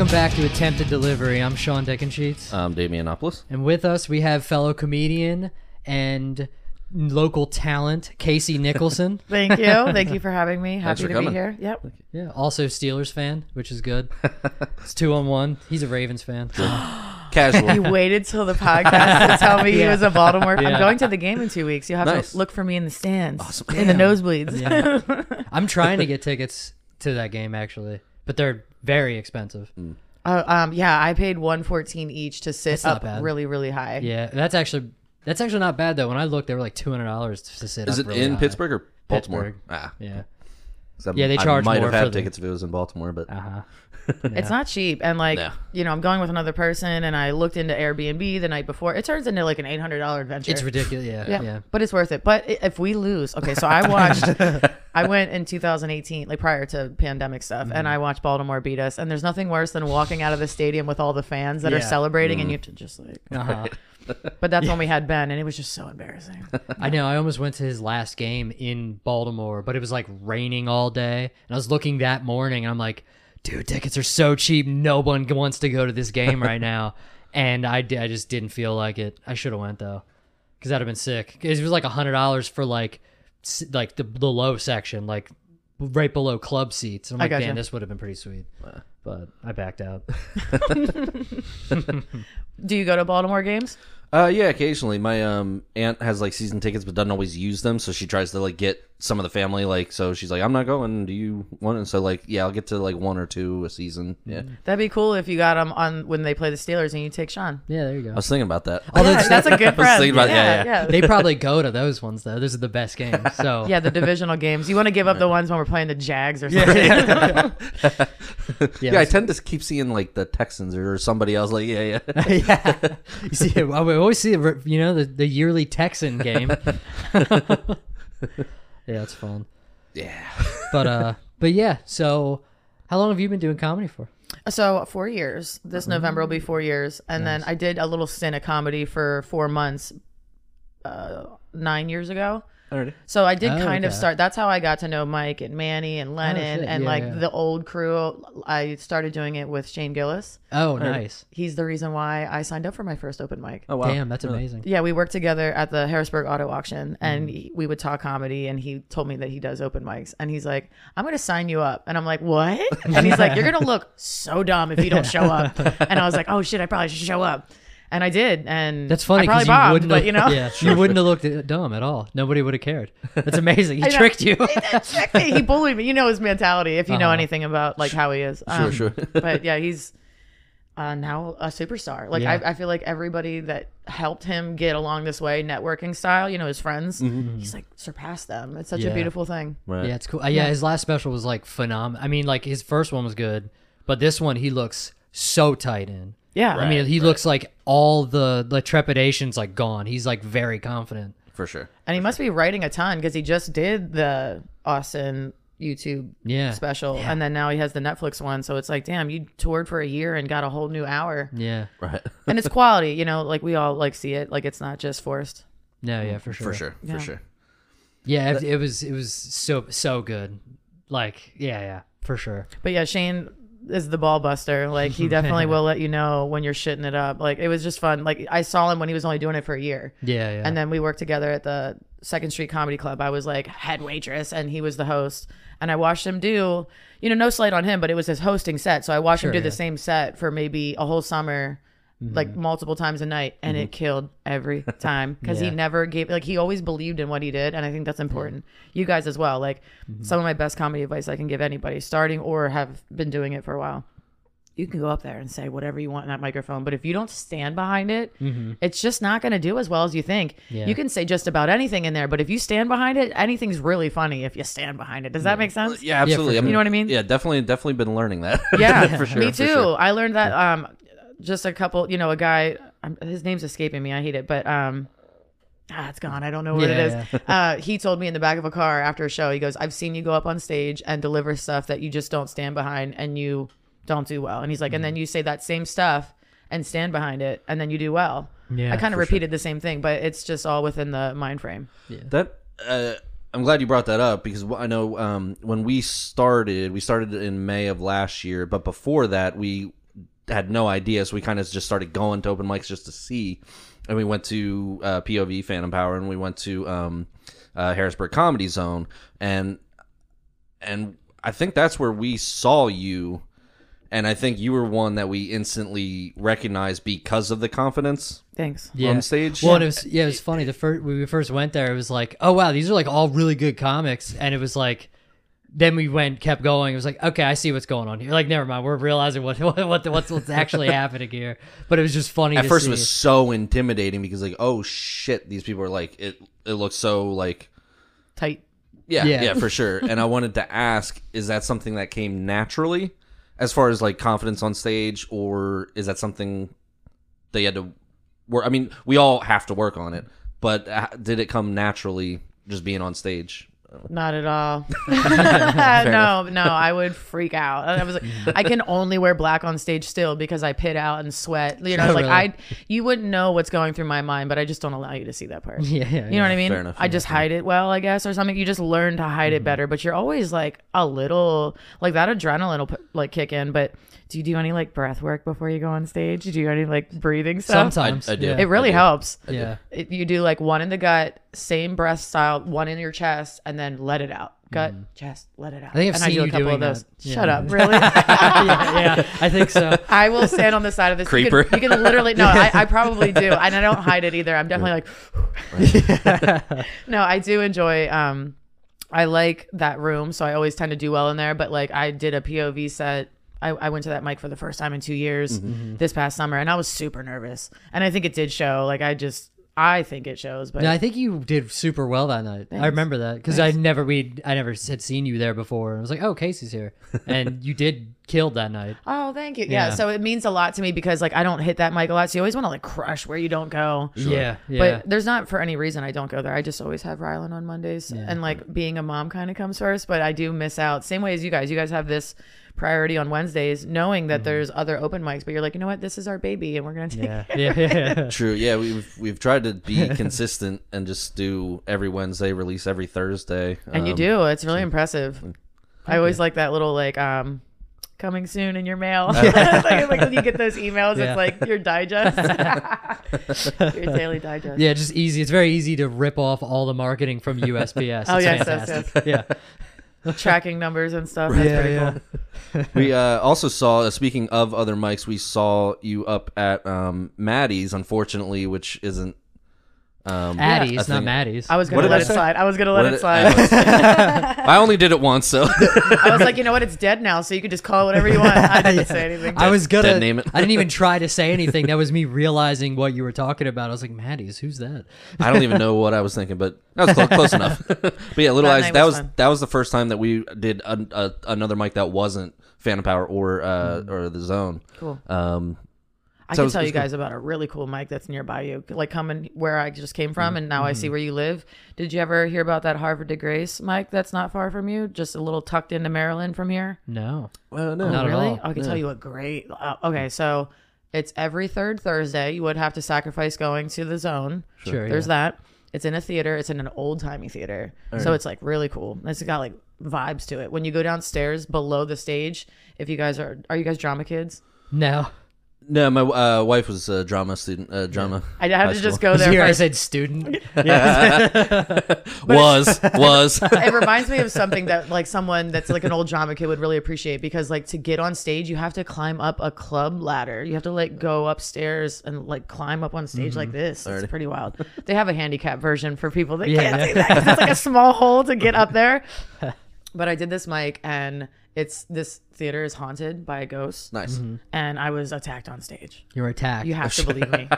Welcome back to Attempted Delivery. I'm Sean Dickensheets. Um, Damianopoulos. And with us, we have fellow comedian and local talent, Kasey Nicholson. Thank you. Thank you for having me. Happy to coming. be here. Yep. yeah, also Steelers fan, which is good. it's two on one. He's a Ravens fan. Casual. You waited till the podcast to tell me he was a Baltimore. Yeah. I'm going to the game in two weeks. You'll have Nice. to look for me in the stands, in the nosebleeds. Yeah. I'm trying to get tickets to that game actually, but they're very expensive. Uh, um, yeah, I paid 114 each to sit That's not up bad. really, really high. Yeah, that's actually that's actually not bad though. When I looked, they were like two hundred dollars to sit. Is up it really in high. Pittsburgh or Baltimore? Pittsburgh. Ah, Yeah. 'cause I'm- Yeah, they I charge might more have had for the- tickets if it was in Baltimore, but Uh huh. It's not cheap. And like, Yeah. you know, I'm going with another person and I looked into Airbnb the night before. It turns into like an $800 adventure. It's ridiculous. Yeah, Yeah, yeah. but it's worth it. But i- if we lose, okay, so I watched, I went in 2018, like prior to pandemic stuff, and Mm-hmm. I watched Baltimore beat us. And there's nothing worse than walking out of the stadium with all the fans that are Yeah. celebrating, and you have to just like. Uh-huh. But that's when we had Ben, and it was just so embarrassing. I know. I almost went to his last game in Baltimore, but it was like raining all day, and I was looking that morning, and I'm like, dude, tickets are so cheap. No one wants to go to this game right now, and I, di- I just didn't feel like it. I should have went though, because that'd have been sick. It was like a hundred dollars for like, like the the low section, like right below club seats. And I'm I like, gotcha. damn, this would have been pretty sweet, but I backed out. Do you go to Baltimore games? uh, yeah, occasionally my um aunt has like season tickets, but doesn't always use them, so she tries to like get some of the family like. So she's like, "I'm not going. Do you want?" it? so like, yeah, I'll get to like one or two a season. Yeah, mm-hmm. That'd be cool if you got them on when they play the Steelers and you take Sean. Yeah, there you go. I was thinking about that. Although Yeah, that's a good I was friend. thinking about- yeah, yeah. they probably go to those ones though. Those are the best games. So Yeah, the divisional games. You want to give up the ones when we're playing the Jags or something. yeah, yeah, I tend to keep seeing like the Texans or somebody else. Like, yeah, yeah. yeah. You see, I always see. You know, the, the yearly Texan game. Yeah, it's fun. Yeah. But uh, but yeah. So, how long have you been doing comedy for? So four years. This November will be four years, and then I did a little stint of comedy for four months, uh, nine years ago. Alrighty. So I did Oh, kind of okay. start. That's how I got to know Mike and Manny and Lennon shit. and Yeah, like yeah. the old crew. I started doing it with Shane Gillis. Oh, nice. He's the reason why I signed up for my first open mic. Oh wow. Damn, that's amazing. Yeah, we worked together at the Harrisburg Auto Auction, and Mm-hmm. he- we would talk comedy. And he told me that he does open mics, and he's like, "I'm going to sign you up," and I'm like, "What?" And he's like, "You're going to look so dumb if you don't show up." And I was like, "Oh shit, I probably should show up," and I did. And That's funny because you bombed, wouldn't. but have, you know, yeah, you wouldn't have looked dumb at all. Nobody would have cared. That's amazing. He tricked you. He did me. He bullied me. You know his mentality if you know Uh-huh. anything about like how he is. Um, sure. but yeah, he's uh, now a superstar. Like Yeah. I, I feel like everybody that helped him get along this way, networking style, you know, his friends, he's like surpassed them. It's such Yeah. a beautiful thing. Right. Yeah, it's cool. Uh, yeah, his last special was like phenomenal. I mean, like his first one was good, but this one he looks so tight in. Yeah. I mean, he looks like all the the trepidation's like gone. He's like very confident. For sure. And he must be writing a ton because he just did the Austin YouTube Yeah. special, and then now he has the Netflix one. So it's like, damn, you toured for a year and got a whole new hour, Yeah. Right. and it's quality. You know, like we all like see it. Like it's not just forced. No, yeah, for sure. For sure. Yeah. For sure. Yeah, it, it was it was so so good. Like, yeah, yeah, for sure. But yeah, Shane is the ball buster. Like he definitely will let you know when you're shitting it up. Like it was just fun. Like I saw him when he was only doing it for a year. Yeah, yeah. And then we worked together at the Second Street Comedy Club. I was like head waitress and he was the host. And I watched him do, you know, no slight on him, but it was his hosting set. So I watched Sure, him do yeah. The same set for maybe a whole summer, like multiple times a night. And it killed every time because Yeah. he never gave, like, he always believed in what he did. And I think that's important. You guys as well. Like, Mm-hmm. some of my best comedy advice I can give anybody starting or have been doing it for a while you can go up there and say whatever you want in that microphone but if you don't stand behind it it's just not going to do as well as you think Mm-hmm. Yeah. you can say just about anything in there but if you stand behind it anything's really funny if you stand behind it does that make sense Yeah, absolutely. I sure. mean, You know what I mean? Yeah, definitely, definitely been learning that. yeah for sure. me too sure. i learned that um just a couple you know a guy um, his name's escaping me i hate it but um Ah, it's gone. I don't know what Yeah, it is. Uh, he told me in the back of a car after a show, he goes, I've seen you go up on stage and deliver stuff that you just don't stand behind and you don't do well. And he's like, and Mm. then you say that same stuff and stand behind it and then you do well. Yeah, I kind of for repeated the same thing, but it's just all within the mind frame. That uh, I'm glad you brought that up because I know um, when we started, we started in May of last year, but before that, we had no idea, so we kind of just started going to open mics just to see. And we went to uh, POV Phantom Power, and we went to um, uh, Harrisburg Comedy Zone, and and I think that's where we saw you, and I think you were one that we instantly recognized because of the confidence Thanks. Yeah. on stage. Well, and it was yeah, it was funny. The first when we first went there, it was like, oh wow, these are like all really good comics, and it was like, then we went, kept going. It was like, okay, I see what's going on here. Like, never mind, we're realizing what what, what what's what's actually happening here. But it was just funny. At to first, see. it was so intimidating because like, oh shit, these people are like it. It looks so like Tight. Yeah, Yeah. yeah, for sure. and I wanted to ask: Is that something that came naturally, as far as like confidence on stage, or is that something they had to work? I mean, we all have to work on it, but uh, did it come naturally just being on stage? Not at all. no, no, I would freak out. I was like, I can only wear black on stage still because I pit out and sweat. You know, Oh, like really? I, you wouldn't know what's going through my mind, but I just don't allow you to see that part. yeah, yeah, You know what I mean? Fair enough, I just hide it well, I guess, or something. You just learn to hide it mm-hmm. better, but you're always like a little like that adrenaline will put, like kick in. But do you do any like breath work before you go on stage? Do you do any like breathing stuff? Sometimes I do. It really I do. helps. yeah. It, you do like one in the gut, same breath style, one in your chest, and then let it out. Gut, chest, let it out. Mm. I think I've and seen I do a you couple doing of those. that. Yeah. Shut up, really? yeah, yeah, I think so. I will stand on the side of this. You Creeper. can, you can literally no, I, I probably do, and I don't hide it either. I'm definitely like, no, I do enjoy. Um, I like that room, so I always tend to do well in there. But like, I did a POV set. I, I went to that mic for the first time in two years Mm-hmm. this past summer, and I was super nervous. And I think it did show. Like, I just, I think it shows. But No, I think you did super well that night. I remember that because I never we I never had seen you there before. I was like, oh, Kasey's here, and you did killed that night. Oh, thank you. Yeah. Yeah. So it means a lot to me because like I don't hit that mic a lot. So you always want to like crush where you don't go. Yeah, yeah. But there's not for any reason I don't go there. I just always have Rylan on Mondays. And like being a mom kind of comes first, but I do miss out. Same way as you guys. You guys have this priority on Wednesdays, knowing that there's other open mics, but you're like, you know what? This is our baby and we're gonna take yeah, yeah, yeah. True. Yeah, we've we've tried to be consistent and just do every Wednesday, release every Thursday. And you Um, do. It's really impressive. I always like that little like um coming soon in your mail. Like, like when you get those emails, Yeah. it's like your digest. your daily digest. Yeah, just easy. It's very easy to rip off all the marketing from USPS. Oh, It's yes, yes, fantastic. Yeah, Tracking numbers and stuff. That's pretty yeah. cool. We uh, also saw. Uh, speaking of other mics, we saw you up at um, Maddie's. Unfortunately, which isn't. Um, Addie's, a not thing. Maddie's. I was What gonna did let it say? slide. I was gonna What let did it slide. I, I only did it once, so I was like, you know what? It's dead now, so you can just call it whatever you want. I didn't Yeah. say anything. I was gonna Dead name it. I didn't even try to say anything. That was me realizing what you were talking about. I was like, Maddie's, who's that? I don't even know what I was thinking, but that was close, close enough. but yeah, Little That Eyes. night That was was fun. that was the first time that we did a, a, another mic that wasn't Phantom Power or uh, or the Zone. cool. Um, I So can it's- tell you it's cool. guys about a really cool mic that's nearby you. Like coming where I just came from, and now I see where you live. Did you ever hear about that Havre de Grace mic that's not far from you? Just a little tucked into Maryland from here. No. uh, no, Not at really? all. I can tell you a great. Uh, okay, so it's every third Thursday. You would have to sacrifice going to the zone. Sure. There's yeah. that. It's in a theater. It's in an old timey theater. So it's like really cool. It's got like vibes to it. When you go downstairs below the stage, if you guys are, are you guys drama kids? No. No. My uh, wife was a drama student. Uh, drama I had to just go there. Here I first. said student. was was. it reminds me of something that like someone that's like an old drama kid would really appreciate because like to get on stage you have to climb up a club ladder you have to like go upstairs and like climb up on stage like this it's pretty wild they have a handicap version for people that Yeah. can't see that. it's like a small hole to get up there but i did this mic and it's this theater is haunted by a ghost nice. Mm-hmm. and i was attacked on stage You're attacked. you have to believe me.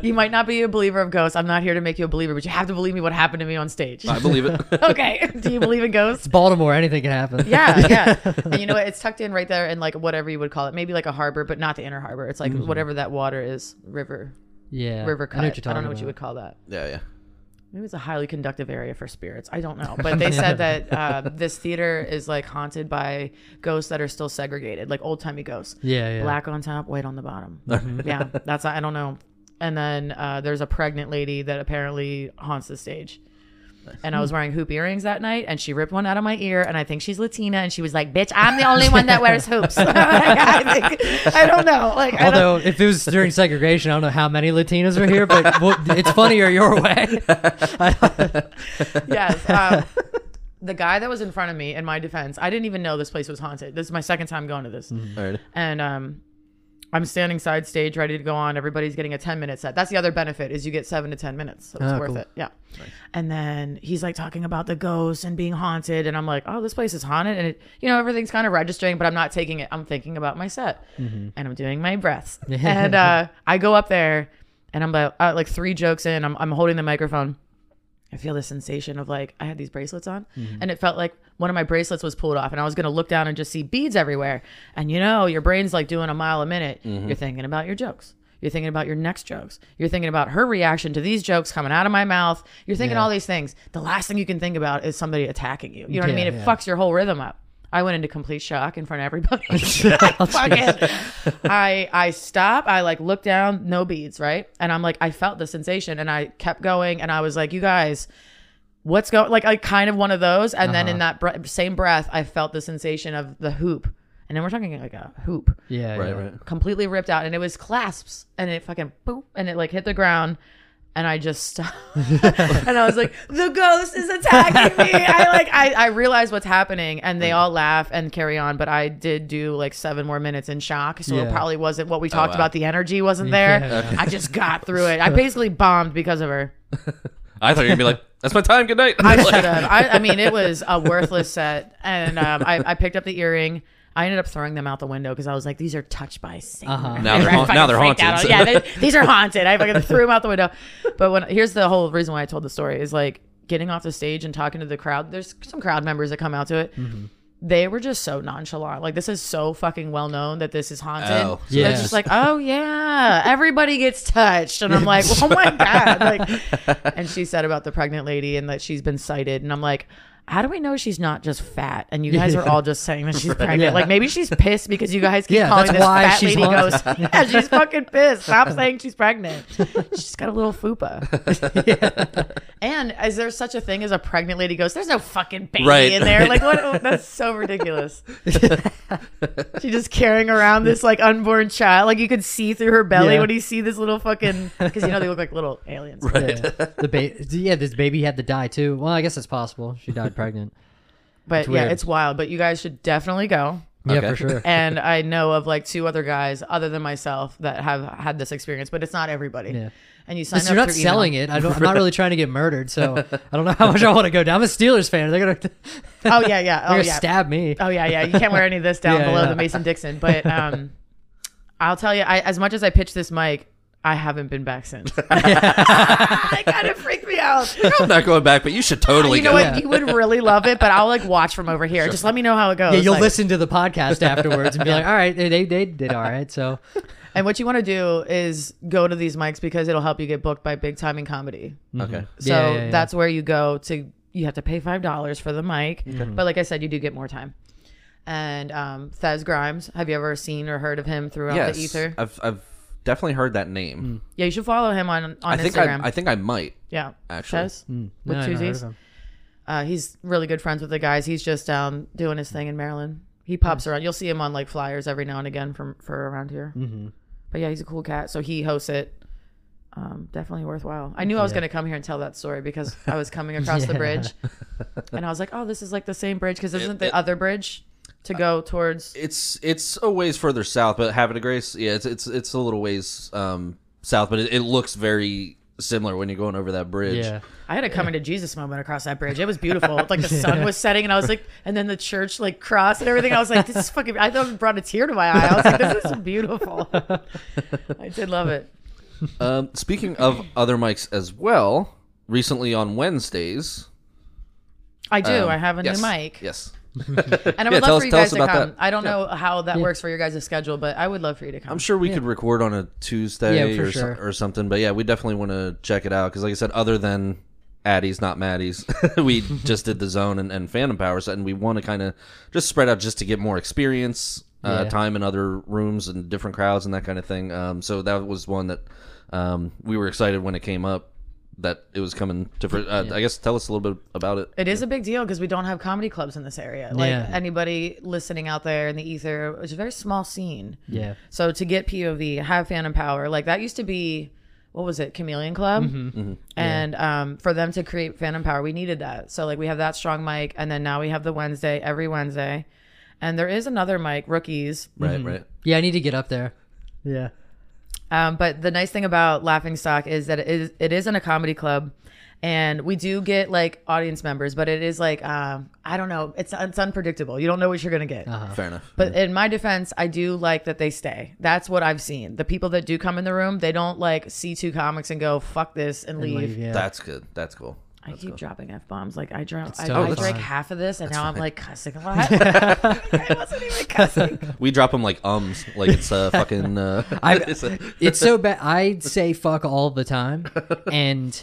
you might not be a believer of ghosts. I'm not here to make you a believer, but you have to believe me what happened to me on stage. I believe it. okay. Do you believe in ghosts? It's Baltimore. Anything can happen. Yeah, yeah. And you know what? It's tucked in right there in like whatever you would call it. Maybe like a harbor, but not the inner harbor. It's like mm-hmm. whatever that water is. River. Yeah. River I know cut. what you're I, don't know talking what you would about. call that. yeah, yeah. Maybe it's a highly conductive area for spirits. I don't know. But they said that uh, this theater is like haunted by ghosts that are still segregated, like old timey ghosts. Yeah, yeah. black on top, white on the bottom. yeah, that's I don't know. And then uh, there's a pregnant lady that apparently haunts the stage. And I was wearing hoop earrings that night, and she ripped one out of my ear, and I think she's Latina, and she was like, "Bitch, I'm the only one that wears hoops." I, think, I don't know, like, Although if it was during segregation, I don't know how many Latinas were here, but well, it's funnier your way. yes. Um, the guy that was in front of me, in my defense, I didn't even know this place was haunted. This is my second time going to this. All right. And um, I'm standing side stage ready to go on. Everybody's getting a 10 minute set. That's the other benefit is you get seven to 10 minutes. So it's Oh, worth cool. it. Yeah. And then he's like talking about the ghosts and being haunted. And I'm like, oh, this place is haunted. And it, you know, everything's kind of registering, but I'm not taking it. I'm thinking about my set Mm-hmm. and I'm doing my breaths. and uh, I go up there and I'm like, uh, like three jokes in, I'm, I'm holding the microphone. I feel the sensation of like I had these bracelets on, Mm-hmm. and it felt like one of my bracelets was pulled off, and I was gonna look down and just see beads everywhere. And you know, your brain's like doing a mile a minute. You're thinking about your jokes. You're thinking about your next jokes. You're thinking about her reaction to these jokes coming out of my mouth. You're thinking Yeah. all these things. The last thing you can think about is somebody attacking you. You know what I mean? It yeah. fucks your whole rhythm up. I went into complete shock in front of everybody. I fucking, I I stop. I like look down, no beads, right? And I'm like, I felt the sensation, and I kept going, and I was like, you guys, what's going? Like, I kind of one of those, and then in that bre- same breath, I felt the sensation of the hoop, and then we're talking like a hoop, Yeah, Right, yeah. right. completely ripped out, and it was clasps, and it fucking boop, and it like hit the ground. And I just stopped. and I was like, the ghost is attacking me. I like I, I realized what's happening and they all laugh and carry on. But I did do like seven more minutes in shock. So it Yeah. probably wasn't what we talked wow. about. The energy wasn't there. Yeah. I just got through it. I basically bombed because of her. I thought you were gonna be like, "That's my time. Good night." I should have. I, I mean, it was a worthless set. And um, I, I picked up the earring. I ended up throwing them out the window because I was like, these are touched by Satan. Uh-huh. Now they're haunt- fucking now they're freaked out. haunted. Yeah, they, these are haunted. I fucking threw them out the window. But when here's the whole reason why I told the story is like getting off the stage and talking to the crowd. There's some crowd members that come out to it. Mm-hmm. They were just so nonchalant. Like this is so fucking well known that this is haunted. Oh, So they're yeah. just like, oh yeah, everybody gets touched, and I'm like, oh my god. Like, and she said about the pregnant lady and that she's been sighted, and I'm like. How do we know she's not just fat? And you guys are all just saying that she's pregnant. Yeah. Like maybe she's pissed because you guys keep Yeah, calling that's this why fat she's lady haunted. ghost. Yeah, she's fucking pissed. Stop saying she's pregnant. She's got a little fupa. And is there such a thing as a pregnant lady ghost? There's no fucking baby Right. in there. Like what? That's so ridiculous. She's just carrying around this like unborn child. Like you could see through her belly Yeah. when you see this little fucking because you know they look like little aliens. Yeah. The ba- yeah, this baby had to die too. Well, I guess it's possible. She died pregnant. But It's yeah, weird. it's wild. But you guys should definitely go. Yeah, Okay. for sure. And I know of like two other guys other than myself that have had this experience, but it's not everybody. Yeah. And you sign Since up. you're not through email. selling it, I don't, I'm not really trying to get murdered, so I don't know how much I want to go down. I'm a Steelers fan. They're gonna, they're Oh yeah, yeah. Oh gonna yeah. stab me. Oh yeah, yeah. You can't wear any of this down Yeah, below yeah. the Mason Dixon. But um, I'll tell you, I, as much as I pitch this mic, I haven't been back since. it kind of freaked me out. I'm not going back, but you should totally you know go. what? Yeah. You would really love it, but I'll like watch from over here. Just let me know how it goes. Yeah, you'll Like- listen to the podcast afterwards and be like, "All right, they they, they did all right." So And what you want to do is go to these mics because it'll help you get booked by big time in comedy. Okay. So Yeah, yeah, yeah. that's where you go to. You have to pay five dollars for the mic, Mm-hmm. but like I said, you do get more time. And um, Thez Grimes, have you ever seen or heard of him throughout Yes, the ether? I've I've definitely heard that name. Yeah, you should follow him on on I think Instagram. I, I think I might. yeah, actually. Thez Mm. with No, I two never heard Z's. of him. Uh, he's really good friends with the guys. He's just down doing his thing in Maryland. He pops around. You'll see him on like flyers every now and again from for around here. Mm-hmm. But yeah, he's a cool cat. So he hosts it. Um, definitely worthwhile. I knew I was Yeah. going to come here and tell that story because I was coming across the bridge, and I was like, "Oh, this is like the same bridge because isn't the it- other bridge to go towards?" It's it's a ways further south, but Havre de Grace, yeah, it's it's it's a little ways um, south, but it, it looks very similar when you're going over that bridge. Yeah, I had a coming to Jesus moment across that bridge. It was beautiful. like the sun was setting, and I was like, and then the church like crossed and everything. I was like, this is fucking. I thought it brought a tear to my eye. I was like, this is beautiful. I did love it. Um, speaking of other mics as well, recently on Wednesdays, I do. um, I have a yes, new mic, Yes. and I would Yeah, love tell us- for you guys to come. that. I don't know how that works for your guys' schedule, but I would love for you to come. I'm sure we could record on a Tuesday Yeah, or, sure. or something, but yeah, we definitely want to check it out because, like I said, other than Addie's, not Maddie's, we just did the zone and, and Phantom Powers, and we want to kind of just spread out just to get more experience, uh, time in other rooms and different crowds and that kind of thing. Um, so that was one that um, we were excited when it came up. That it was coming to. fr- Uh, I guess tell us a little bit about it. It is a big deal because we don't have comedy clubs in this area. Like Yeah. anybody listening out there in the ether, it's a very small scene. Yeah. So to get POV, have Phantom Power, like that used to be, what was it, Chameleon Club, Mm-hmm. and um, for them to create Phantom Power, we needed that. So like we have that strong mic, and then now we have the Wednesday every Wednesday, and there is another mic, Rookies. Right, right. Yeah, I need to get up there. Yeah. Um, but the nice thing about Laughing Stock is that it is it isn't a comedy club, and we do get like audience members, but it is like um, I don't know, it's it's unpredictable. You don't know what you're gonna get. Fair enough. But in my defense, I do like that they stay. That's what I've seen. The people that do come in the room, they don't like see two comics and go fuck this and, leave. Leave, yeah. That's good. That's cool. I keep dropping f bombs. Like I drank, I, totally I drank fine. half of this, and now I'm like cussing a lot. I wasn't even cussing. We drop them like ums, like it's a fucking. Uh, I, it's a- it's so bad. I say fuck all the time, and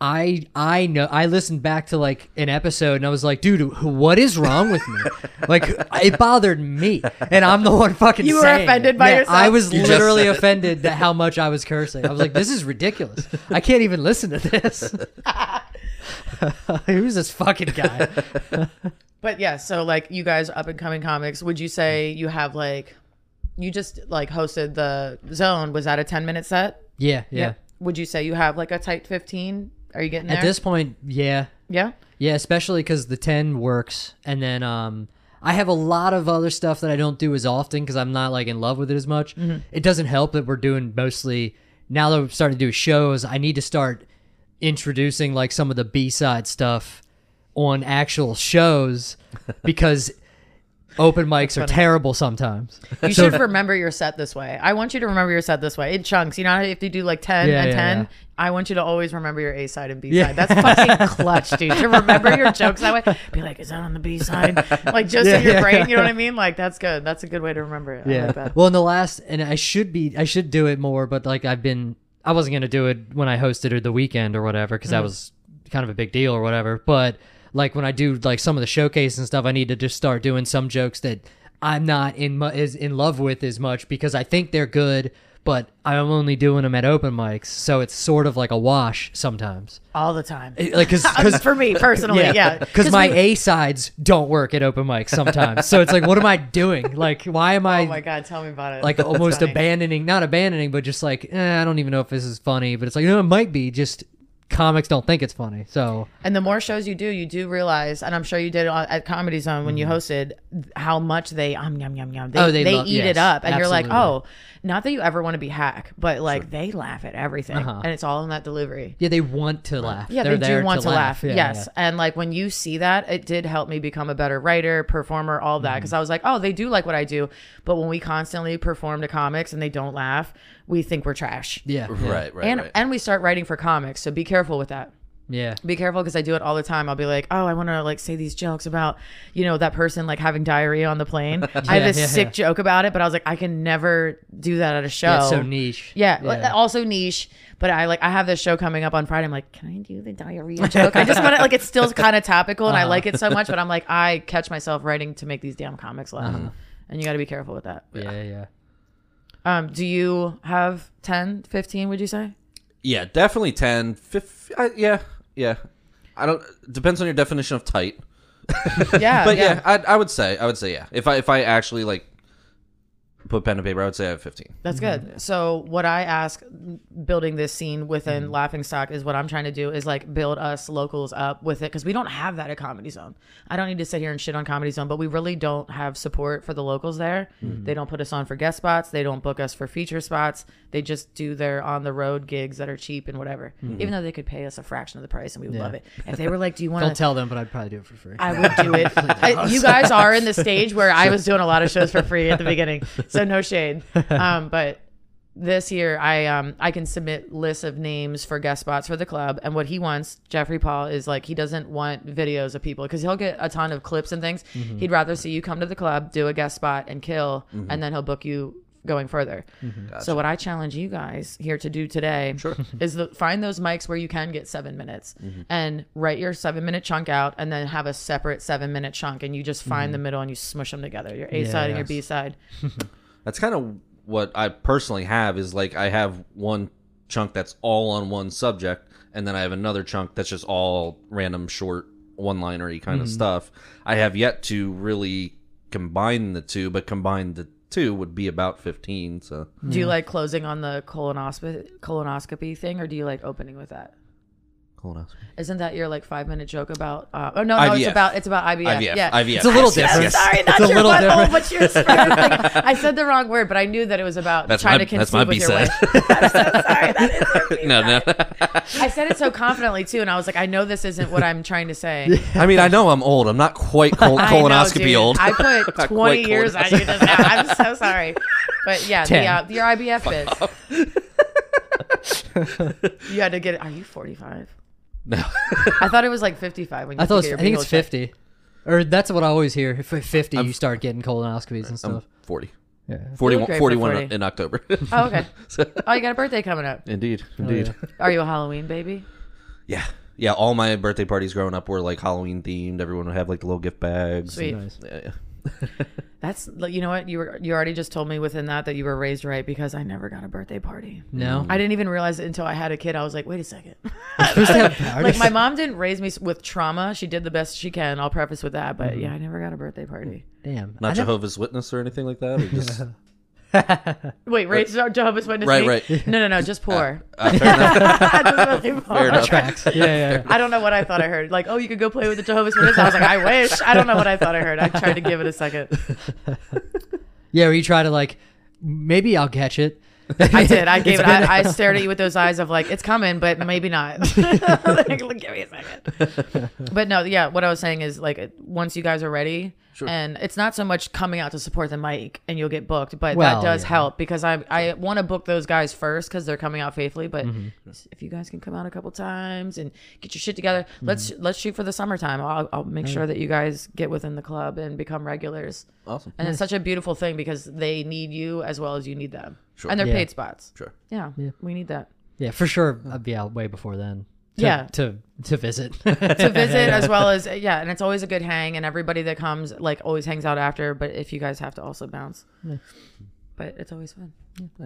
I I know I listened back to like an episode and I was like, dude, what is wrong with me? like it bothered me, and I'm the one fucking. You were saying it. offended by Yeah, yourself? I was You literally offended that how much I was cursing. I was like, this is ridiculous. I can't even listen to this. Who's this fucking guy? But yeah, so like you guys up and coming comics, would you say you have like you just like hosted the zone? Was that a ten minute set? Yeah, yeah. Would you say you have like a tight fifteen? Are you getting there? At this point, yeah. yeah. Yeah, especially because the 10 works. And then um, I have a lot of other stuff that I don't do as often because I'm not like in love with it as much. It doesn't help that we're doing mostly, now that we're starting to do shows, I need to start introducing like some of the B side stuff on actual shows because open mics are terrible sometimes. You should remember your set this way. I want you to remember your set this way in chunks. You know, how if you do like ten Yeah, and yeah, ten, yeah. I want you to always remember your A side and B Yeah. side. That's fucking clutch, dude. To remember your jokes that way. Be like, is that on the B side? Like just in your yeah, brain. You know what I mean? Like that's good. That's a good way to remember it. I like that. Well, in the last, and I should be, I should do it more, but like I've been, I wasn't gonna do it when I hosted it the weekend or whatever because that mm-hmm. was kind of a big deal or whatever. But like when I do like some of the showcase and stuff, I need to just start doing some jokes that I'm not in mu- is in love with as much because I think they're good, but I'm only doing them at open mics, so it's sort of like a wash sometimes. All the time. It- Like because For me personally, yeah. because my we- A sides don't work at open mics sometimes. so it's like, what am I doing? Like, why am I? Oh my god, tell me about it. like That's almost funny. abandoning not abandoning but just like eh, i don't even know if this is funny but it's like you know it might be just comics don't think it's funny so And the more shows you do, you do realize, and I'm sure you did at Comedy Zone when you hosted, how much they um yum yum yum. They, Mm-hmm. Oh, they they, love- eat yes, it up, and you're like, oh, not that you ever want to be hack, but like they laugh at everything, Uh-huh. and it's all in that delivery. yeah they want to laugh Yeah, They're they do want to laugh. Yeah, yes. yeah. And like when you see that, it did help me become a better writer, performer, all Mm-hmm. that. Because I was like, oh, they do like what I do. But when we constantly perform to comics and they don't laugh, we think we're trash. yeah yeah right, right, and right. and we start writing for comics. So be careful with that yeah be careful because I do it all the time. I'll be like, oh, I want to like say these jokes about, you know, that person like having diarrhea on the plane. I have this yeah, sick yeah. joke about it, but I was like, I can never do that at a show. Yeah, it's so niche Yeah, uh, also niche. But I like I have this show coming up on Friday. I'm like, can I do the diarrhea joke? I just want to like it's still kind of topical and I like it so much, but I'm like I catch myself writing to make these damn comics laugh, and you got to be careful with that. yeah yeah Um, do you have 10, 15, Would you say? yeah, definitely 10, 15, uh, yeah, yeah. I don't. Depends on your definition of tight. Yeah, But yeah, I, I would say I would say yeah. If I if I actually like put pen to paper, I would say I have fifteen. That's good. Mm-hmm. So what I ask building this scene within mm-hmm. Laughing Stock is what I'm trying to do is like build us locals up with it because we don't have that at Comedy Zone. I don't need to sit here and shit on Comedy Zone, but we really don't have support for the locals there. Mm-hmm. They don't put us on for guest spots. They don't book us for feature spots. They just do their on the road gigs that are cheap and whatever. Even though they could pay us a fraction of the price and we would Yeah. love it. If they were like, "Do you want to don't to?" tell them but i'd probably do it for free I would do it. I, you guys are in the stage where I was doing a lot of shows for free at the beginning, so no shade. Um, but this year, I um I can submit lists of names for guest spots for the club, and what he wants, Jeffrey Paul, is like he doesn't want videos of people because he'll get a ton of clips and things. Mm-hmm. He'd rather see you come to the club, do a guest spot, and kill, mm-hmm. and then he'll book you going further. Mm-hmm. So what I challenge you guys here to do today is the, find those mics where you can get seven minutes and write your seven minute chunk out and then have a separate seven minute chunk and you just find the middle and you smush them together. Your A side and your B side. That's kind of what I personally have is like I have one chunk that's all on one subject, and then I have another chunk that's just all random short one linery kind Mm-hmm. of stuff. I have yet to really combine the two, but combine the two would be about fifteen. So Do you like closing on the colonoscopy colonoscopy thing, or do you like opening with that? Colonoscopy. Isn't that your like five minute joke about? Uh, oh no, no, it's about it's about IVF. IVF. Yeah, IVF. It's a little Yes, yes, different. yes. Sorry, not It's a your little butthole, different. but your sperm thing. I said the wrong word, but I knew that it was about That's trying my- to that's conceive my with your B-side. wife. I'm so sorry. That is. No, no. I said it so confidently too, and I was like, I know this isn't what I'm trying to say. I mean, I know I'm old. I'm not quite col- I know, colonoscopy old. I put 20 years on you just now. I'm so sorry. But yeah, the, Ten. uh, your IVF bits. you had to get it. Are you 45? No. I thought it was like 55 when you I thought get it was, your I think it's check. fifty, or that's what I always hear. If at fifty, you start getting colonoscopies and I'm stuff. 40. Yeah. 41, great for 41 40. in October. Oh, okay. So- Oh, you got a birthday coming up. indeed, indeed. yeah. Are you a Halloween baby? Yeah. Yeah, all my birthday parties growing up were like Halloween themed. Everyone would have like the little gift bags. Sweet. Nice. Yeah, yeah. That's you know what you were you already just told me within that that you were raised right because I never got a birthday party. No. I didn't even realize it until I had a kid. I was like, wait a second. Supposed to have like my mom didn't raise me with trauma. She did the best she can. I'll preface with that, Mm-hmm. but yeah, I never got a birthday party. Damn. Not Jehovah's Witness or anything like that. Or just Wait, raised Jehovah's Witness? Right, me? right. No, no, no, just poor. uh, fair enough. Just really poor. Fair enough. tracks. Yeah, yeah. yeah. I don't know what I thought I heard. Like, oh, you could go play with the Jehovah's Witness. I was like, I wish. I don't know what I thought I heard. I tried to give it a second. Yeah, where you try to like, maybe I'll catch it. I did. I gave it. I, I stared at you with those eyes of like, it's coming, but maybe not. like, give me a second. But no, yeah. What I was saying is like, once you guys are ready, and it's not so much coming out to support the mic and you'll get booked, but Well, that does yeah. help because I I want to book those guys first because they're coming out faithfully. But Mm-hmm. if you guys can come out a couple times and get your shit together, Mm-hmm. let's let's shoot for the summertime. I'll, I'll make sure that you guys get within the club and become regulars. awesome. And it's such a beautiful thing because they need you as well as you need them. Sure. And they're Yeah. paid spots. Sure. Yeah, we need that. Yeah, for sure. I'd be out way before then. To, Yeah. To to visit. To visit as well as yeah, and it's always a good hang and everybody that comes like always hangs out after, but if you guys have to also bounce. But it's always fun.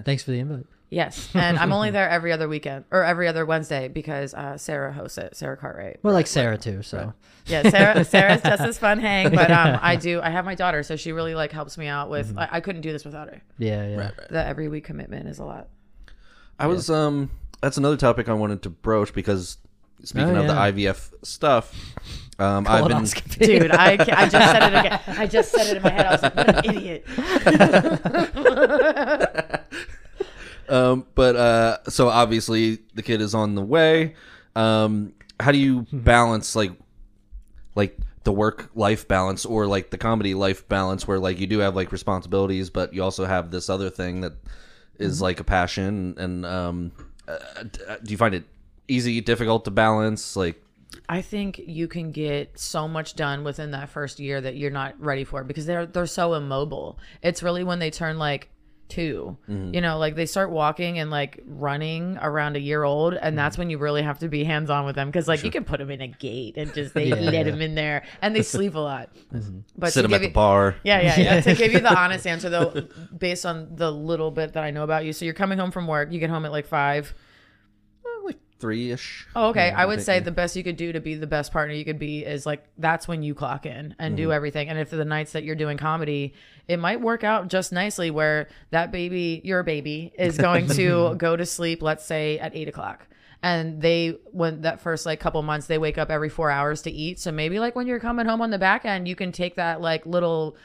Thanks for the invite. Yes. And I'm only there every other weekend or every other Wednesday because uh, Sarah hosts it, Sarah Cartwright. Well, like Sarah too. So Yeah, Sarah Sarah's just as fun hang, but um I do I have my daughter, so she really like helps me out with I, I couldn't do this without her. yeah, yeah. Right, right. The every week commitment is a lot. I was um that's another topic I wanted to broach because speaking Oh, of the IVF stuff, um I've been Dude, I, I just said it again. I just said it in my head. I was like, what an idiot. um but uh so obviously the kid is on the way. Um how do you Hmm. balance like like the work life balance or like the comedy life balance where like you do have like responsibilities but you also have this other thing that is Mm-hmm. like a passion and um uh, do you find it easy difficult to balance like I think you can get so much done within that first year that you're not ready for because they're they're so immobile. It's really when they turn like 2 mm-hmm. You know, like they start walking and like running around a year old, and that's mm-hmm. when you really have to be hands on with them because like you can put them in a gate and just they Yeah, let yeah. them in there and they sleep a lot. Mm-hmm. But sit them at the you- bar Yeah, yeah, yeah. to give you the honest answer though, based on the little bit that I know about you, so you're coming home from work, you get home at like five. Like three-ish Oh, okay. I would say yeah. the best you could do to be the best partner you could be is like that's when you clock in and do mm-hmm. everything. And if the nights that you're doing comedy, it might work out just nicely where that baby, your baby, is going to go to sleep, let's say at eight o'clock. And they, when that first like couple months, they wake up every four hours to eat. So maybe like when you're coming home on the back end, you can take that like little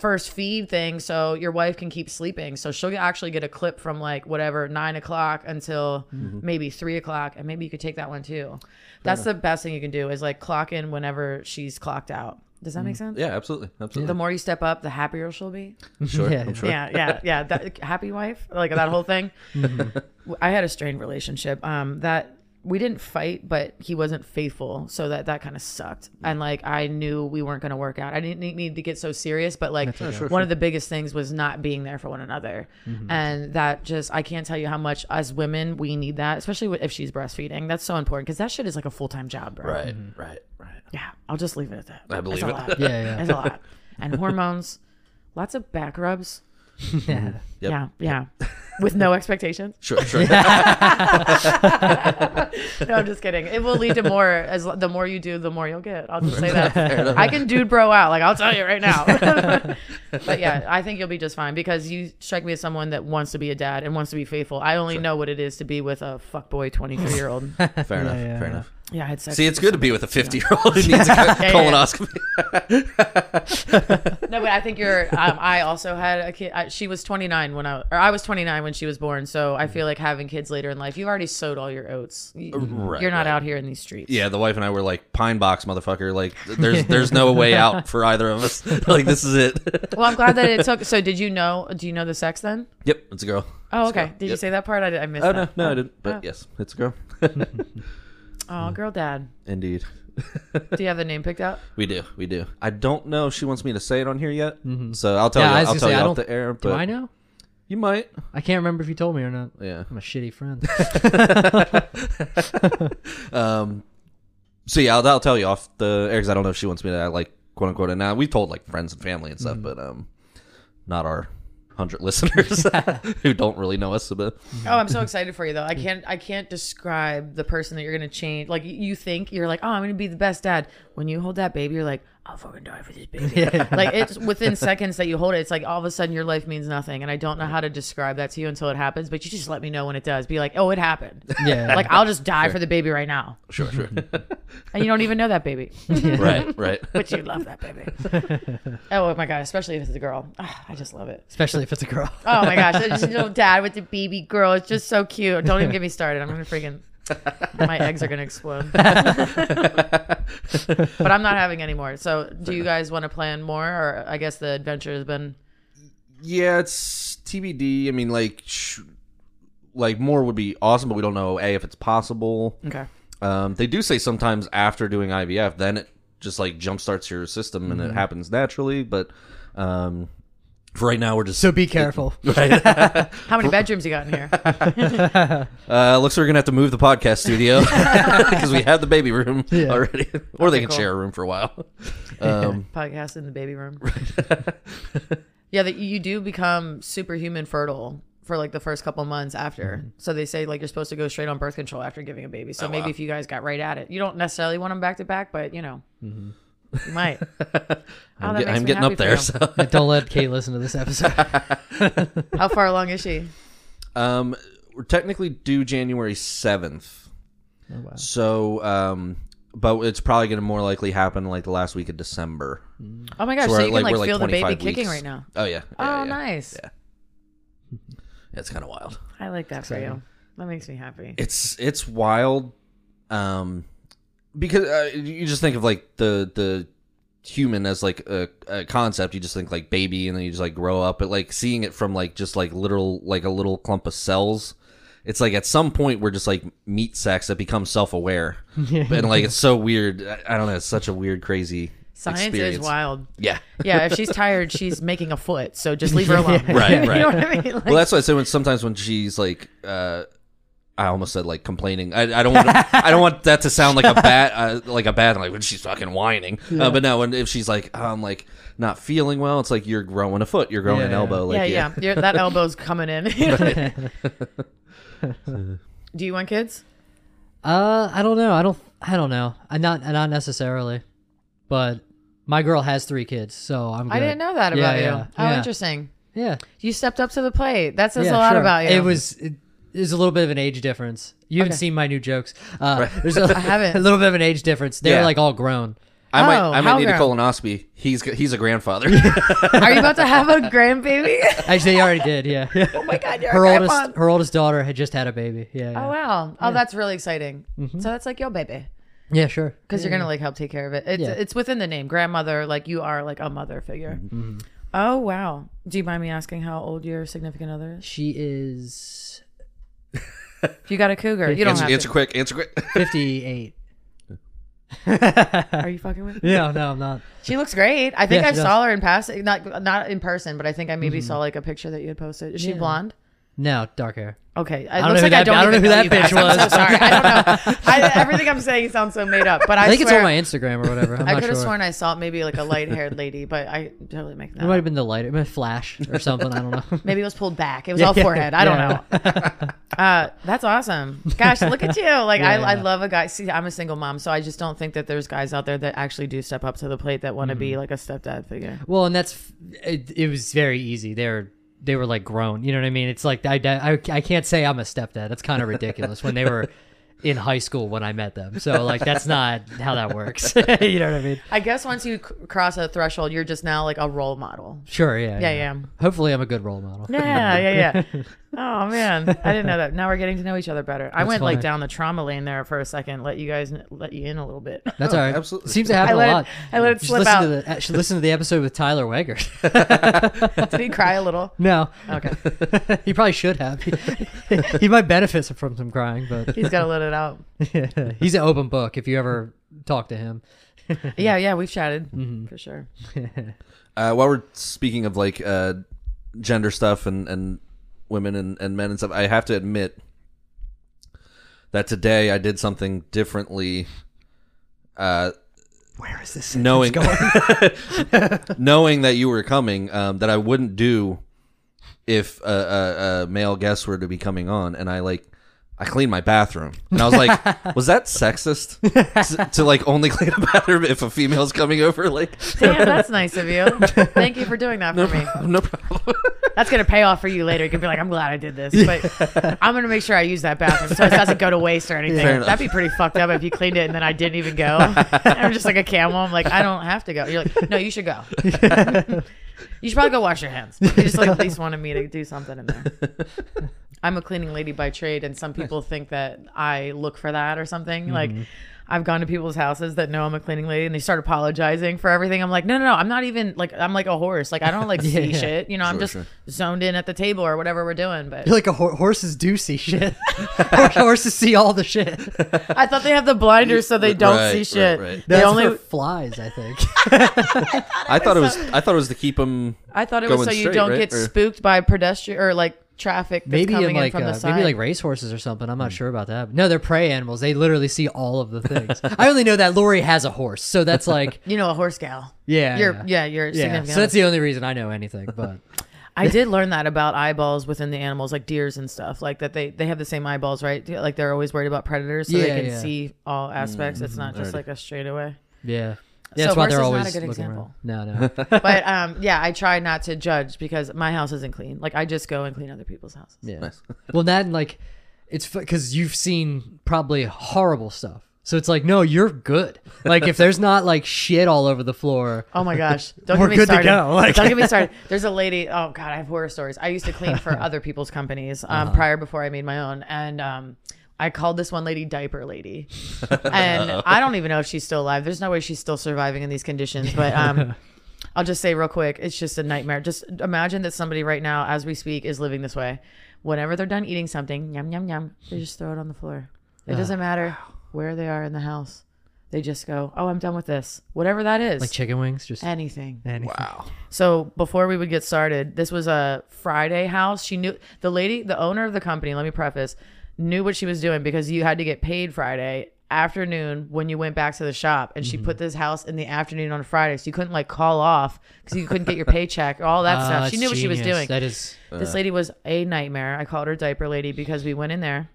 first feed thing so your wife can keep sleeping. So she'll actually get a clip from like whatever nine o'clock until mm-hmm. maybe three o'clock, and maybe you could take that one too. That's the best thing you can do is like clock in whenever she's clocked out. Does that make mm-hmm. sense? yeah absolutely absolutely The more you step up, the happier she'll be. sure Yeah. sure Yeah, yeah, yeah. That happy wife, like that whole thing. Mm-hmm. I had a strained relationship. Um, that we didn't fight, but he wasn't faithful, so that that kind of sucked. And like I knew we weren't going to work out. I didn't need- need to get so serious, but like one of the biggest things was not being there for one another, mm-hmm. and that just I can't tell you how much as women we need that, especially if she's breastfeeding. That's so important because that shit is like a full time job, bro. right mm-hmm. right right Yeah, I'll just leave it at that. I believe It's a it. lot. Yeah, yeah. It's a lot. And hormones, lots of back rubs. Mm-hmm. yeah. Yep. Yeah, yeah. with no expectations. Sure, sure. No, I'm just kidding. It will lead to more. As the more you do, the more you'll get. I'll just say that. I can dude bro out. Like I'll tell you right now. but yeah, I think you'll be just fine because you strike me as someone that wants to be a dad and wants to be faithful. I only know what it is to be with a fuckboy 23 year old. fair enough. yeah, fair enough. Yeah, I had sex. See, it's good to be with a 50 year old who needs a co- yeah, yeah. colonoscopy. No, but I think you're. Um, I also had a kid. I, she was 29 when I, or I was 29 when she was born. So I feel like having kids later in life, you've already sowed all your oats. You, Right, you're not right. out here in these streets. Yeah, the wife and I were like pine box motherfucker. Like, there's there's no way out for either of us. like, this is it. Well, I'm glad that it took. So, did you know? Do you know the sex then? yep, it's a girl. Oh, okay. Did you Yep. say that part? I, I missed Oh no, that. no, I didn't. But Oh. yes, it's a girl. Oh, girl, dad. Indeed. Do you have the name picked out? We do, we do. I don't know if she wants me to say it on here yet, so I'll tell Yeah, I you. was I'll tell say, you I off don't- the air. But Do I know? You might. I can't remember if you told me or not. Yeah. I'm a shitty friend. Um. So yeah, I'll, I'll tell you off the air because I don't know if she wants me to like quote unquote. And now we've told like friends and family and stuff, but um, not our hundred listeners who don't really know us. But Oh, I'm so excited for you though. I can't I can't describe the person that you're gonna change. Like you think you're like, oh, I'm gonna be the best dad. When you hold that baby, you're like, I'll fucking die for this baby. like it's within seconds that you hold it. It's like all of a sudden your life means nothing, and I don't know how to describe that to you until it happens. But you just let me know when it does. Be like, oh, it happened. yeah. Like I'll just die for the baby right now, sure, sure. and you don't even know that baby, right, right. but you love that baby. oh my god, especially if it's a girl. Ah, I just love it. Especially if it's a girl. Oh my gosh, it's just little dad with the baby girl. It's just so cute. Don't even get me started. I'm gonna freaking my eggs are gonna explode. but I'm not having any more. So do you guys want to plan more or I guess the adventure has been Yeah, it's TBD. I mean, like, sh- like more would be awesome, but we don't know a if it's possible. Okay. Um, they do say sometimes after doing IVF, then it just like jumpstarts your system and it happens naturally. But um, for right now, we're just So be careful. right. How many bedrooms you got in here? Uh, looks like we're gonna have to move the podcast studio because we have the baby room already, or they can cool. share a room for a while. Um, Podcast in the baby room. yeah, that you do become superhuman fertile for like the first couple months after. So they say like you're supposed to go straight on birth control after giving a baby. So maybe wow. if you guys got right at it, you don't necessarily want them back to back, but you know, you might. Oh, I'm, that get- I'm getting up there. you. So, Don't let Kate listen to this episode. How far along is she? um, we're technically due January seventh. Oh, wow. So, um, but it's probably gonna more likely happen like the last week of December. Oh my gosh! So So, you like, can like we're, like, feel the baby 25 kicking right now. Oh yeah. Oh, yeah, yeah. nice. Yeah. It's kind of wild. I like that for you. That makes me happy. It's it's wild, um, because uh, you just think of like the the human as like a, a concept. You just think like baby, and then you just like grow up. But like seeing it from like just like literal like a little clump of cells. It's like at some point we're just like meat sacks that become self aware, and like it's so weird. I, I don't know. It's such a weird, crazy Science experience. is wild. Yeah. Yeah, if she's tired, she's making a foot. So just leave her alone. Right, you right. know what I mean? Like, well, that's why I say when sometimes when she's like, uh, I almost said like complaining. I, I don't want I don't want that to sound like a bad uh, like a bad like when she's fucking whining. Uh, but no, when if she's like I'm like not feeling well, it's like you're growing a foot, you're growing Yeah, an yeah. elbow. Like, yeah, yeah. You're, that elbow's coming in. Do you want kids? Uh, I don't know. I don't. I don't know. I not not necessarily, but my girl has three kids, so I'm. Good. I didn't know that Yeah, about you. yeah, Oh, yeah. interesting. Yeah, You stepped up to the plate. That says yeah, a lot sure. about you. It was. It, there's a little bit of an age difference. You haven't Okay. seen my new jokes. Uh, there's a, I haven't. a little bit of an age difference. They're Yeah. like all grown. I might Oh, I might how need a grown? colonoscopy. He's he's a grandfather. Are you about to have a grandbaby? Actually, they already did. Yeah. oh my god, you're her a oldest grandpa. her oldest daughter had just had a baby. Yeah. yeah. Oh wow. Oh, that's really exciting. Mm-hmm. So that's like your baby. Yeah, sure. because you're gonna like help take care of it. It's Yeah. it's within the name, grandmother. Like you are like a mother figure. Mm-hmm. Oh wow. Do you mind me asking how old your significant other is? She is If you got a cougar, you don't answer, have answer to. quick. Answer quick. 58. Are you fucking with? me? Yeah, no, I'm not. She looks great. I think Yeah, I she saw her in passing, not not in person, but I think I maybe Mm-hmm. saw like a picture that you had posted. Is she Yeah. blonde? No, dark hair. Okay, it don't know looks who like I that- don't, I don't know who that you guys. bitch I'm so sorry. I don't know. I, everything I'm saying sounds so made up, but I, I think it's swear, on my Instagram or whatever. I'm I not could have sure. sworn I saw maybe like a light-haired lady, but I totally make that. It might up. have been the lighter, it might have flash or something. I don't know. Maybe it was pulled back. It was all forehead. I don't know. Uh, that's awesome. Gosh, look at you. Like I, Yeah, I yeah. love a guy. See, I'm a single mom, so I just don't think that there's guys out there that actually do step up to the plate that want to Mm-hmm. be like a stepdad figure. Well, and that's it, it was very easy. They were they were like grown. You know what I mean? It's like I, I, I can't say I'm a stepdad. That's kind of ridiculous when they were in high school when I met them. So like that's not how that works. you know what I mean? I guess once you c- cross a threshold, you're just now like a role model. Sure. Yeah. Yeah, yeah. Hopefully, I'm a good role model. Yeah, yeah, yeah. Oh man, I didn't know that. Now we're getting to know each other better. I went like fine. down the trauma lane there for a second. Let you guys let you in a little bit. That's all right. absolutely. Seems to happen I let a it- lot. I let it You slip listen out. To the, should listen to the episode with Tyler Weger. Did he cry a little? no. Okay, he probably should have. he might benefit from some crying, but he's got to let it out. he's an open book. If you ever talk to him, Yeah, yeah, we've chatted Mm-hmm. for sure. Uh, while we're speaking of like uh, gender stuff and, and women and, and men and stuff, I have to admit that today I did something differently. Uh, where is this? knowing knowing that you were coming, um, that I wouldn't do if a, a, a male guest were to be coming on, and I like. I cleaned my bathroom, and I was like, "Was that sexist to, to like only clean a bathroom if a female's coming over?" Like, Damn, that's nice of you. Thank you for doing that for me. no problem. That's gonna pay off for you later. You can be like, I'm glad I did this, but I'm gonna make sure I use that bathroom so it doesn't go to waste or anything. Fair. That'd be pretty fucked up if you cleaned it and then I didn't even go. I'm just like a camel. I'm like, I don't have to go. You're like, no, you should go. you should probably go wash your hands. You just like at least wanted me to do something in there. I'm a cleaning lady by trade, and some people think that I look for that or something. Mm-hmm. Like, I've gone to people's houses that know I'm a cleaning lady, and they start apologizing for everything. I'm like, no, no, no, I'm not even like I'm like a horse. Like I don't like see Yeah. shit. You know, I'm just sure. zoned in at the table or whatever we're doing. But You're like a hor- horses do see shit. horses see all the shit. I thought they have the blinders so they don't Right, see shit. right. They That's only. for flies, I think. I thought it was. I thought it was to keep them. I thought it was going so you straight, don't right? get Or- spooked by pedestrian or like traffic that's maybe coming in like in from the uh, side. maybe like racehorses or something. I'm not sure about that. No, they're prey animals. They literally see all of the things. I only know that Lori has a horse, so that's like you know, a horse gal. yeah, You're yeah. yeah, you're Yeah, significant. so that's the only reason I know anything. But I did learn that about eyeballs within the animals, like deers and stuff, like that they they have the same eyeballs, right? Like they're always worried about predators, so they can yeah. see all aspects. It's not just alrighty. like a straightaway. yeah, So yeah that's why they're horse is not a good looking example. around. No, no. But um, yeah, I try not to judge because my house isn't clean. Like I just go and clean other people's houses. Yeah. Nice. well, that and like it's because you've seen probably horrible stuff. So it's like, no, you're good. Like if there's not like shit all over the floor, Oh my gosh! Don't We're get me good to started. go, like- Don't get me started. There's a lady. Oh god, I have horror stories. I used to clean for other people's companies um, Uh-huh. prior before I made my own, and um, I called this one lady diaper lady, and I don't even know if she's still alive. There's no way she's still surviving in these conditions, but um. I'll just say real quick, it's just a nightmare. Just imagine that somebody right now, as we speak, is living this way. Whenever they're done eating something, yum yum yum, they just throw it on the floor. It doesn't matter where they are in the house. They just go, "Oh, I'm done with this." Whatever that is. like chicken wings, just anything. anything. Wow. So before we would get started, this was a Friday house. She knew the lady, the owner of the company. Let me preface, knew what she was doing because you had to get paid Friday afternoon when you went back to the shop, and she Mm-hmm. put this house in the afternoon on Friday, so you couldn't like call off because you couldn't get your paycheck, all that Ah, stuff. She knew what she was doing. That is This lady was a nightmare. I called her diaper lady because we went in there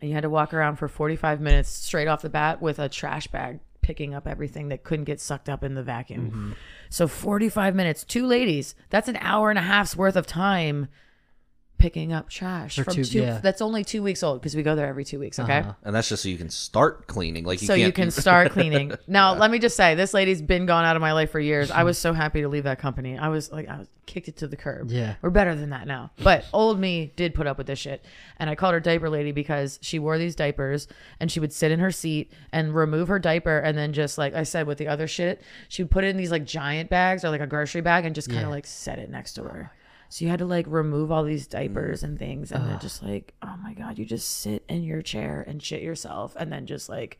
and you had to walk around for 45 minutes straight off the bat with a trash bag picking up everything that couldn't get sucked up in the vacuum. Mm-hmm. So 45 minutes, two ladies, that's an hour and a half's worth of time picking up trash For from two- two, yeah. that's only 2 weeks old because we go there every 2 weeks, okay? Uh-huh. And that's just so you can start cleaning. Like you so you can start cleaning. Now, let me just say, this lady's been gone out of my life for years. I was so happy to leave that company. I was like, I was kicked it to the curb. Yeah. we're better than that now. But old me did put up with this shit, and I called her diaper lady because she wore these diapers, and she would sit in her seat and remove her diaper, and then just like I said with the other shit, she would put it in these like giant bags or like a grocery bag, and just kind of Yeah. like set it next to her. So you had to like remove all these diapers mm. and things, and then just like, oh my god, you just sit in your chair and shit yourself, and then just like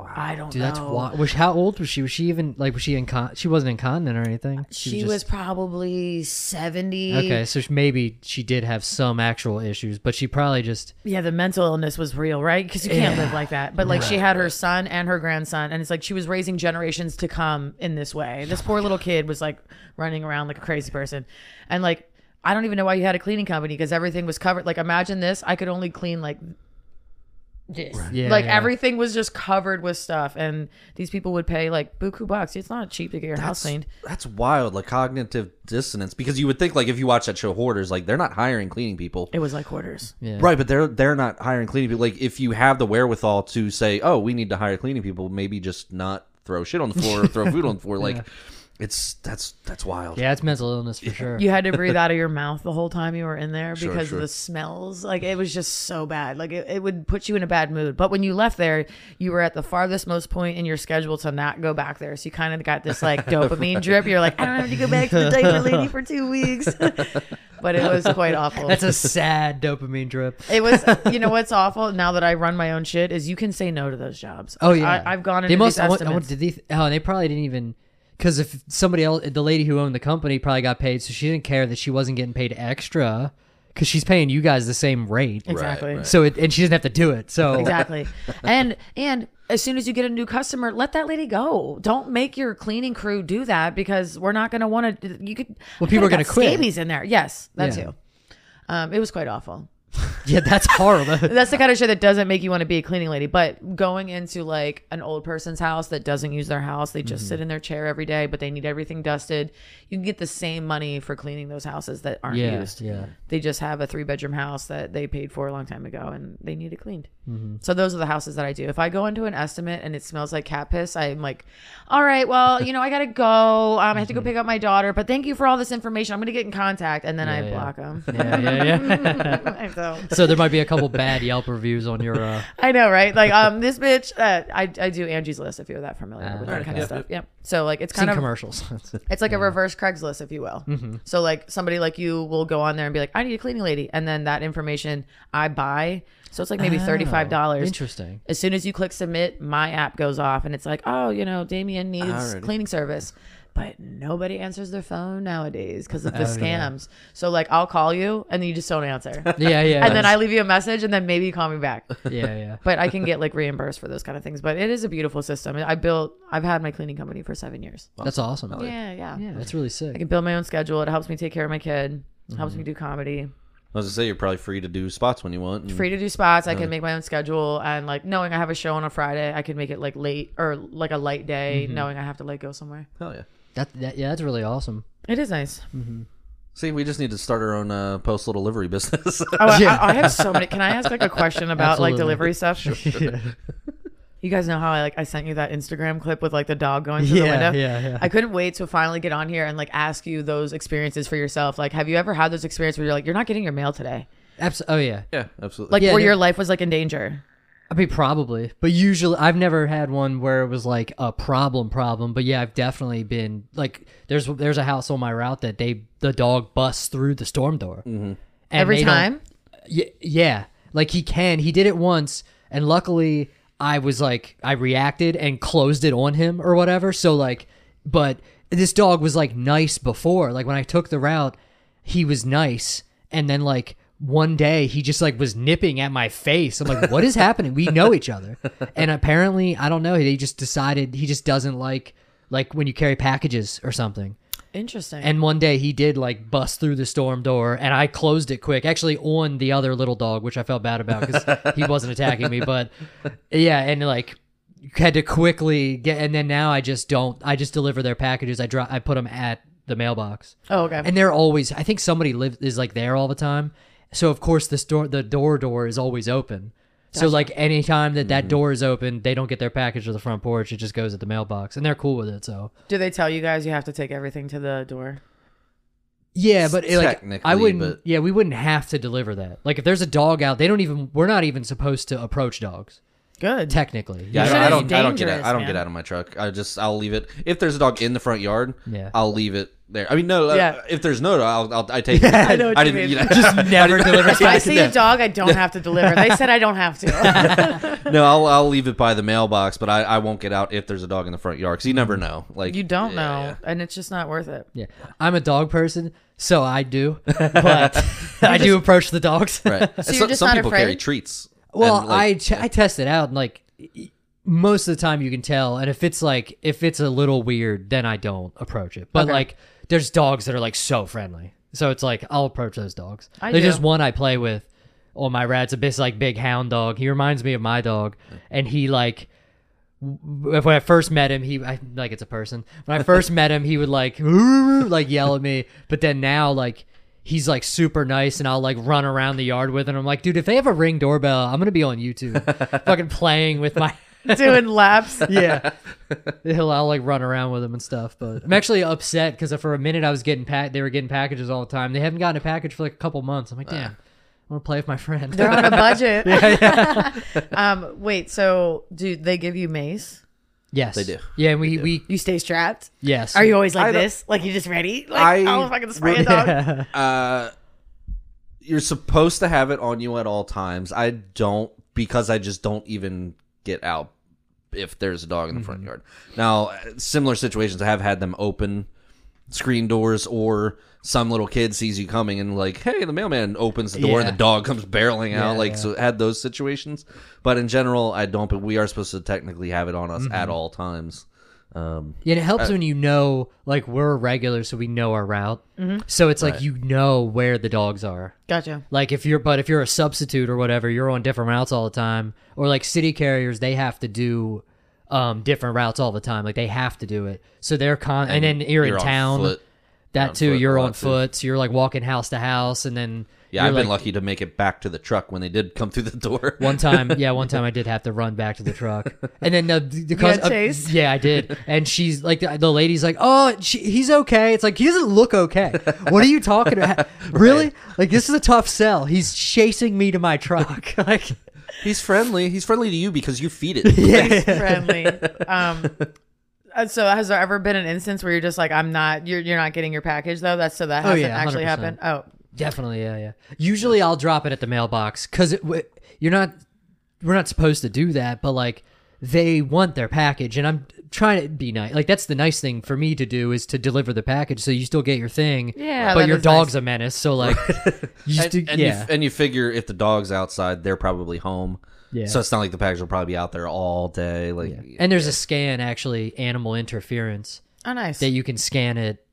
I don't Dude, know. that's why. Was how old was she? Was she even like? Was she incon? She wasn't incontinent or anything. She was, just- probably 70. okay. So she- maybe she did have some actual issues, but she probably just Yeah, the mental illness was real, right? Because you can't live like that. But like she had her son and her grandson, and it's like she was raising generations to come in this way. This poor little kid was like running around like a crazy person, and like I don't even know why you had a cleaning company because everything was covered. Like imagine this, I could only clean like this, Yeah, like yeah. everything was just covered with stuff, and these people would pay like buku bucks. It's not cheap to get your house cleaned. That's wild, like cognitive dissonance. Because you would think, like, if you watch that show Hoarders, like they're not hiring cleaning people, It was like quarters. yeah. right? But they're they're not hiring cleaning people. Like, if you have the wherewithal to say, "Oh, we need to hire cleaning people," maybe just not throw shit on the floor or throw food on the floor. Like, it's that's that's wild. Yeah, it's mental illness for sure. You had to breathe out of your mouth the whole time you were in there Sure, because sure. of the smells. Like it was just so bad. Like it, it would put you in a bad mood. But when you left there, you were at the farthest most point in your schedule to not go back there. So you kind of got this like dopamine drip. You're like, I don't have to go back to the diaper lady for two weeks. but it was quite awful. That's a sad dopamine drip. it was, you know, what's awful now that I run my own shit is you can say no to those jobs. Oh yeah, I, I've gone into They must. these I want, I want, estimates. did they? Oh, they probably didn't even. Because if somebody else, the lady who owned the company probably got paid, so she didn't care that she wasn't getting paid extra, because she's paying you guys the same rate. exactly. right. So it, and she doesn't have to do it. So exactly and and as soon as you get a new customer let that lady go don't make your cleaning crew do that because we're not going to want to you could Well, people are going gonna quit. scabies in there yes that Yeah. too um, it was quite awful yeah, that's horrible. that's the kind of shit that doesn't make you want to be a cleaning lady but going into like an old person's house that doesn't use their house they just sit in their chair every day but they need everything dusted you can get the same money for cleaning those houses that aren't yeah, used yeah. they just have a three bedroom house that they paid for a long time ago and they need it cleaned. Mm-hmm. So those are the houses that I do. If I go into an estimate and it smells like cat piss, I'm like, all right, well, you know, I got to go. Um, I have to go pick up my daughter, but thank you for all this information. I'm going to get in contact. And then I Mm-hmm. Yeah, yeah. block them. Yeah, yeah, yeah. so, so there might be a couple bad Yelp reviews on your. Uh, I know, right? Like, um, this bitch, uh, I, I do Angie's List if you're that familiar Ah, with that kind of stuff. Yep. So, like, it's seen kind of commercials. It's like a reverse Craigslist, if you will. Mm-hmm. So, like somebody like you will go on there and be like, "I need a cleaning lady," and then that information I buy. So it's like maybe thirty-five dollars. Interesting. As soon as you click submit, my app goes off, and it's like, "Oh, you know, Damien needs Alrighty. cleaning service." But nobody answers their phone nowadays because of the Oh, yeah. scams. So like, I'll call you, and then you just don't answer, Yeah, yeah. and then I leave you a message, and then maybe you call me back. Yeah, yeah. But I can get like reimbursed for those kind of things. But it is a beautiful system. I built. I've had my cleaning company for seven years. That's awesome. Yeah, yeah. Yeah, that's really sick. I can build my own schedule. It helps me take care of my kid. It helps Mm-hmm. me do comedy. I was gonna say you're probably free to do spots when you want. and- Free to do spots. I can make my own schedule and like knowing I have a show on a Friday, I can make it like late or like a light day, Mm-hmm. knowing I have to like go somewhere. Hell yeah. That, that yeah, that's really awesome. It is nice. See, we just need to start our own uh, postal delivery business. Oh, I- Yeah. I, I have so many. Can I ask like a question about like delivery stuff? You guys know how I like I sent you that Instagram clip with like the dog going through the window. yeah, yeah. I couldn't wait to finally get on here and like ask you those experiences for yourself. Like, have you ever had those experiences where you're like, you're not getting your mail today, Abs- oh yeah. yeah, absolutely. like Yeah, where no- your life was like in danger? I mean, probably, but usually I've never had one where it was like a problem problem. But yeah, I've definitely been like, there's there's a house on my route that they the dog busts through the storm door mm-hmm. Every time. Yeah, yeah, like he can. He did it once, and luckily I was like I reacted and closed it on him or whatever. So like, but this dog was like nice before. Like when I took the route, he was nice, and then like one day he just like was nipping at my face. I'm like, what is happening? We know each other, and apparently I don't know. He just decided he just doesn't like like when you carry packages or something. Interesting. And one day he did like bust through the storm door, and I closed it quick, actually on the other little dog, which I felt bad about because he wasn't attacking me. But yeah, and like had to quickly get, and then now I just don't. I just deliver their packages. I drop. I put them at the mailbox, oh, okay. and they're always. I think somebody lives is like there all the time, so of course the store the door door is always open. So like anytime that that mm-hmm. door is open, they don't get their package to the front porch. It just goes at the mailbox, and they're cool with it. So Do they tell you guys you have to take everything to the door? Yeah, but it, like I Technically, wouldn't. but- Yeah, we wouldn't have to deliver that. Like if there's a dog out, they don't even. We're not even supposed to approach dogs. Good. Technically, Yeah, I don't, I is don't, I don't get out. dangerous, I don't man. get out of my truck. I just I'll leave it. If there's a dog in the front yard, Yeah. I'll leave it there. I mean, no. uh, if there's no, I'll, I'll I take it. I know what I you didn't. mean. You know, Just never deliver If I back. see a dog, I don't have to deliver. They said I don't have to. no, I'll I'll leave it by the mailbox, but I, I won't get out if there's a dog in the front yard because you never know. Like You don't yeah, know, yeah. and it's just not worth it. Yeah, I'm a dog person, so I do, but I do approach the dogs. Right. So some you're some not people carry treats. Well, and, like, I ch- I test it out, and like y- most of the time you can tell, and if it's like if it's a little weird, then I don't approach it. But Okay. like, there's dogs that are like so friendly, so it's like I'll approach those dogs. I There's do. just one I play with on my rats. A bit like big hound dog. He reminds me of my dog, and he like. w- When I first met him, he I, like it's a person. When I first met him, he would like like yell at me, but then now like he's like super nice, and I'll like run around the yard with him. I'm like, dude, if they have a ring doorbell, I'm gonna be on YouTube, fucking playing with my Doing laps. yeah. He'll I'll like run around with him and stuff. But I'm actually upset because for a minute I was getting pack. They were getting packages all the time. They haven't gotten a package for like a couple months. I'm like, damn, I want to play with my friend. They're on a budget. um, wait. So, do they give you mace? yes, They do. Yeah, we we You stay strapped? yes. Are you always like I don't- this? Like you just ready? Like I oh, fucking spray a dog. uh, you're supposed to have it on you at all times. I don't because I just don't even get out if there's a dog in the Mm-hmm. front yard. Now, similar situations, I have had them open screen doors or some little kid sees you coming and like, hey, the mailman opens the door and the dog comes barreling out. Yeah, like, yeah. so had those situations. But in general, I don't. But we are supposed to technically have it on us Mm-hmm. at all times. Um, Yeah, and it Uh, helps when you know, like, we're regular, so we know our route. Mm-hmm. So it's like Right. you know where the dogs are. Gotcha. Like if you're, but if you're a substitute or whatever, you're on different routes all the time. Or like city carriers, they have to do um, different routes all the time. Like they have to do it. So they're con, and, then you're, in town. foot. That too, foot you're lot, on too. foot. So you're like walking house to house, and then Yeah, I've been lucky to make it back to the truck when they did come through the door. One time, yeah, one time I did have to run back to the truck, and then the, the cous- got chased? yeah, I did, and she's like, the, the lady's like, "Oh, she, he's okay." It's like he doesn't look okay. What are you talking about? Really? Like this is a tough sell. He's chasing me to my truck. like, He's friendly. He's friendly to you because you feed it. He's friendly. Um, uh, Uh, so has there ever been an instance where you're just like, I'm not, you're you're not getting your package though? That's so that Oh, hasn't yeah, actually 100%. happened. Oh, definitely, yeah, yeah. Usually, I'll drop it at the mailbox because it, you're not, we're not supposed to do that, but like they want their package, and I'm trying to be nice. Like that's the nice thing for me to do is to deliver the package, so you still get your thing. Yeah, but your dog's nice. a menace. So like, you and, do, and yeah, you, and you figure if the dog's outside, they're probably home. Yeah. So it's not like the package will probably be out there all day. Like, and there's a scan actually, animal interference oh, nice. that you can scan it.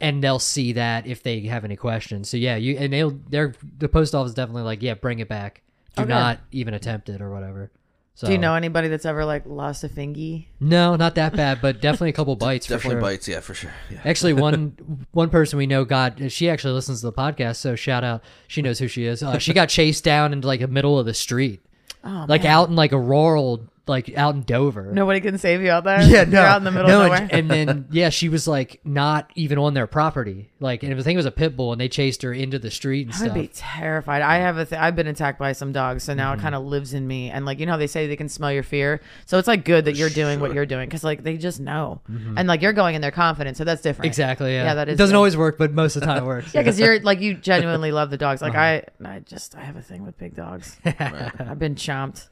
And they'll see that if they have any questions. So yeah, you and they'll they're the post office definitely like yeah, bring it back. Do Okay. not even attempt it or whatever. So Do you know anybody that's ever like lost a fingy? No, not that bad, but definitely a couple bites. for definitely sure. bites. Yeah, for sure. Yeah. Actually, one one person we know got she actually listens to the podcast, so shout out. She knows who she is. Uh, she got chased down into like the middle of the street, Oh, like man. out in like a rural, like out in Dover. Nobody can save you out there. Yeah, no, You're out in the middle no, of and, nowhere. and then yeah, she was like not even on their property. Like, and I think it was a pit bull, and they chased her into the street and I would be terrified. I have a th- I've been attacked by some dogs, so now Mm-hmm. it kind of lives in me. And like you know, how they say they can smell your fear, so it's like good that you're doing what you're doing because like they just know, and like you're going in there confident, so that's different. Mm-hmm. Exactly. Yeah. Yeah, that is It doesn't good. always work, but most of the time it works. Yeah, because you're like you genuinely love the dogs. Like Uh-huh. I, I just I have a thing with big dogs. I've been chomped,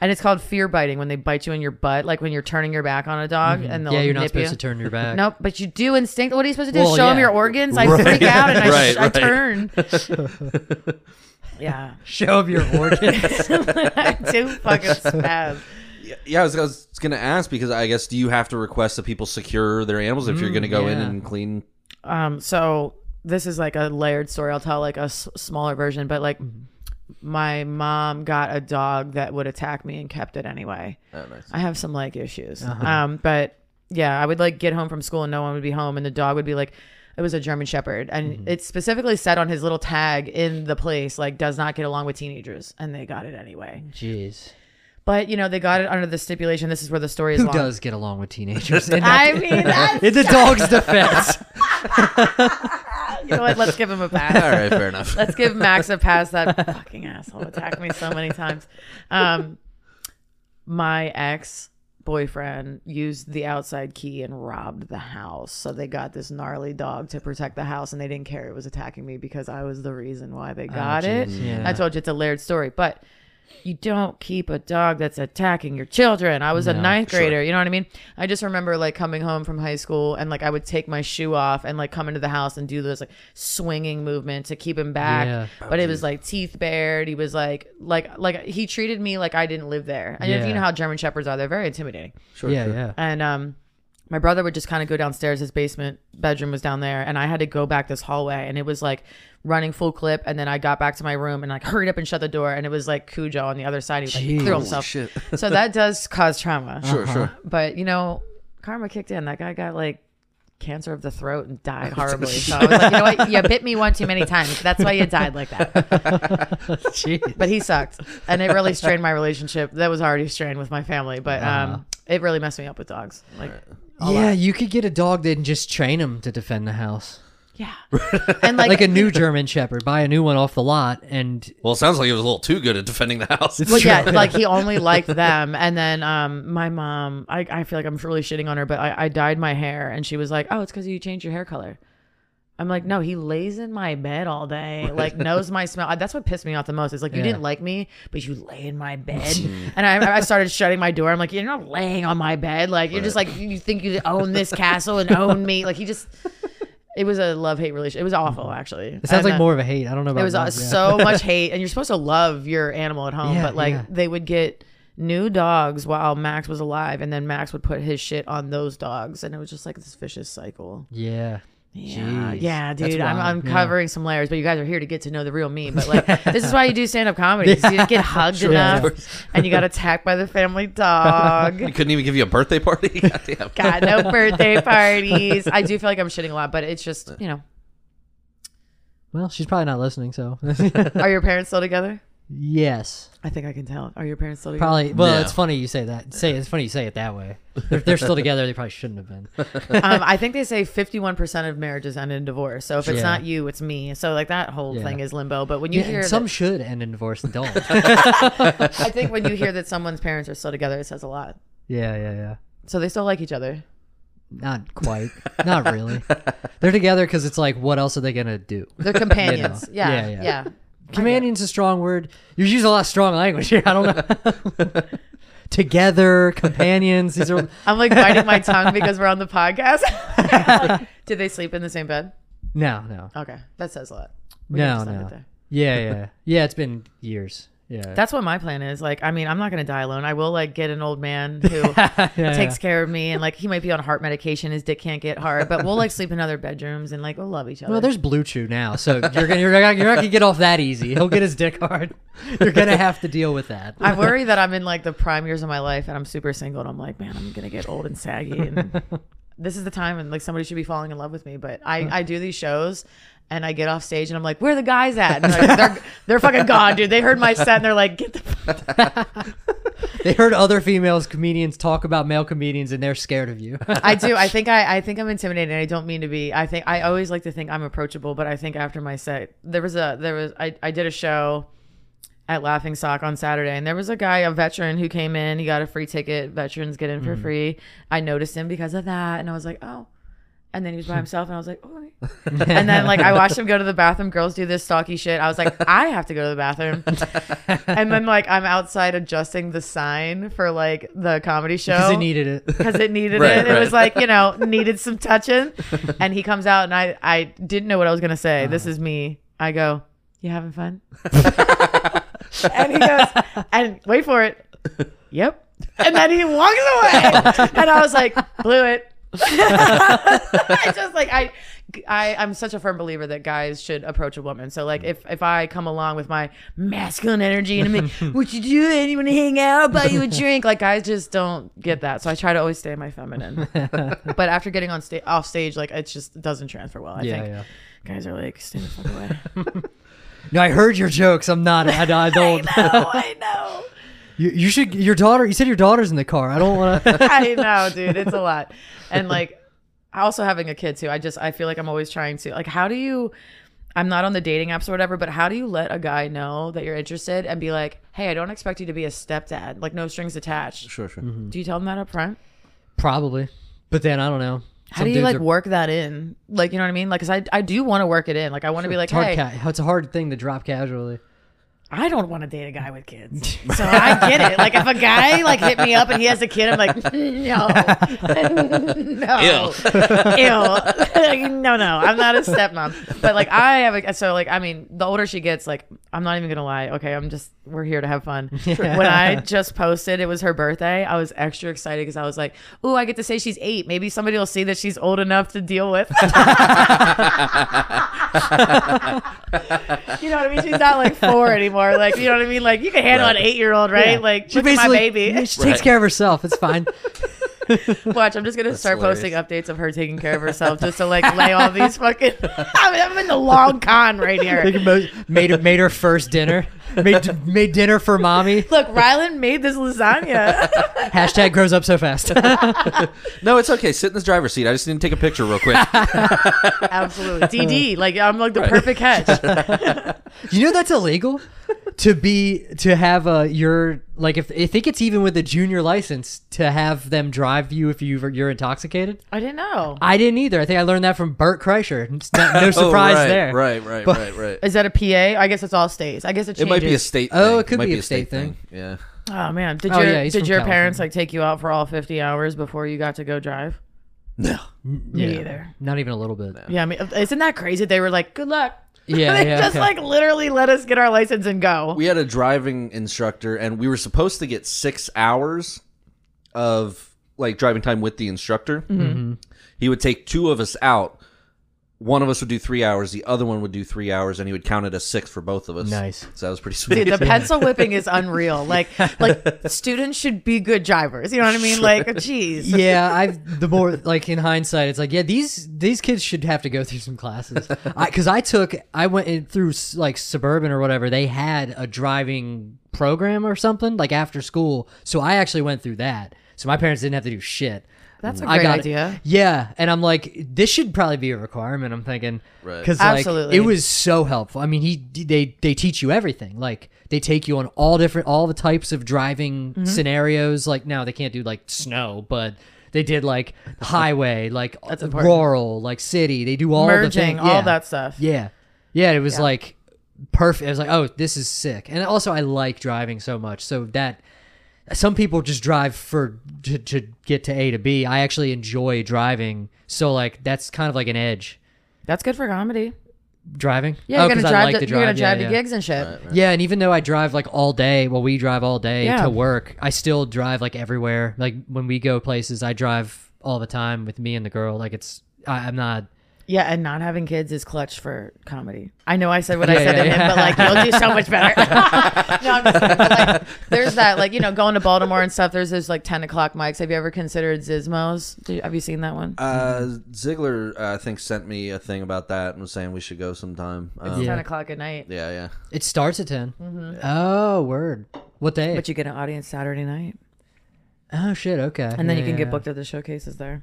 and it's called fear biting when they bite you in your butt, like when you're turning your back on a dog and they'll Mm-hmm. yeah, you're not supposed you. to turn your back. Nope, but you do instinct. What are you supposed to do? Well, Show them your organs? I Right. freak out and I, Right, I right. turn. yeah, Show of your organs. I do fucking spaz. Yeah, yeah, I was, I was gonna ask because I guess do you have to request that people secure their animals if you're gonna go in and clean? Um, so this is like a layered story. I'll tell like a s- smaller version, but like my mom got a dog that would attack me and kept it anyway. Oh, nice. I have some like issues. Um, but yeah, I would like get home from school and no one would be home, and the dog would be like, it was a German Shepherd, and it specifically said on his little tag in the place like does not get along with teenagers, and they got it anyway. Jeez. But you know they got it under the stipulation. This is where the story is. Who long. does get along with teenagers? I mean, that's, in the dog's defense. You know what? Let's give him a pass. All right, fair enough. Let's give Max a pass. That fucking asshole attacked me so many times. Um, my ex boyfriend used the outside key and robbed the house. So they got this gnarly dog to protect the house, and they didn't care it was attacking me because I was the reason why they got it. yeah. I told you it's a layered story, but you don't keep a dog that's attacking your children. I was a No, ninth grader, you know what I mean? I just remember like coming home from high school and like I would take my shoe off and like come into the house and do this like swinging movement to keep him back. Yeah. But it was like teeth bared. He was like like like he treated me like I didn't live there. And if you know how German shepherds are, they're very intimidating. Sure, yeah, sure. yeah. And um my brother would just kind of go downstairs. His basement bedroom was down there, and I had to go back this hallway, and it was like running full clip. And then I got back to my room and like hurried up and shut the door, and it was like Cujo on the other side. He was, like, threw himself. shit. so that does cause trauma. Sure, sure. But you know, karma kicked in. That guy got like cancer of the throat and died horribly. So I was like, you know what? You bit me one too many times. That's why you died like that. Jeez. But he sucked, and it really strained my relationship. That was already strained with my family, but um, it really messed me up with dogs. Like, yeah, you could get a dog that and just train him to defend the house. yeah, and like, Like a new German Shepherd, buy a new one off the lot, and Well, it sounds like he was a little too good at defending the house. Well, yeah, like he only liked them. And then um, my mom, I, I feel like I'm really shitting on her, but I, I dyed my hair, and she was like, "Oh, it's because you changed your hair color." I'm like, no, he lays in my bed all day, like knows my smell. That's what pissed me off the most. It's like, you Yeah. didn't like me, but you lay in my bed. and I, I started shutting my door. I'm like, you're not laying on my bed. Like you're just like you think you own this castle and own me. Like he just, it was a love hate relationship. It was awful, actually. it sounds like uh, more of a hate. I don't know about it. was uh, love, yeah. so much hate, and you're supposed to love your animal at home, Yeah, but like yeah. they would get new dogs while Max was alive, and then Max would put his shit on those dogs, and it was just like this vicious cycle. Yeah. Yeah, Jeez. yeah, dude. I'm, I'm yeah. covering some layers, but you guys are here to get to know the real me. But like, this is why you do stand up comedy. You didn't get hugged enough, and you got attacked by the family dog. He couldn't even give you a birthday party. Goddamn. got no birthday parties. I do feel like I'm shitting a lot, but it's just you know. Well, she's probably not listening, so Are your parents still together? Yes, I think I can tell. Are your parents still together? probably. Well, Yeah. it's funny you say that. Say it's funny you say it that way. If they're still together, they probably shouldn't have been. um, I think they say 51% of marriages end in divorce. So if it's Yeah. not you, it's me. So like that whole Yeah. thing is limbo. But when you Yeah, hear and some that, should end in divorce and don't. I think when you hear that someone's parents are still together, it says a lot. yeah, yeah, yeah. So they still like each other. Not quite. Not really. They're together because it's like, what else are they gonna do? They're companions. You know. yeah, Yeah, yeah, yeah. Companion's a strong word. You use a lot of strong language here. I don't know. Together, companions. These are I'm like biting my tongue because we're on the podcast. Did they sleep in the same bed? no, no, Okay, that says a lot. We no, just end it no. Yeah, yeah, yeah. It's been years. Yeah, That's what my plan is. Like, I mean, I'm not gonna die alone. I will like get an old man who Yeah, takes care of me, and like he might be on heart medication. His dick can't get hard, but we'll like sleep in other bedrooms and like we'll love each other. Well, there's BlueChew now, so you're gonna you're not, you're not gonna get off that easy. He'll get his dick hard. You're gonna have to deal with that. I worry that I'm in like the prime years of my life and I'm super single and I'm like, man, I'm gonna get old and saggy and this is the time and like somebody should be falling in love with me. But I, mm. I do these shows and I get off stage and I'm like, where are the guys at? And like, they're they're fucking gone, dude. They heard my set and they're like, get the They heard other females comedians talk about male comedians, and they're scared of you. I do. I think I, I think I'm intimidated. I don't mean to be. I think I always like to think I'm approachable, but I think after my set, there was a there was I, I did a show at Laughing Sock on Saturday, and there was a guy, a veteran, who came in. He got a free ticket. Veterans get in for mm-hmm. free. I noticed him because of that, and I was like, oh. And then he was by himself, and I was like, oh. and then like I watched him go to the bathroom. Girls do this stalky shit. I was like, I have to go to the bathroom. and then like I'm outside adjusting the sign for like the comedy show Because he needed it. because it needed Right, it. It was like you know needed some touching, and he comes out and I I didn't know what I was gonna say. This uh-huh. is me. I go, you having fun? and he goes, and wait for it. Yep. And then he walks away, oh. and I was like, blew it. I just like I. I, I'm such a firm believer that guys should approach a woman. So like if, if I come along with my masculine energy and I'm like, what you do? You want to hang out? I'll buy you a drink. Like guys just don't get that. So I try to always stay my feminine. but after getting on stage, off stage, like it just doesn't transfer well. I Yeah, think yeah. guys are like, stay the fuck away. No, I heard your jokes. I'm not. I, I don't. no, I know. You, you should. Your daughter. You said your daughter's in the car. I don't want to. I know, dude. It's a lot. And like also having a kid too. I just I feel like I'm always trying to like how do you I'm not on the dating apps or whatever, but how do you let a guy know that you're interested and be like, hey, I don't expect you to be a stepdad, like no strings attached? Sure, sure. Mm-hmm. Do you tell them that up front? Probably. But then I don't know. How Some do you like are- work that in? Like, you know what I mean? Like, cause I, I do want to work it in. Like, I want to be like, It's hard, hey, ca- it's a hard thing to drop casually. I don't want to date a guy with kids. So I get it. Like if a guy like hit me up and he has a kid, I'm like, no, no, ew, no, no. I'm not a stepmom. But like I have a so like I mean, the older she gets, like I'm not even gonna lie. Okay, I'm just we're here to have fun. When I just posted, it was her birthday. I was extra excited because I was like, oh, I get to say she's eight. Maybe somebody will see that she's old enough to deal with. You know what I mean? She's not like four anymore. Like, you know what I mean? Like, you can handle Right. an eight year old, right? Yeah. Like, She look at my basically baby. she takes care of herself. It's fine. Watch, I'm just gonna start hilarious. posting updates of her taking care of herself, just to like lay all these fucking. I'm, I'm in the long con right here. made her made her first dinner. Made made dinner for mommy. Look, Rylan made this lasagna. Hashtag grows up so fast. No, it's okay. Sit in this driver's seat. I just need to take a picture real quick. Absolutely, DD. Like, I'm like the perfect catch. you know that's illegal to be to have a your like if I think it's even with a junior license to have them drive you if you you're intoxicated. I didn't know. I didn't either. I think I learned that from Bert Kreischer. It's not- no Oh, surprise right, there. Right, right, But- right, right. Is that a PA? I guess it's all states. I guess it It might be a changes. state. Oh, thing. it could might be a state thing. Yeah. Oh man, did Oh, your yeah, he's did from your parents like take you out for all 50 hours before you got to go drive? No. Me either. Not even a little bit. Yeah, I mean, isn't that crazy? They were like, "Good luck." Yeah, they yeah, just okay. like literally let us get our license and go. We had a driving instructor, and we were supposed to get six hours of like driving time with the instructor. Mm-hmm. He would take two of us out. One of us would do three hours. The other one would do three hours, and he would count it as six for both of us. Nice. So that was pretty sweet. Dude, the pencil whipping is unreal. Like, like students should be good drivers. You know what I mean? Like, jeez. yeah, I've the more like in hindsight, it's like yeah, these these kids should have to go through some classes. Because I, took, I went in through like suburban or whatever. They had a driving program or something like after school, so I actually went through that. So my parents didn't have to do shit. That's a I great got it. idea. Yeah, and I'm like, this should probably be a requirement. I'm thinking, Right. because like Absolutely. it was so helpful. I mean, he they they teach you everything. Like they take you on all different all the types of driving Mm-hmm. scenarios. Like now they can't do like snow, but they did like highway, like rural, like city. They do all the Merging, things. all Yeah. that stuff. Yeah, yeah. It was Yeah. like perfect. I was like, oh, this is sick. And also, I like driving so much, so that some people just drive for to, to get to A to B. I actually enjoy driving, so like that's kind of like an edge. That's good for comedy. Driving, Yeah, Oh, you're 'cause gonna I drive. like to, to you're gonna drive, drive yeah, to yeah. gigs and shit. Yeah, and even though I drive like all day, well, we drive all day Yeah. to work. I still drive like everywhere. Like when we go places, I drive all the time with me and the girl. Like it's, I, I'm not. Yeah, and not having kids is clutch for comedy. I know I said what Yeah, I said yeah, to him, yeah. but like you'll do so much better. no, I'm just kidding, like, there's that, like you know, going to Baltimore and stuff. There's those like 10 o'clock mics. Have you ever considered Zizmos? You- have you seen that one? Uh, Ziggler, uh, I think, sent me a thing about that and was saying we should go sometime. Um, It's Yeah. 10 o'clock at night, yeah, yeah. It starts at 10 Oh, word. What day? but you get an audience Saturday night, oh shit. Okay. and then you Yeah, can get booked at the showcases there.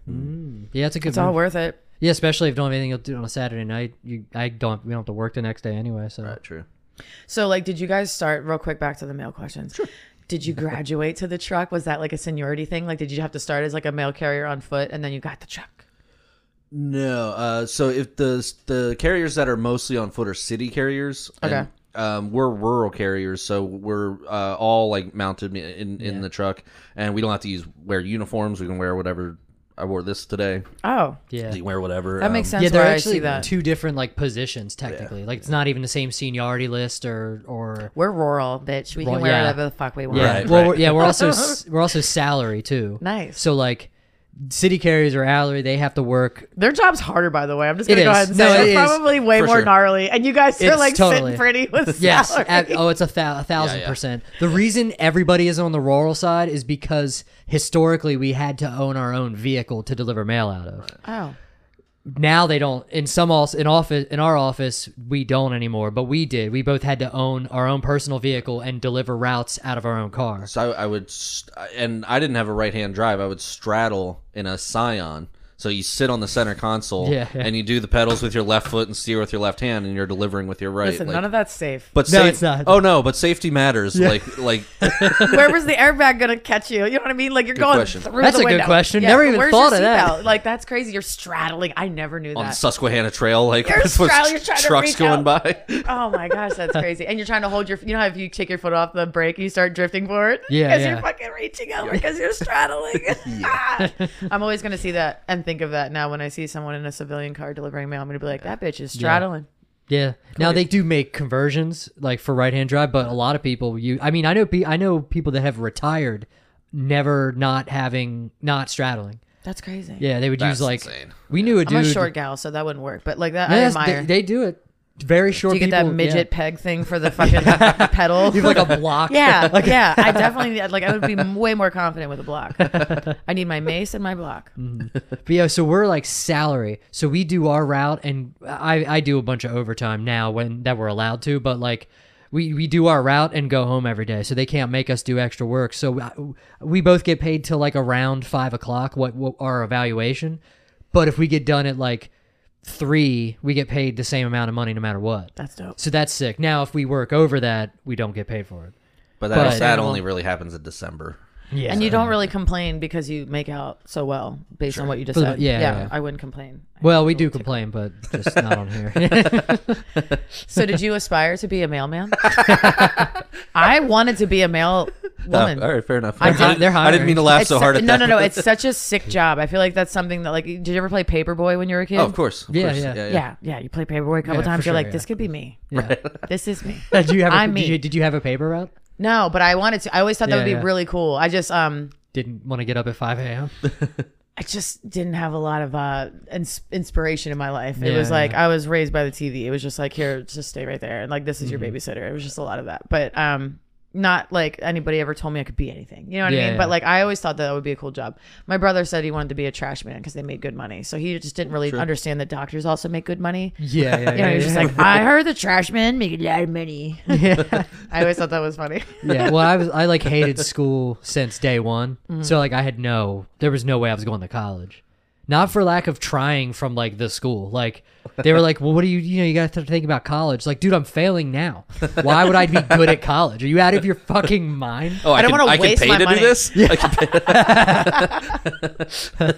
Yeah, it's a good. It's all worth it. Yeah, especially if you don't have anything you'll do on a Saturday night. You, I don't. We don't have to work the next day anyway. So Right, true. So, like, did you guys start real quick back to the mail questions? Sure. Did you graduate to the truck? Was that like a seniority thing? Like, did you have to start as like a mail carrier on foot, and then you got the truck? No. Uh, so if the the carriers that are mostly on foot are city carriers, and, Okay. um, we're rural carriers, so we're uh, all like mounted in in the truck, and we don't have to use wear uniforms. We can wear whatever. I wore this today. Oh, yeah. You can wear whatever. that makes um, sense. Yeah, they're why I actually that. two different like positions technically. Like it's not even the same seniority list or or We're rural, bitch. We Well, can wear yeah. whatever the fuck we want. yeah. Right, well, right. we're- yeah, we're also s- we're also salary too. Nice. So like city carriers or hourly, they have to work. Their job's harder, by the way. I'm just gonna go is. ahead and No, say it it's is. probably way For more sure. gnarly, and you guys are It's like totally- sitting pretty with Yes. salary. ab- oh, it's a, thou- a thousand Yeah, yeah. percent. The reason everybody is on the rural side is because historically we had to own our own vehicle to deliver mail out of. oh, now they don't in some also in office in our office we don't anymore but we did we both had to own our own personal vehicle and deliver routes out of our own car So I, I would, st- and I didn't have a right hand drive. I would straddle in a Scion. So you sit on the center console Yeah, yeah. and you do the pedals with your left foot and steer with your left hand, and you're delivering with your right. Listen, like- none of that's safe. but No, safe- it's not. Oh no, but safety matters. Like like Where was the airbag gonna catch you? You know what I mean? Like you're going question. through That's the a good question. Yeah, Never even where's thought your of that. seatbelt? Like that's crazy. You're straddling. I never knew that. on. Susquehanna Trail, like You're straddling, you're trying to trucks reach going out. by. Oh my gosh, that's crazy. And you're trying to hold your. You know how if you take your foot off the brake, you start drifting forward. Yeah, because yeah. you're fucking reaching over because you're straddling. I'm always gonna see that and think of that now when I see someone in a civilian car delivering mail. I'm gonna be like, that bitch is straddling. Yeah. Now they do make conversions like for right hand drive, but a lot of people you I mean I know pe- I know people that have retired never not having not straddling. That's crazy. Yeah, they would That's use like insane. we knew a I'm a short gal, so that wouldn't work. But like that, Yeah, I that's- admire. they, they do it. Very short do you get people. that midget yeah. peg thing for the fucking pedal? You have like a block. Yeah, yeah. I definitely like. I would be way more confident with a block. I need my mace and my block. Mm-hmm. But yeah, so we're like salary. So we do our route, and I I do a bunch of overtime now when that we're allowed to. But like we we do our route and go home every day, so they can't make us do extra work. So I- we both get paid till like around five o'clock. What, what our evaluation? But if we get done at like three, we get paid the same amount of money no matter what. That's dope. So that's sick. Now if we work over that, we don't get paid for it. But that, But- that only really happens in December. Yeah, And you don't really complain because you make out so well based on what you just For the- said. yeah, yeah. I wouldn't complain. Well, we do complain, but just not on here. So, did you aspire to be a mailman? I wanted to be a mail woman. Oh, all right, fair enough. I I, did- didn't, they're I didn't mean to laugh It's so su- hard at no, that. no, no. It's such a sick job. I feel like that's something that, like, did you ever play Paperboy when you were a kid? Oh, of course. Of Yeah, course. yeah. Yeah, yeah. You play Paperboy a couple Yeah, times. You're sure, like, yeah. this could be me. Yeah. This is me. Did you have a, I'm did me. you, did you have a paper route? No, but I wanted to. I always thought that Yeah, would be yeah. really cool. I just, um, Didn't want to get up at 5 a.m. I just didn't have a lot of uh ins- inspiration in my life. It Yeah, was like yeah. I was raised by the TV. It was just like here, just stay right there, and like this is your Mm-hmm. babysitter. It was just a lot of that, but um, not like anybody ever told me I could be anything. You know what I mean? yeah. But like I always thought that, that would be a cool job. My brother said he wanted to be a trash man because they made good money, so he just didn't really understand that doctors also make good money. Yeah, yeah, You know, yeah. he was just like, I heard the trash men make a lot of money. I always thought that was funny. yeah. Well, I was I like hated school since day one. Mm-hmm. So like I had no there was no way I was going to college. Not for lack of trying from like the school. Like they were like, "Well, what do you you know, you got to think about college." Like, dude, I'm failing now. Why would I be good at college? Are you out of your fucking mind? Oh, I, I don't wanna I can waste pay my to money. do this. I can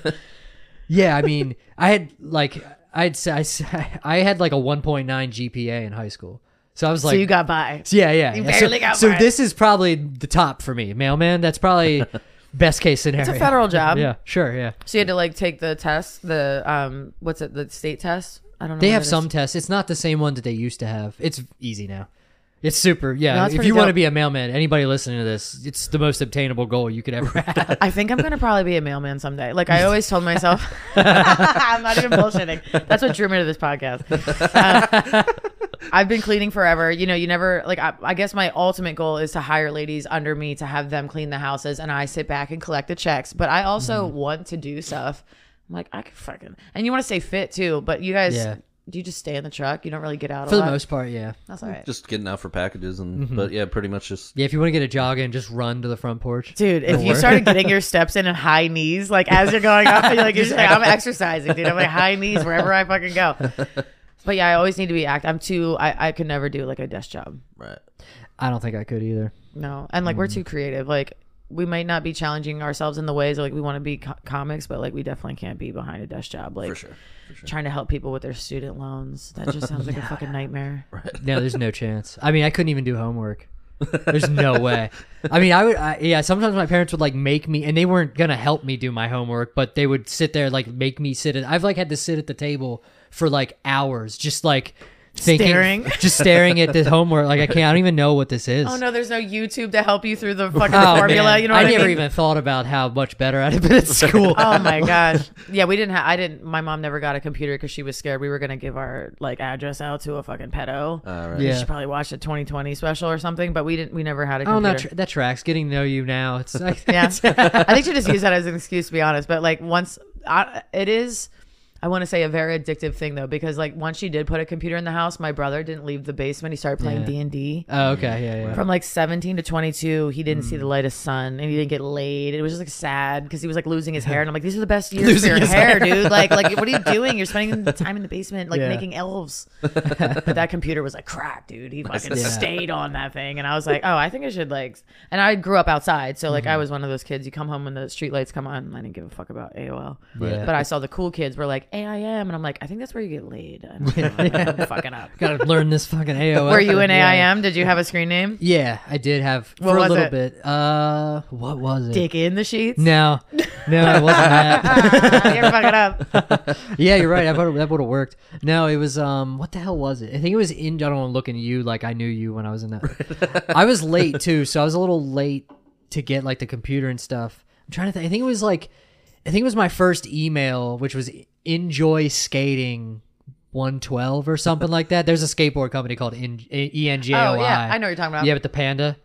pay- Yeah, I mean, I had like I'd say I, s- I had like a 1.9 GPA in high school. So I was like so you got by. Yeah, yeah. You yeah. barely so, got so by. this is probably the top for me, mailman. That's probably best case scenario. It's a federal job. Yeah, sure, yeah. So you had to like take the test, the um, what's it, the state test? I don't know. They have some tests. It's not the same one that they used to have. It's easy now. It's super. Yeah. No, if you want to be a mailman, anybody listening to this, it's the most obtainable goal you could ever have. I think I'm gonna probably be a mailman someday. Like I always told myself, I'm not even bullshitting. That's what drew me to this podcast. Uh, I've been cleaning forever. You know, you never like. I, I guess my ultimate goal is to hire ladies under me to have them clean the houses, and I sit back and collect the checks. But I also Mm-hmm. want to do stuff. I'm like, I can fucking, and you want to stay fit too. But you guys, Yeah. do you just stay in the truck? You don't really get out For a the lot? most part, yeah. That's all right. just getting out for packages and Mm-hmm. but yeah, pretty much just Yeah, if you want to get a jog in, just run to the front porch. Dude, if Or you work. started getting your steps in on high knees, like as you're going up, you're like, you're just like, I'm exercising, dude. I'm like high knees wherever I fucking go. But yeah, I always need to be active. I'm too. I, I could never do like a desk job. right. I don't think I could either. No, and like we're Mm. too creative. Like we might not be challenging ourselves in the ways like we want to be co- comics, but like we definitely can't be behind a desk job. Like For sure. For sure. trying to help people with their student loans. That just sounds like a fucking nightmare. Right. No, there's no chance. I mean, I couldn't even do homework. There's no way. I mean, I would. I, yeah, sometimes my parents would like make me, and they weren't gonna help me do my homework, but they would sit there like make me sit. At, I've like had to sit at the table for like hours, just like thinking, Staring. just staring at this homework. Like I can't. I don't even know what this is. Oh no, there's no YouTube to help you through the oh, fucking Oh, formula. man. You know what I, never mean? even thought about how much better I'd have been at school. Oh my gosh. Yeah, we didn't have. I didn't. My mom never got a computer because she was scared we were gonna give our like address out to a fucking pedo. All right. Yeah. She probably watched a 2020 special or something, but we didn't. We never had a Oh, computer. that tra- that tracks. Getting to know you now. It's like, yeah, I think she just used that as an excuse to be honest. But like once, I, it is. I want to say a very addictive thing though, because like once she did put a computer in the house, my brother didn't leave the basement. He started playing D and D. Oh, okay, yeah, yeah. From like 17 to 22, he didn't Mm. see the light of sun and he didn't get laid. It was just like sad because he was like losing his hair. And I'm like, these are the best years Losing for your his hair, dude. Like, like, what are you doing? You're spending the time in the basement, like Yeah. making elves. but that computer was like crack, dude. He fucking Yeah. stayed on that thing. And I was like, oh, I think I should like, and I grew up outside. So Mm-hmm. like, I was one of those kids, you come home when the street lights come on. And I didn't give a fuck about AOL. Yeah. But I saw the cool kids were like AIM. And I'm like, I think that's where you get laid. I'm, I'm fucking up. Gotta learn this fucking AOL. Were you in AIM? Did you have a screen name? Yeah, I did have What for a was little it? bit. Uh, what was it? Dick in the sheets? No, no, it wasn't that. You're fucking up. yeah, you're right. I thought that would have worked. No, it was um, what the hell was it? I think it was in. I don't want to look at you like I knew you when I was in that. I was late too, so I was a little late to get like the computer and stuff. I'm trying to think. I think it was like, I think it was my first email, which was enjoy skating. 112 or something like that. There's a skateboard company called E N G O I. Oh yeah, I know what you're talking about. Yeah, with the panda.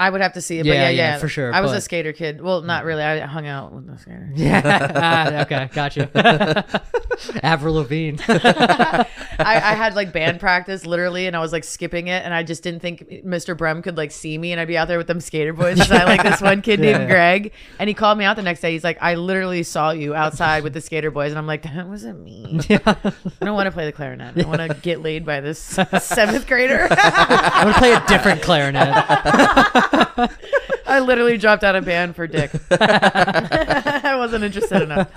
I would have to see it, but Yeah, yeah, yeah, yeah, for sure, I was a skater kid. Well, not really. I hung out with the skater. Yeah. ah, okay, gotcha. Avril Lavigne. I, I had like band practice literally, and I was like skipping it, and I just didn't think Mr. Brem could like see me, and I'd be out there with them skater boys. And I like this one kid Yeah. named Greg, and he called me out the next day. He's like, "I literally saw you outside with the skater boys," and I'm like, "That wasn't me. I don't want to play the clarinet. I want to get laid by this seventh grader." I'm gonna play a different clarinet. I literally dropped out of band for Dick. I wasn't interested enough.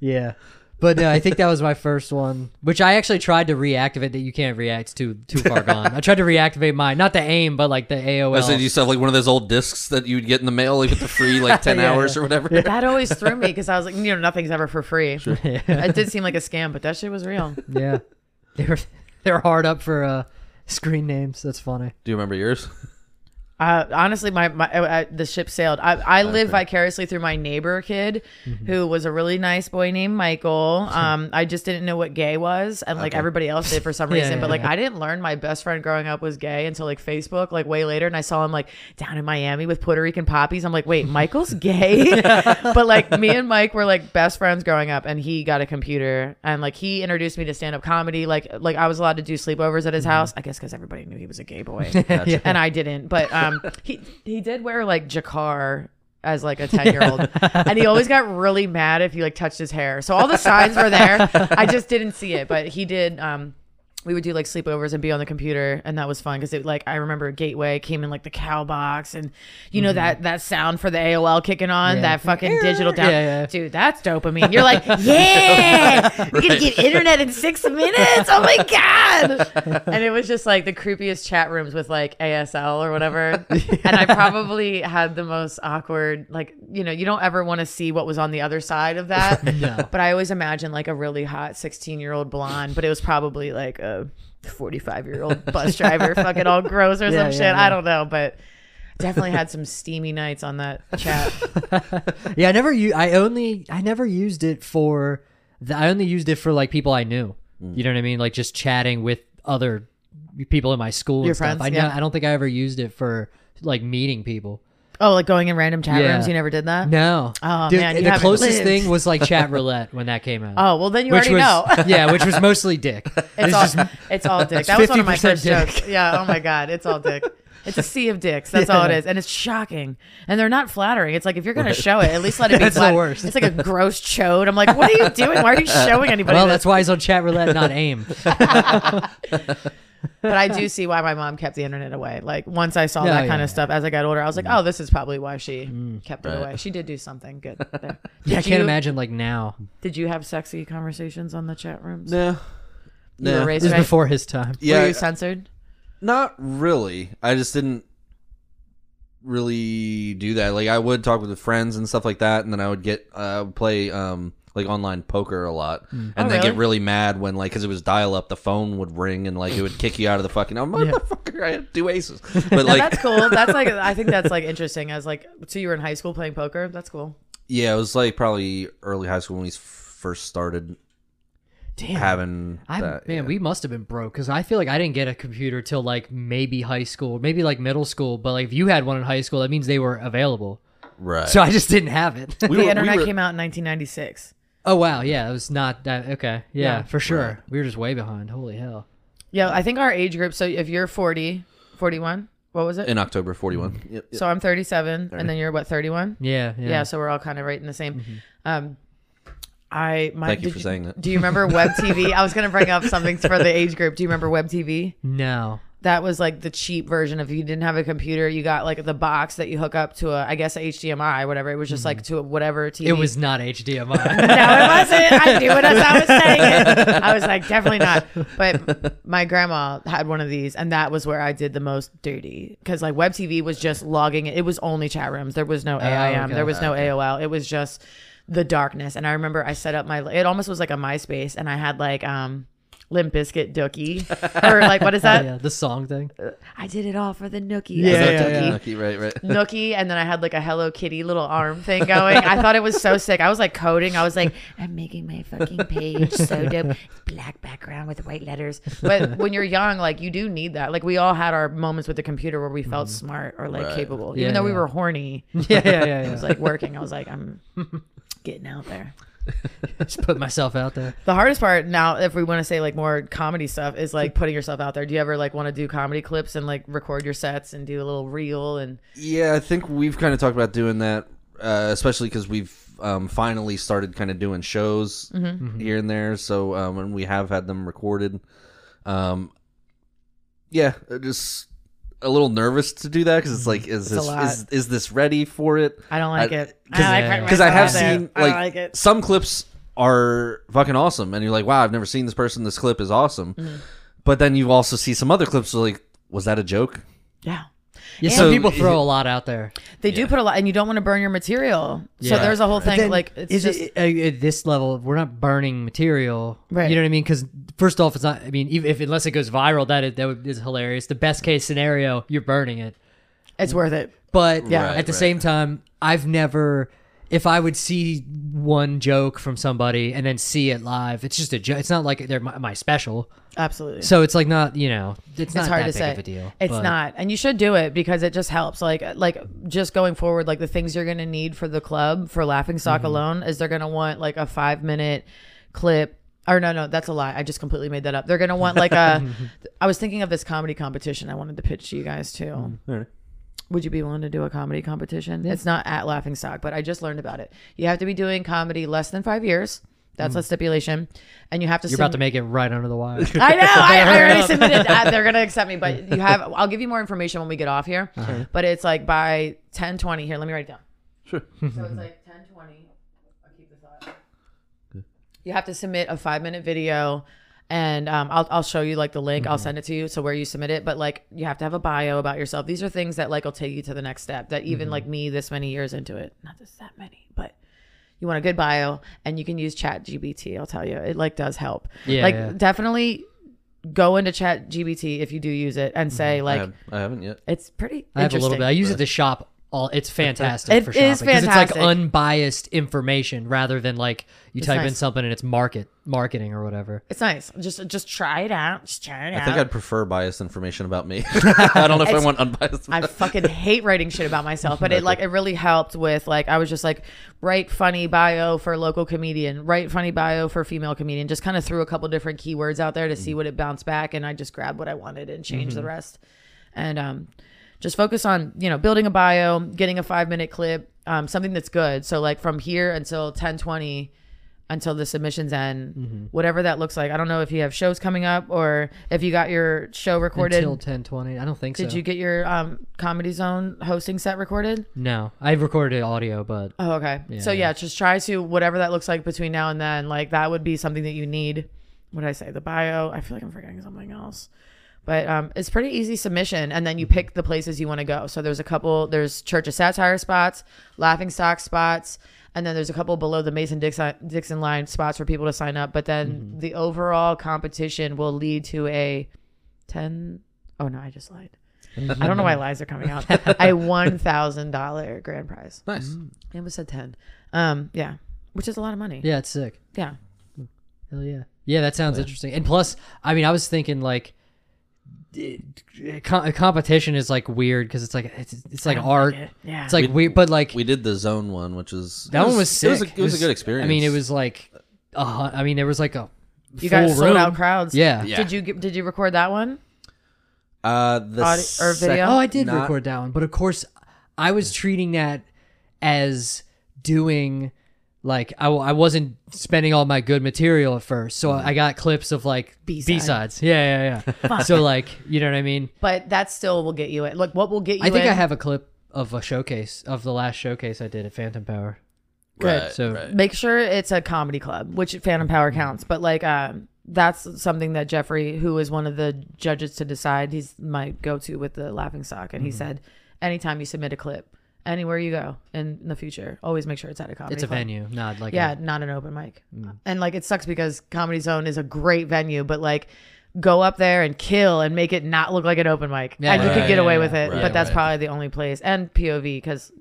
Yeah. But no, I think that was my first one, which I actually tried to reactivate. That you can't react it's too too far gone. I tried to reactivate mine, not the AIM, but like the AOL. I said you have like one of those old discs that you'd get in the mail, like with the free like ten Yeah, hours yeah. or whatever. That always threw me because I was like, you know, nothing's ever for free. It did seem like a scam, but that shit was real. yeah, they were they were hard up for uh, screen names. That's funny. Do you remember yours? Uh, honestly, my, my uh, uh, the ship sailed. I, I live vicariously through my neighbor kid, who was a really nice boy named Michael. Um, I just didn't know what gay was, and like Okay. everybody else did for some Yeah, reason. yeah, but like yeah. I didn't learn my best friend growing up was gay until like Facebook, like way later, and I saw him like down in Miami with Puerto Rican poppies. I'm like, wait, Michael's gay? but like me and Mike were like best friends growing up, and he got a computer, and like he introduced me to stand up comedy. Like like I was allowed to do sleepovers at his house. I guess because everybody knew he was a gay boy Yeah. and I didn't. But um, he he did wear like Drakkar as like a ten year old, and he always got really mad if you like touched his hair. So all the signs were there. I just didn't see it, but he did. Um, we would do like sleepovers and be on the computer, and that was fun because it like I remember Gateway came in like the cow box, and you know that that sound for the AOL kicking on Mm-hmm. Yeah. that fucking digital down. Yeah, yeah. Dude, that's dopamine. You're like, yeah, we're gonna get internet in six minutes. Oh my god! And it was just like the creepiest chat rooms with like ASL or whatever. And I probably had the most awkward, like you know, you don't ever want to see what was on the other side of that. No. But I always imagine like a really hot 16 year old blonde, but it was probably like a 45 year old bus driver, fucking all gross or Yeah, some yeah, shit. yeah. I don't know, but definitely had some steamy nights on that chat. Yeah, I never u- I only I never used it for the, I only used it for like people I knew. Mm. You know what I mean? Like just chatting with other people in my school Your and stuff. friends, I yeah. I don't think I ever used it for like meeting people. Oh, like going in random chat Yeah. rooms? You never did that? No. Oh, Dude, man, you the haven't closest lived. thing was like chat roulette when that came out. Oh, well, then you which already was know. yeah, which was mostly dick. It's all, it's all dick. That was one of my 50% first dick. jokes. Yeah. Oh my god, it's all dick. It's a sea of dicks. That's all it is, and it's shocking. And they're not flattering. It's like if you're gonna show it, at least let it be. That's the flat- worst. It's like a gross chode. I'm like, what are you doing? Why are you showing anybody? well, this? that's why he's on chat roulette, not aim. But I do see why my mom kept the internet away. Like once I saw Yeah, that yeah, kind yeah. of stuff as I got older, I was like, oh, this is probably why she kept it away. She did do something good. There. Yeah, I Did can't you- imagine like now. Did you have sexy conversations on the chat rooms? No. You No. were raised This is right? before his time. Yeah, Were you censored? Not really. I just didn't really do that. Like I would talk with friends and stuff like that, and then I would get uh I would play um like online poker a lot, mm. and Oh, then get really? really mad when like because it was dial up, the phone would ring and like it would kick you out of the fucking. I'm Yeah. motherfucker. I had two aces, but like that's cool. That's like I think that's like interesting. As like, so you were in high school playing poker. That's cool. yeah, it was like probably early high school when we s- first started Damn. having I that. man, yeah. we must have been broke because I feel like I didn't get a computer till like maybe high school, maybe like middle school. But like if you had one in high school, that means they were available. right. So I just didn't have it. We the were- internet were- came out in 1996. Oh wow, yeah, it was not that. Okay, yeah, Yeah. for sure. We were just way behind. Holy hell. Yeah, I think our age group. So if you're 40, 41, what was it? In October, 41. Yep, yep. So I'm 37, and then you're what 31? Yeah, Yeah. yeah. so we're all kind of right in the same. Um, I my, Thank you did for saying that. Do you remember Web TV? I was gonna bring up something for the age group. Do you remember Web TV? no. That was like the cheap version. If you didn't have a computer, you got like the box that you hook up to a, I guess, a HDMI, whatever. It was just like to a whatever TV. It was not HDMI. No, it wasn't. I knew it as I was saying it. I was like, definitely not. But my grandma had one of these, and that was where I did the most dirty. Because like Web TV was just logging it. It was only chat rooms. There was no AIM. okay. There was no AOL. It was just the darkness. And I remember I set up my. It almost was like a MySpace, and I had like um. Limp Bizkit Dookie, or like what is that? yeah, the song thing. I did it all for the Nookie. Yeah, I said yeah, Dookie. yeah. Lucky, right, right. Nookie, and then I had like a Hello Kitty little arm thing going. I thought it was so sick. I was like coding. I was like, I'm making my fucking page so dope. Black background with white letters. But when you're young, like you do need that. Like we all had our moments with the computer where we felt smart or like Right. capable, Mm-hmm. Yeah, even though we were horny. Yeah, yeah, yeah. It was like working. I was like, I'm getting out there. just put myself out there. The hardest part now, if we want to say like more comedy stuff, is like putting yourself out there. Do you ever like want to do comedy clips and like record your sets and do a little reel and Yeah, I think we've kind of talked about doing that, uh, especially because we've um, finally started kind of doing shows Mm-hmm. here and there. So um, and we have had them recorded. Um, yeah, just a little nervous to do that because it's like, is. It's a this lot. is, is this ready for it? I don't like I- it. I like because I have myself out there. seen I don't like, like it. some clips are fucking awesome, and you're like, wow, I've never seen this person. This clip is awesome. Mm-hmm. But then you also see some other clips where like, was that a joke? Yeah. Yeah, And- some So- people throw a lot out there. They do put a lot, and you don't want to burn your material. So there's a whole thing Then like it's is just it, uh, at this level we're not burning material Right. you know what i mean because first off it's not i mean if, if unless it goes viral that is, that would- hilarious the best case scenario you're burning it it's worth it. but Yeah. Right, at the right. same time i've never if i would see one joke from somebody and then see it live it's just a joke it's not like they're my, my special Absolutely. so it's like not you know it's, not hard that to big say. of a deal It's but- not, and you should do it because it just helps. Like, like just going forward, like the things you're gonna need for the club for Laughing Stock Mm-hmm. alone is they're gonna want like a five minute clip. Or no, no, that's a lie. I just completely made that up. They're gonna want like a. I was thinking of this comedy competition. I wanted to pitch to you guys too. Mm-hmm. Would you be willing to do a comedy competition? It's not at Laughing Stock, but I just learned about it. You have to be doing comedy less than five years. That's a stipulation, and you have to. You're about to make it right under the wire I know. I, I already submitted. Uh, they're gonna accept me, but you have. I'll give you more information when we get off here. But it's like by ten twenty. Here, let me write it down. Sure. So it's like ten twenty. I'll keep the thought. You have to submit a five minute video, and um, I'll I'll show you like the link. I'll mm-hmm. send it to you. So where you submit it, but like you have to have a bio about yourself. These are things that like will take you to the next step. That even mm-hmm. like me, this many years into it, not just that many, but you want a good bio and you can use ChatGPT i'll tell you it like does help Yeah, like yeah. definitely go into ChatGPT if you do use it and mm-hmm. say I, like have, I haven't yet. it's pretty I have a little bit. I use it to shop. All it's fantastic It for is shopping because it's like unbiased information rather than like you It's type in something and it's market marketing or whatever. it's nice just just try it out just try it I out think I'd prefer biased information about me. I don't know if I want unbiased. I fucking hate writing shit about myself, but it like it really helped with like I was just like write funny bio for local comedian, write funny bio for female comedian. Just kind of threw a couple different keywords out there to see what it bounced back, and I just grabbed what I wanted and changed the rest. And um, just focus on you know building a bio, getting a five minute clip, um, something that's good. So like from here until ten twenty. Until the submissions end, whatever that looks like. I don't know if you have shows coming up or if you got your show recorded. Until ten twenty, I don't think so. Did you get your um, Comedy Zone hosting set recorded? No, I've recorded audio, but Oh, okay. so yeah, just try to whatever that looks like between now and then. Like that would be something that you need. What did I say? The bio. I feel like I'm forgetting something else. But um, it's pretty easy submission, and then you pick the places you want to go. So there's a couple. There's Church of Satire spots, Laughing Stock spots, and then there's a couple below the Mason Dixon Dixon line spots for people to sign up. But then the overall competition will lead to a ten. Oh no, I just lied. I don't know why lies are coming out. a one thousand dollar grand prize. nice. It was said ten. Um, yeah, which is a lot of money. yeah, it's sick. Yeah. Hell yeah, yeah, that sounds interesting. And plus, I mean, I was thinking like. It- com- competition is like weird because it's like it's, it's like art. like it. Yeah. It's like weird, but like We did the zone one, which is that it one was sick. It was a, it was a good experience. I mean, it was like uh, I mean, there was like a You full guys sold room. out crowds. Yeah. Yeah. Did you did you record that one? Uh, the Audi- or sec- video? Oh, I did not- record that one, but of course, I was treating that as doing like I, I wasn't spending all my good material at first, so mm-hmm. I got clips of like B-side. B sides. Yeah, yeah, yeah. so like, you know what I mean? But that still will get you in. Like what will get you I think in? I have a clip of a showcase of the last showcase I did at Phantom Power. Good. Right, So- right. make sure it's a comedy club, which Phantom Power mm-hmm. counts. But like, um, that's something that Jeffrey, who is one of the judges to decide, he's my go-to with the Laughing Stock, and he mm-hmm. said, anytime you submit a clip, anywhere you go in the future, always make sure it's at a comedy. It's a club. venue, not like Yeah, a- not an open mic. And like, it sucks because Comedy Zone is a great venue, but like. Go up there and kill and make it not look like an open mic, Yeah, and you right, could get away yeah, with it. right, but that's right. probably the only place, and POV because.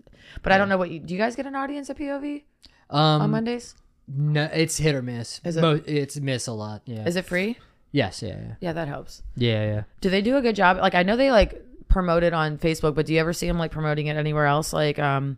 But I don't know what you do. You guys get an audience at POV on um, Mondays? no, it's hit or miss. Is it- Mo- it's miss a lot. Yeah. Is it free? yes. Yeah. Yeah. Yeah, that helps. Yeah. Yeah. Do they do a good job? Like I know they like promote it on Facebook, but do you ever see them like promoting it anywhere else? Like um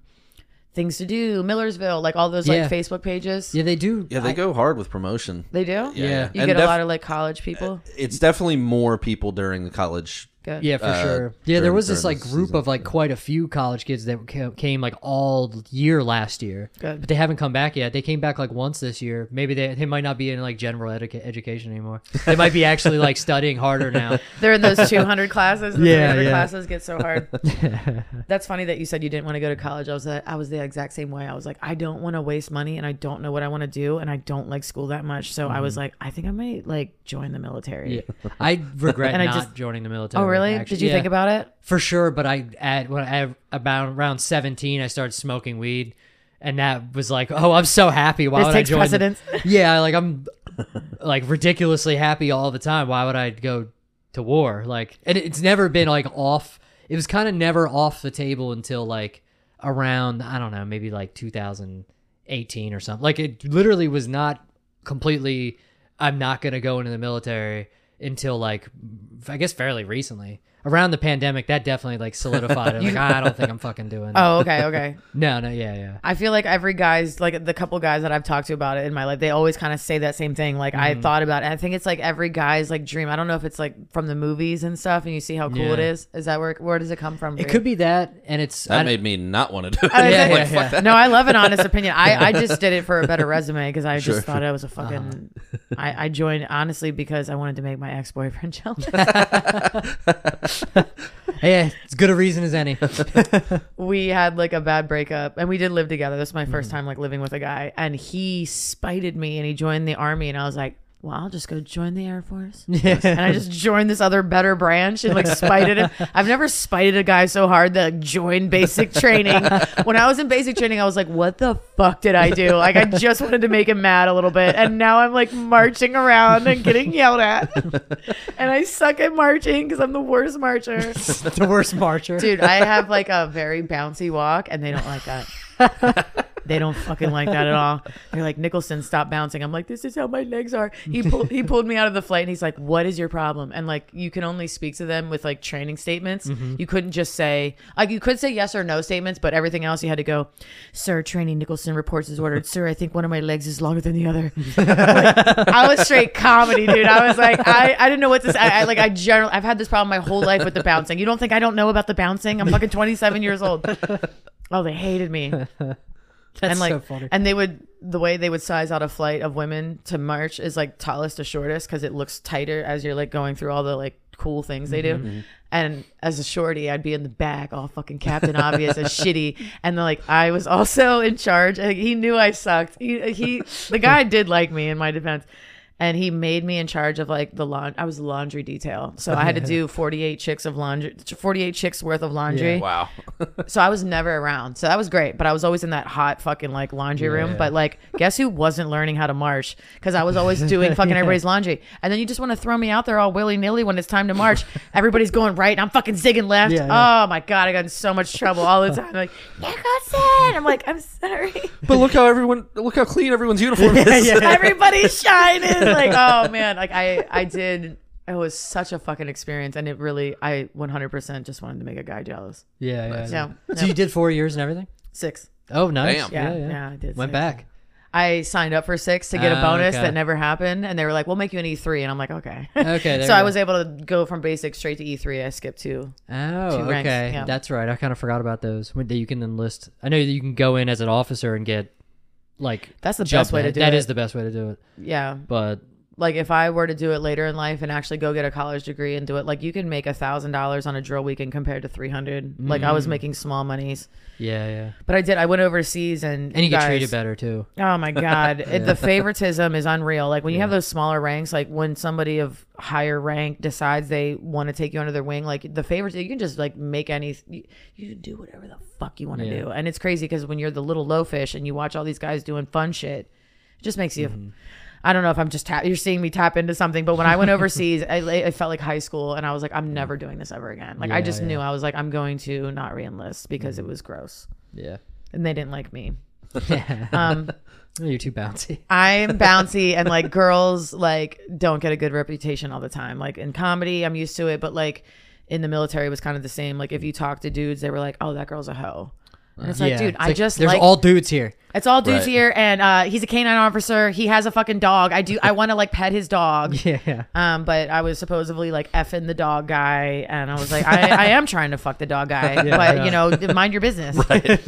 things to do, Millersville, like all those like Facebook pages. Yeah. They do. Yeah, they I- go hard with promotion. They do? Yeah. You And get a def- lot of like college people. It's definitely more people during the college. Good. Yeah, for uh, sure. Yeah, there was this like group season. of like quite a few college kids that came like all year last year. Good. But they haven't come back yet. They came back like once this year. Maybe they they might not be in like general educa- education anymore. They might be actually like studying harder now. They're in those 200 classes. And Yeah, the 300 yeah. classes get so hard. That's funny that you said you didn't want to go to college. I was that I was the exact same way. I was like, I don't want to waste money, and I don't know what I want to do, and I don't like school that much. So I was like, I think I might like join the military. Mm-hmm. Yeah. I regret And I not just- joining the military. Oh, really? Did you Yeah, think about it? for sure? But I at when I about around seventeen, I started smoking weed, and that was like, oh, I'm so happy. Why This would takes I join? the- precedence. yeah, like I'm like ridiculously happy all the time. Why would I go to war? Like, and it's never been like off. It was kind of never off the table until like around I don't know, maybe like 2018 or something. Like it literally was not completely. I'm not gonna go into the military until like I guess fairly recently. Around the pandemic, that definitely like solidified it. Like I don't think I'm fucking doing. it. Oh, okay, okay. No, no, yeah, yeah. I feel like every guy's like the couple guys that I've talked to about it in my life, they always kind of say that same thing. Like Mm-hmm. I thought about it. I think it's like every guy's like dream. I don't know if it's like from the movies and stuff, and you see how cool it Yeah. is. Is that where where does it come from? It could be that, and it's That don't- made me not want to do it. Oh, is Yeah, it? yeah, yeah. No, I love an honest opinion. I, I just did it for a better resume because I Sure. just thought I was a fucking. I, I joined honestly because I wanted to make my ex boyfriend jealous. Hey, it's good a reason as any. we had like a bad breakup and we did live together. This is my Mm-hmm. first time like living with a guy and he spited me and he joined the army and I was like, well, I'll just go join the Air Force. And I just joined this other better branch and like spited him. I've never spited a guy so hard that like, joined basic training. When I was in basic training, I was like, what the fuck did I do? Like, I just wanted to make him mad a little bit. And now I'm like marching around and getting yelled at. And I suck at marching because I'm the worst marcher. the worst marcher. Dude, I have like a very bouncy walk, and they don't like that. They don't fucking like that at all. They're like, Nicholson, stop bouncing. I'm like, this is how my legs are. He pulled he pulled me out of the flight, and he's like, what is your problem? And like, you can only speak to them with like training statements. Mm-hmm. You couldn't just say like you could say yes or no statements, but everything else you had to go, sir. Training Nicholson reports is ordered. sir, I think one of my legs is longer than the other. Like, I was straight comedy, dude. I was like, I, I didn't know what to say. I, I like I generally I've had this problem my whole life with the bouncing. You don't think I don't know about the bouncing? I'm fucking 27 years old. Oh, they hated me. That's and like so funny. and they would the way they would size out a flight of women to march is like tallest to shortest because it looks tighter as you're like going through all the like cool things they Mm-hmm, do. And as a shorty, I'd be in the back, all fucking Captain Obvious as shitty. And then like I was also in charge. Like, he knew I sucked. He he the guy did like me in my defense. And he made me in charge of like the laundry. I was laundry detail, so I had to do forty-eight chicks of laundry, forty-eight chicks worth of laundry. Wow. So I was never around. So that was great. But I was always in that hot fucking like laundry room. Yeah. But like, guess who wasn't learning how to march? Because I was always doing fucking everybody's laundry. And then you just want to throw me out there all willy nilly when it's time to march. Everybody's going right and I'm fucking zigging left. Yeah, yeah. Oh my God. I got in so much trouble all the time. Like, Nicholson. I'm like, I'm sorry. But look how everyone look how clean everyone's uniform is. Everybody's shining. Like, oh man. Like I, I did. It was such a fucking experience. And it really, I 100% just wanted to make a guy jealous. yeah, yeah, Yeah. yeah. So you did four years and everything? Six. Oh, nice. Damn. Yeah. Yeah, Yeah. yeah. I did. Went six. back. I signed up for six to get a Ah, bonus okay. that never happened, and they were like, "We'll make you an E3," and I'm like, "Okay." Okay, there so you I go. was able to go from basic straight to E3. I skipped two. Oh, Two ranks, okay. yeah. That's right. I kind of forgot about those. When that you can enlist. I know that you can go in as an officer and get like That's the jump best way to ahead. do That That is the best way to do it. Yeah, But like if I were to do it later in life and actually go get a college degree and do it, like you can make a thousand dollars on a drill weekend compared to three hundred. Like I Mm. was making small monies, yeah, yeah. but I did. I went overseas and And you get guys- treated better too. Oh my god, it, the favoritism is unreal. Like when you have those smaller ranks, like when somebody of higher rank decides they want to take you under their wing, like the favorites, you can just like make any, you, you can do whatever the fuck you want to Yeah. do, and it's crazy because when you're the little low fish and you watch all these guys doing fun shit, it just makes you. Mm-hmm. I don't know if I'm just tap. You're seeing me tap into something, but when I went overseas, I, I felt like high school, and I was like, I'm never doing this ever again. Like I just yeah. knew I was like, I'm going to not reenlist because it was gross, Yeah. and they didn't like me. Yeah. Um, You're too bouncy. I'm bouncy and like girls like don't get a good reputation all the time. Like in comedy, I'm used to it, but like in the military it was kind of the same. Like if you talk to dudes, they were like, "Oh, that girl's a hoe." And it's like, Yeah. dude, It's I like, just there's like all dudes here. It's all dudes Right. here, and uh, he's a canine officer. He has a fucking dog. I do. I want to like pet his dog. Yeah, yeah. Um, but I was supposedly like effing the dog guy, and I was like, I, I am trying to fuck the dog guy, but yeah. you know, mind your business. but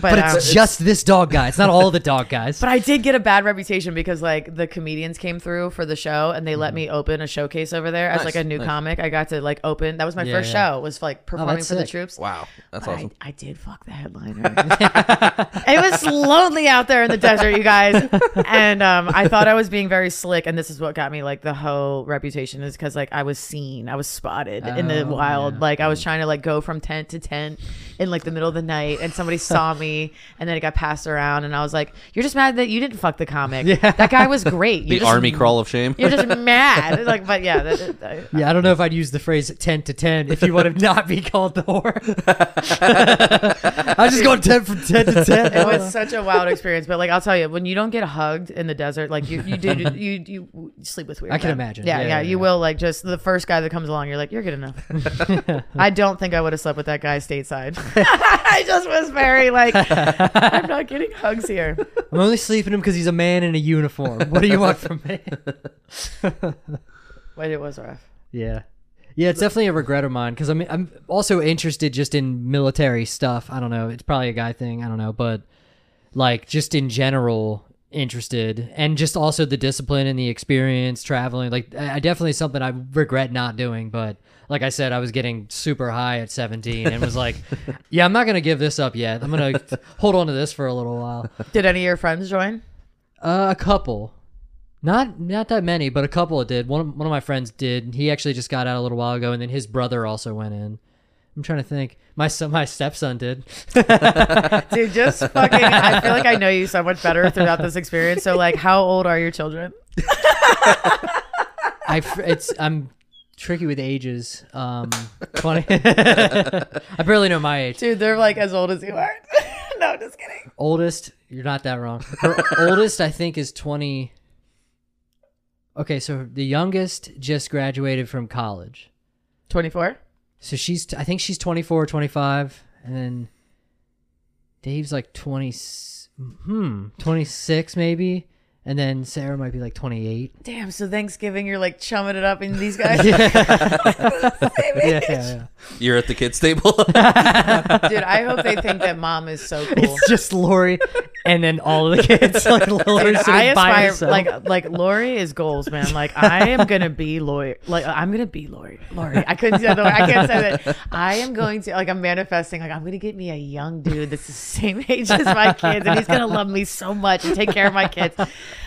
But um, it's just this dog guy. It's not all the dog guys. But I did get a bad reputation because like the comedians came through for the show and they let me open a showcase over there as like a new nice. comic. I got to like open. That was my Yeah, first yeah. show. Was like performing that's for the troops. Wow, that's But awesome. I, I did fuck the headliner. It was lonely out there in the desert, you guys. And um, I thought I was being very slick, and this is what got me like the whole reputation is because like I was seen, I was spotted in the Oh, wild. yeah. Like I was trying to like go from tent to tent in like the middle of the night, and somebody saw me, and then it got passed around, and I was like, "You're just mad that you didn't fuck the comic. Yeah. That guy was great. You're the just, army crawl of shame. You're just mad. Like, but yeah, that, that, Yeah, I don't know if I'd use the phrase 10 to 10 if you want to not be called the whore. I just going 10 from 10 to 10. it was such a wild experience. But like I'll tell you, when you don't get hugged in the desert, like you you do you you sleep with weird. I can men. imagine. Yeah, Yeah, yeah, yeah, you will like just the first guy that comes along, you're like, you're good enough. I don't think I would have slept with that guy stateside. I just was very like, I'm not getting hugs here. I'm only sleeping him because he's a man in a uniform. What do you want from me? But it was rough. Yeah. Yeah, it's definitely a regret of mine because I'm I'm also interested just in military stuff. I don't know. It's probably a guy thing. I don't know, but like just in general interested and just also the discipline and the experience traveling. Like I I definitely something I regret not doing, but like I said, I was getting super high at 17 and was like, yeah, I'm not gonna give this up yet. I'm gonna hold on to this for a little while. Did any of your friends join? Uh, a couple. Not not that many, but a couple did. One of, one of my friends did. He actually just got out a little while ago, and then his brother also went in. I'm trying to think. My son, my stepson did. Dude, just fucking. I feel like I know you so much better throughout this experience. So, like, how old are your children? I it's I'm tricky with ages. Um, twenty. I barely know my age. Dude, they're like as old as you are. no, just kidding. Oldest, you're not that wrong. Her oldest, I think, is twenty. Okay, so the youngest just graduated from college. 24? So she's, I think she's 24, 25, and then Dave's like 20, hmm, 26 maybe, and then Sarah might be like 28. Damn, so Thanksgiving, you're like chumming it up in these guys. yeah, yeah, yeah. You're at the kids' table. Dude, I hope they think that mom is so cool. It's just Lori, and then all of the kids. Like Lori Dude, sitting I by aspire herself. like like Lori is goals, man. Like I am gonna be Lori. Like I'm gonna be Lori. Lori. I couldn't say that. I can't say that. I am going to like I'm manifesting. Like I'm gonna get me a young dude that's the same age as my kids, and he's gonna love me so much and take care of my kids.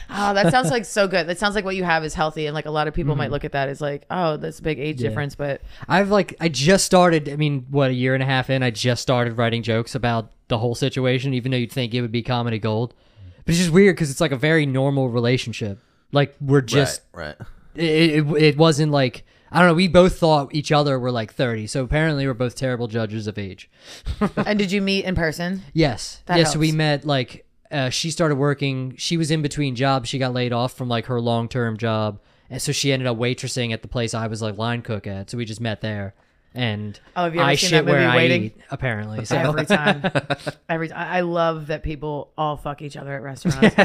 Oh, that sounds like so good. That sounds like what you have is healthy, and like a lot of people might mm-hmm. look at that as like, oh, that's a big age Yeah. difference, but I've like I just started. I mean, what a year and a half in, I just started writing jokes about the whole situation. Even though you'd think it would be comedy gold, mm. but it's just weird because it's like a very normal relationship. Like we're just right, right. it, it, it wasn't like I don't know. We both thought each other were like thirty, so apparently we're both terrible judges of age. and did you meet in person? Yes, That yes. We met like uh, she started working. She was in between jobs. She got laid off from like her long term job, and so she ended up waitressing at the place I was like line cook at. So we just met there, and Oh, have you ever I seen shit that movie, where Waiting? I eat. Apparently, so every time. Every time. I love that people all fuck each other at restaurants.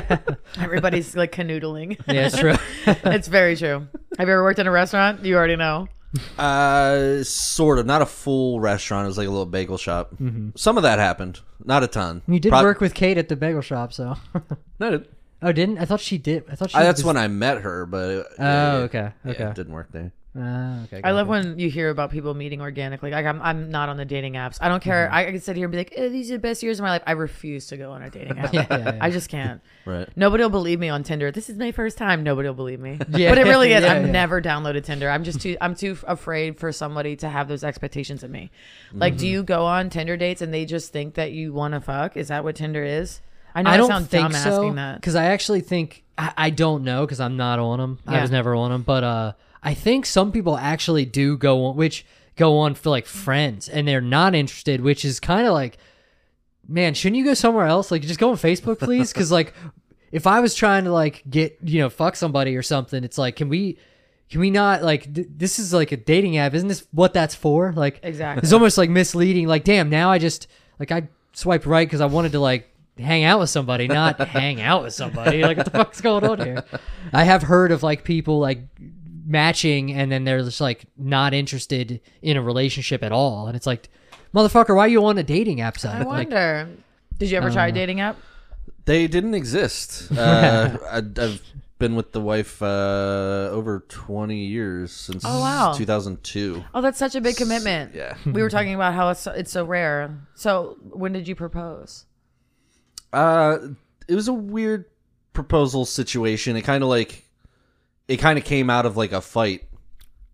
Everybody's like canoodling. yeah, it's true. it's very true. Have you ever worked in a restaurant? You already know. Uh, sort of. Not a full restaurant. It was like a little bagel shop. Some of that happened. Not a ton. you did Prob- work with Kate at the bagel shop, so. No, I did. oh, didn't I thought she did? I thought she. I, that's was- when I met her, but it, Oh, okay, yeah, okay. it didn't work there. Ah, okay. I love gotcha. when you hear about people meeting organically. Like I'm, I'm not on the dating apps. I don't care. I, I can sit here and be like, eh, "These are the best years of my life." I refuse to go on a dating app. Yeah, yeah, yeah. I just can't. Right. Nobody will believe me on Tinder. This is my first time. Nobody will believe me. Yeah. But it really is. Yeah, I've yeah. never downloaded Tinder. I'm just too. I'm too afraid for somebody to have those expectations of me. Like, Mm-hmm. do you go on Tinder dates and they just think that you want to fuck? Is that what Tinder is? I know I don't sound think dumb so asking that. because I actually think I, I don't know because I'm not on them. I was never on them, but uh, I think some people actually do go on, which go on for like friends, and they're not interested, which is kind of like, man, shouldn't you go somewhere else? Like, just go on Facebook, please, because like, if I was trying to like get you know fuck somebody or something, it's like, can we? Can we not like th- this is like a dating app? Isn't this what that's for? Like Exactly. It's almost like misleading. Like, damn, now I just like I swiped right because I wanted to like hang out with somebody, not hang out with somebody. Like, what the fuck's going on here? I have heard of like people like matching and then they're just like not interested in a relationship at all, and it's like, motherfucker, why are you on a dating app site? I Like, wonder. Did you ever try a dating app? They didn't exist. Uh, I, I've been with the wife uh, over 20 years since Oh, wow. 2002. Oh, that's such a big commitment. Yeah. We were talking about how it's it's so rare. So when did you propose? Uh, it was a weird proposal situation. It kind of like, it kind of came out of like a fight.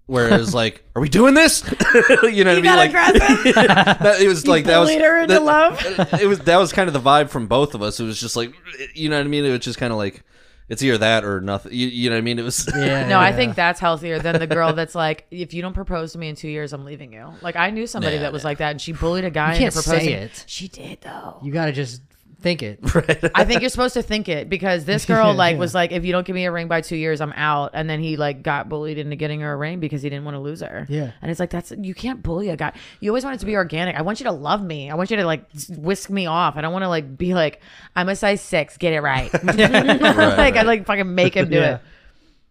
Where it was like, "Are we doing this?" you know what I mean? Like, aggressive? that, it was like that was bullied her into that- love? It was that was kind of the vibe from both of us. It was just like, you know what I mean? It was just kind of like, it's either that or nothing. You, you know what I mean? It was. yeah, No, I think that's healthier than the girl that's like, if you don't propose to me in two years, I'm leaving you. Like I knew somebody Nah, that was nah. like that, and she bullied a guy You can't into proposing. say it. She did though. you got to just think it. I think you're supposed to think it because this girl like was like, if you don't give me a ring by two years, I'm out. And then he like got bullied into getting her a ring because he didn't want to lose her. Yeah. And it's like that's you can't bully a guy. You always want it to be organic. I want you to love me. I want you to like whisk me off. I don't want to like be like I'm a size six. Get it right. like I like fucking make him do Yeah.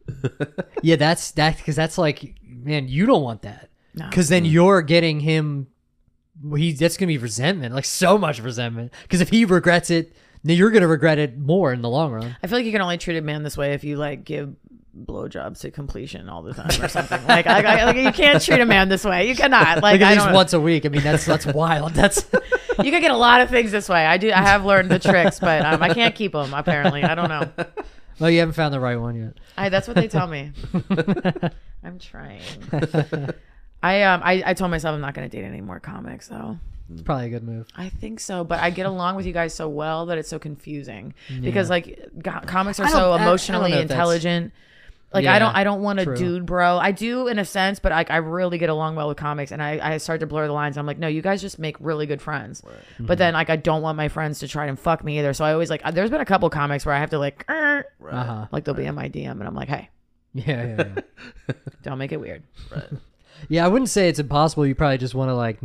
it. yeah, that's that because that's like, man, you don't want that No. because then mm. you're getting him. He that's gonna be resentment, like so much resentment. Because if he regrets it, then you're gonna regret it more in the long run. I feel like you can only treat a man this way if you like give blowjobs to completion all the time or something. like, I, I, like you can't treat a man this way. You cannot. Like, Like at least once a week. I mean, that's that's wild. That's you can get a lot of things this way. I do. I have learned the tricks, but um, I can't keep them. Apparently, I don't know. well, you haven't found the right one yet. I, that's what they tell me. I'm trying. I um I, I told myself I'm not going to date any more comics though. It's probably a good move. I think so, but I get along with you guys so well that it's so confusing because like go- comics are so don't- I- I don't emotionally know if that's- intelligent. Like I don't I don't want a dude bro. I do in a sense, but like I really get along well with comics and I, I start to blur the lines. I'm like, no, you guys just make really good friends. Mm-hmm. But then like I don't want my friends to try and fuck me either. So I always like there's been a couple comics where I have to like Uh huh. like they'll be in my DM and I'm like, hey, Yeah, yeah, yeah. don't make it weird. Yeah, I wouldn't say it's impossible. You probably just want to like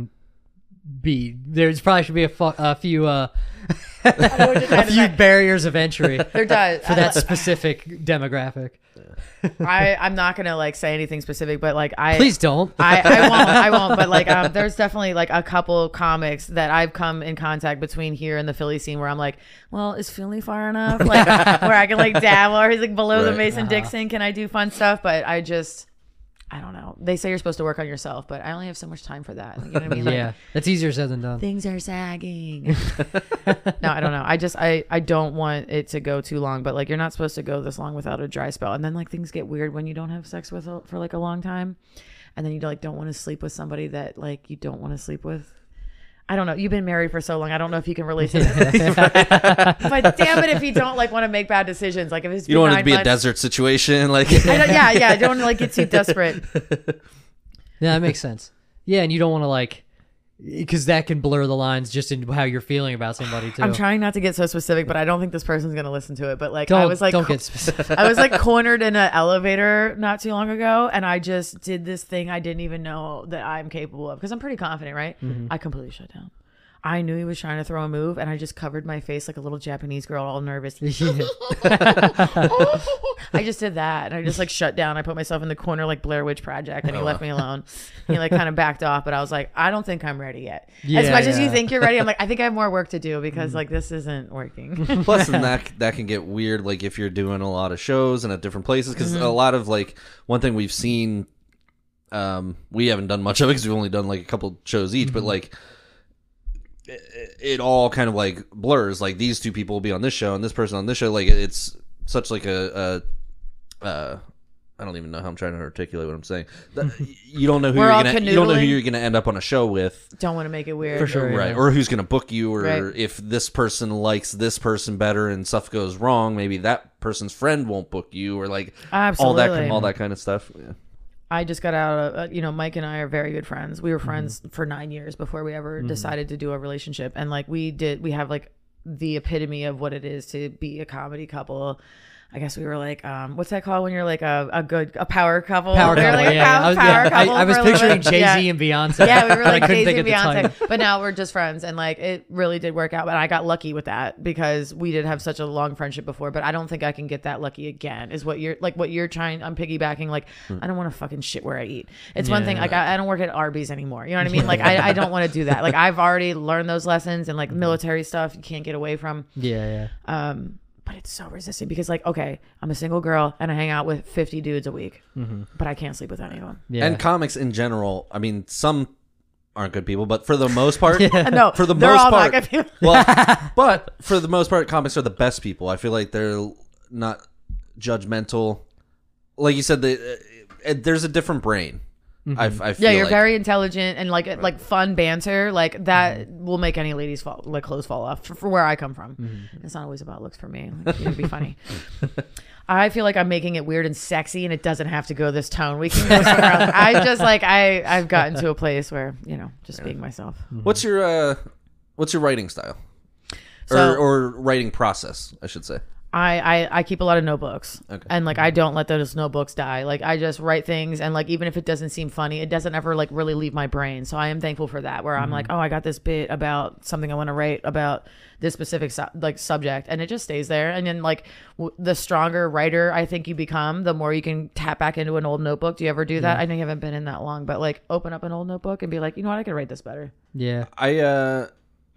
be. There's probably should be a, fu- a few uh, a few barriers of entry There does for that specific demographic. I I'm not gonna like say anything specific, but like I Please don't. I, I won't. I won't. But like, um, there's definitely like a couple comics that I've come in contact between here and the Philly scene where I'm like, well, is Philly far enough? Like where I can like dabble, or he's like below the Right. Mason Dixon. Can I do fun stuff? But I just, I don't know. They say you're supposed to work on yourself, but I only have so much time for that. You know what I mean? Like, yeah, that's easier said than done. Things are sagging. no, I don't know. I just I I don't want it to go too long, but like you're not supposed to go this long without a dry spell. And then like things get weird when you don't have sex with a, for like a long time. And then you like don't want to sleep with somebody that like you don't want to sleep with. I don't know. You've been married for so long. I don't know if you can relate to this. but damn it, if you don't like want to make bad decisions, like if it's You don't want it to nine be a desert situation. Like, I don't, yeah, yeah. I don't want to like get too desperate. Yeah, that makes sense. Yeah, and you don't want to like because that can blur the lines just in how you're feeling about somebody too. I'm trying not to get so specific, but I don't think this person's gonna listen to it. But like, Don't, I was like, don't get specific. I was like cornered in an elevator not too long ago, and I just did this thing I didn't even know that I'm capable of because I'm pretty confident, right? Mm-hmm. I completely shut down. I knew he was trying to throw a move, and I just covered my face like a little Japanese girl, all nervous. I just did that, and I just like shut down. I put myself in the corner like Blair Witch Project, and he left me alone. He like kind of backed off, but I was like, I don't think I'm ready yet. as Yeah, much as you think you're ready, I'm like, I think I have more work to do because like this isn't working. Plus, and that that can get weird. Like if you're doing a lot of shows and at different places, because Mm-hmm. a lot of like one thing we've seen, um, we haven't done much of it because we've only done like a couple shows each, but like. It, it all kind of like blurs. Like these two people will be on this show and this person on this show. Like it's such like a, a uh, I don't even know how I'm trying to articulate what I'm saying. That- you don't know who We're you're gonna you don't know who you're gonna end up on a show with don't want to make it weird. For sure. right or who's going to book you or Right. if this person likes this person better and stuff goes wrong maybe that person's friend won't book you or like all that all that kind of stuff yeah. I just got out of, uh, you know, Mike and I are very good friends. We were Mm-hmm. friends for nine years before we ever decided to do a relationship. And like we did, we have like the epitome of what it is to be a comedy couple. I guess we were like, um, what's that called when you're like a, a good, a power couple? Power We couple, like yeah. pow- I was, power yeah, couple I was a little picturing. Jay Z Yeah. and Beyonce. yeah, we were I like Jay Z and of the title. Beyonce, but now we're just friends, and like it really did work out. But I got lucky with that because we did have such a long friendship before. But I don't think I can get that lucky again. Is what you're like what you're trying. I'm piggybacking. Like I don't want to fucking shit where I eat. It's one thing. Like I, I don't work at Arby's anymore. You know what I mean? Like I, I don't want to do that. Like I've already learned those lessons and like military stuff you can't get away from. Yeah, yeah. Um, but it's so resisting because like okay, I'm a single girl and I hang out with 50 dudes a week, but I can't sleep with any of them. Yeah. and comics in general i mean some aren't good people but for the most part No, for the most part not good people. well but for the most part comics are the best people i feel like they're not judgmental like you said the, uh, there's a different brain I, I feel Mm-hmm. Yeah, you're like. very intelligent and like like fun banter. Like that will make any ladies fall like clothes fall off. For, for where I come from, it's not always about looks for me. Like, you know, be funny. I feel like I'm making it weird and sexy, and it doesn't have to go this tone. We can go somewhere else. I just like I I've gotten to a place where you know just being myself. what's your uh what's your writing style So- or, or writing process i should say I, I I keep a lot of notebooks, Okay. and like I don't let those notebooks die. Like I just write things, and like even if it doesn't seem funny, it doesn't ever like really leave my brain. So I am thankful for that. Where I'm like, oh, I got this bit about something I want to write about this specific su- like subject, and it just stays there. And then like w- the stronger writer I think you become, the more you can tap back into an old notebook. Do you ever do that? I know you haven't been in that long, but like open up an old notebook and be like, you know what, I could write this better. yeah. I uh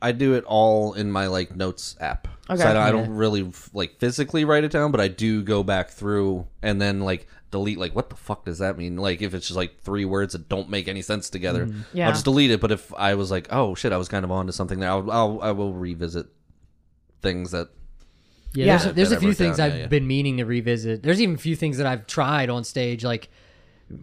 I do it all in my like notes app. Okay. So I don't, I don't really like physically write it down, but I do go back through and then like delete like what the fuck does that mean? Like if it's just like three words that don't make any sense together, Mm-hmm. Yeah. I'll just delete it. But if I was like, oh shit, I was kind of onto something there, I'll, I'll I will revisit things that Yeah, Yeah. there's, there's That a I few wrote things down, I've yeah, yeah. been meaning to revisit. There's even a few things that I've tried on stage, like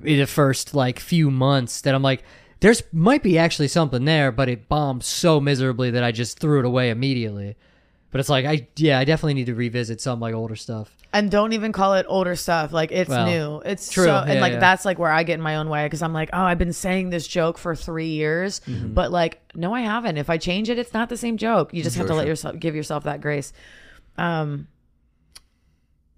in the first like few months, that I'm like, there's might be actually something there, but it bombed so miserably that I just threw it away immediately. But it's like I yeah, I definitely need to revisit some like older stuff. and don't even call it older stuff like it's Well, new it's true, so and yeah, like yeah. that's like where i get in my own way because i'm like oh i've been saying this joke for three years Mm-hmm. but like no i haven't if i change it it's not the same joke you just have Sure, to let yourself give yourself that grace um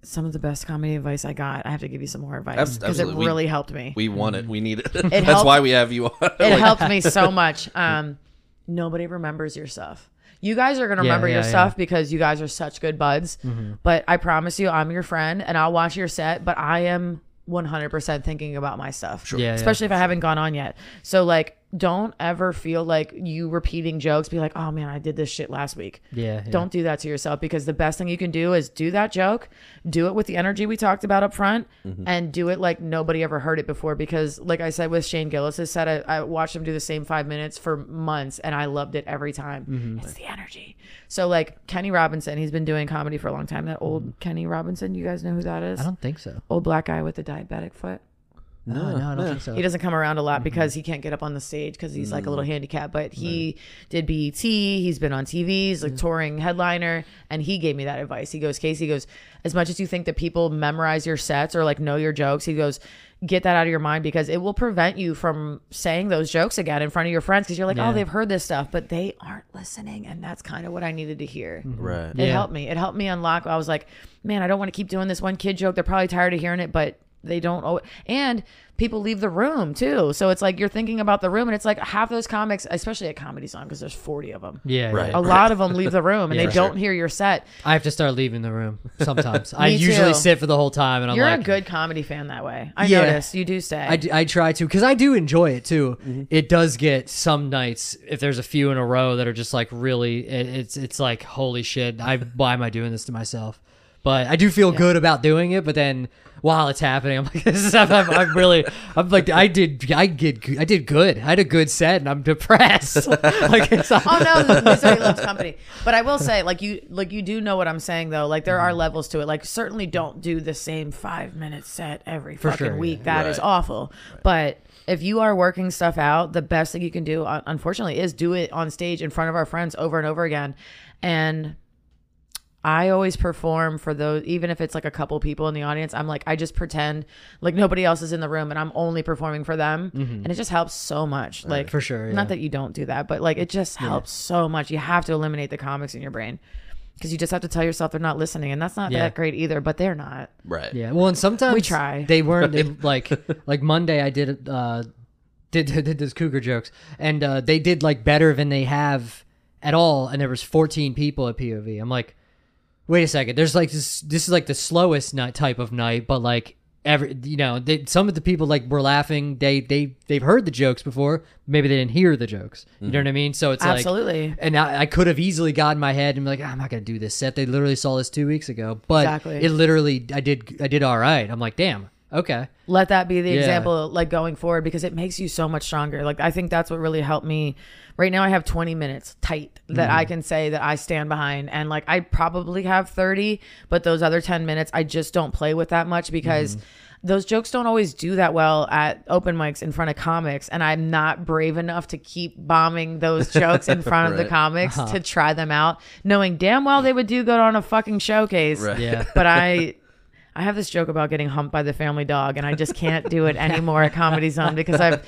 some of the best comedy advice i got i have to give you some more advice because it absolutely. We- really helped me we want Mm-hmm. it, we need it. That's helped- why we have you on. it Like, helped me so much. Um, nobody remembers your stuff. You guys are gonna Yeah, remember your yeah, yeah. stuff because you guys are such good buds. But I promise you, I'm your friend, and I'll watch your set. But I am 100% thinking about my stuff. Yeah, yeah. Especially if I haven't gone on yet. So like, don't ever feel like you repeating jokes. Be like, oh man, I did this shit last week. Yeah, yeah. Don't do that to yourself because the best thing you can do is do that joke, do it with the energy we talked about up front, mm-hmm. and do it like nobody ever heard it before. Because, like I said with Shane Gillis' set, I, I watched him do the same five minutes for months and I loved it every time. Mm-hmm. It's the energy. So, like Kenny Robinson, he's been doing comedy for a long time. That old mm-hmm. Kenny Robinson, you guys know who that is? I don't think so. Old black guy with the diabetic foot. No, no, I don't think so. He doesn't come around a Mm-hmm. lot because he can't get up on the stage because he's like a Mm. little handicapped. But he did BET. He's been on TV. He's like touring headliner, and he gave me that advice. He goes, Kasey he goes, as much as you think that people memorize your sets or like know your jokes, he goes, get that out of your mind because it will prevent you from saying those jokes again in front of your friends because you're like, Yeah. oh, they've heard this stuff, but they aren't listening, and that's kind of what I needed to hear. Right. It Yeah. helped me. It helped me unlock. I was like, man, I don't want to keep doing this one kid joke. They're probably tired of hearing it, but they don't. Owe and people leave the room too. So it's like you're thinking about the room, and it's like half those comics, especially at Comedy Zone, because there's 40 of them. Yeah, Right. yeah. A lot of them leave the room and Yeah. they For don't sure. hear your set. I have to start leaving the room sometimes. I usually too. sit for the whole time, and I'm You're like, a good comedy fan that way. I Yeah. notice you do stay. I, d- I try to because I do enjoy it too. Mm-hmm. It does get some nights if there's a few in a row that are just like really. It, it's it's like holy shit. I why am I doing this to myself? But I do feel good about doing it. But then while it's happening, I'm like, this is, I'm, I'm, I'm really, I'm like, I did, I did, I did good. I had a good set, and I'm depressed. like it's all, Oh no, the misery loves company. But I will say, like you, like you do know what I'm saying though. Like there are Mm-hmm. levels to it. Like certainly don't do the same five minute set every For fucking sure, yeah. week. That is Right. awful. But if you are working stuff out, the best thing you can do, unfortunately, is do it on stage in front of our friends over and over again. And I always perform for those, even if it's like a couple people in the audience. I'm like, I just pretend like nobody else is in the room and I'm only performing for them. And it just helps so much. Like, Mm-hmm. For sure, yeah. Not that you don't do that, but like it just helps so much. You have to eliminate the comics in your brain because you just have to tell yourself they're not listening. And that's not Yeah. that great either, but they're not. Right. Yeah, well, and sometimes We try. They weren't it- like like Monday. I did uh did did those cougar jokes, and uh, they did like better than they have at all. And there was 14 people at POV. I'm like, wait a second. There's like this. This is like the slowest night type of night, but like every you know they, some of the people like were laughing. They they they've heard the jokes before. Maybe they didn't hear the jokes. You know what I mean? So it's like Absolutely. and I, I could have easily got in my head and be like, "Ah, I'm not gonna do this set. They literally saw this two weeks ago, but Exactly. it literally, I did, I did all right. I'm like, damn, okay, let that be the Yeah. example like going forward because it makes you so much stronger. Like i think that's what really helped me. Right now i have 20 minutes tight that i mm. can say that i stand behind and like i probably have 30 but those other 10 minutes i just don't play with that much because mm-hmm. those jokes don't always do that well at open mics in front of comics and i'm not brave enough to keep bombing those jokes in front of the Right. comics to uh-huh. try them out knowing damn well they would do good on a fucking showcase. Right. yeah, but I I have this joke about getting humped by the family dog, and I just can't do it anymore at Comedy Zone because I've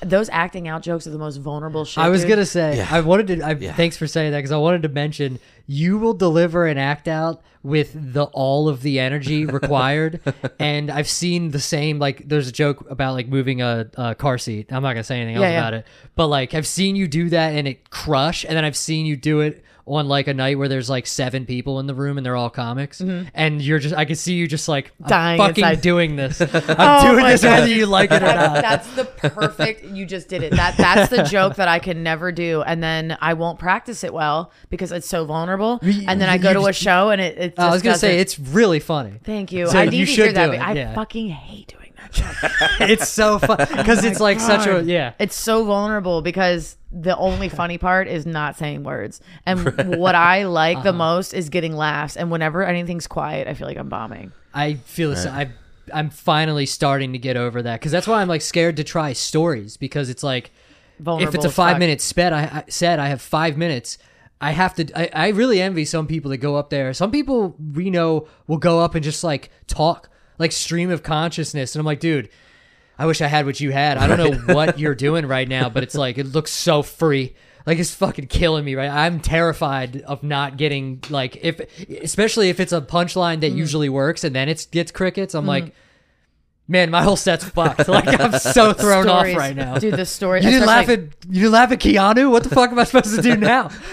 those acting out jokes are the most vulnerable shit. I was dude. gonna say, Yeah. I wanted to. I, Yeah. Thanks for saying that because I wanted to mention you will deliver an act out with the all of the energy required, and I've seen the same. Like, there's a joke about like moving a, a car seat. I'm not gonna say anything else Yeah, yeah. about it, but like I've seen you do that and it crush, and then I've seen you do it on like a night where there's like seven people in the room and they're all comics, and you're just I can see you just like Mm-hmm. Dying fucking inside. doing this. I'm Oh doing this God. whether you like it or That's, not. that's the perfect. You just did it. That that's the joke that I can never do, and then I won't practice it well because it's so vulnerable. And then I go to a show and it. it I was gonna say it's really funny. Thank you. So I need you to should hear that. do but it, I yeah. fucking hate doing that joke. it's so fun because it's like such a yeah. It's so vulnerable because the only funny part is not saying words. And what I like Uh-huh. the most is getting laughs. And whenever anything's quiet, I feel like I'm bombing. I feel the same. I I'm finally starting to get over that because that's why I'm like scared to try stories because it's like Vulnerable. if it's a as fuck. five minute sped, I, I said I have five minutes. I have to. I, I really envy some people that go up there. Some people we know will go up and just like talk, like stream of consciousness, and I'm like, dude, I wish I had what you had. I don't know what you're doing right now, but it's like it looks so free. Like it's fucking killing me, right? I'm terrified of not getting like if, especially if it's a punchline Mm. that usually works and then it gets crickets. I'm like, man, my whole set's fucked. Like I'm so thrown Stories. off right now. Dude, the story. You didn't laugh especially- at you didn't laugh at Keanu. What the fuck am I supposed to do now?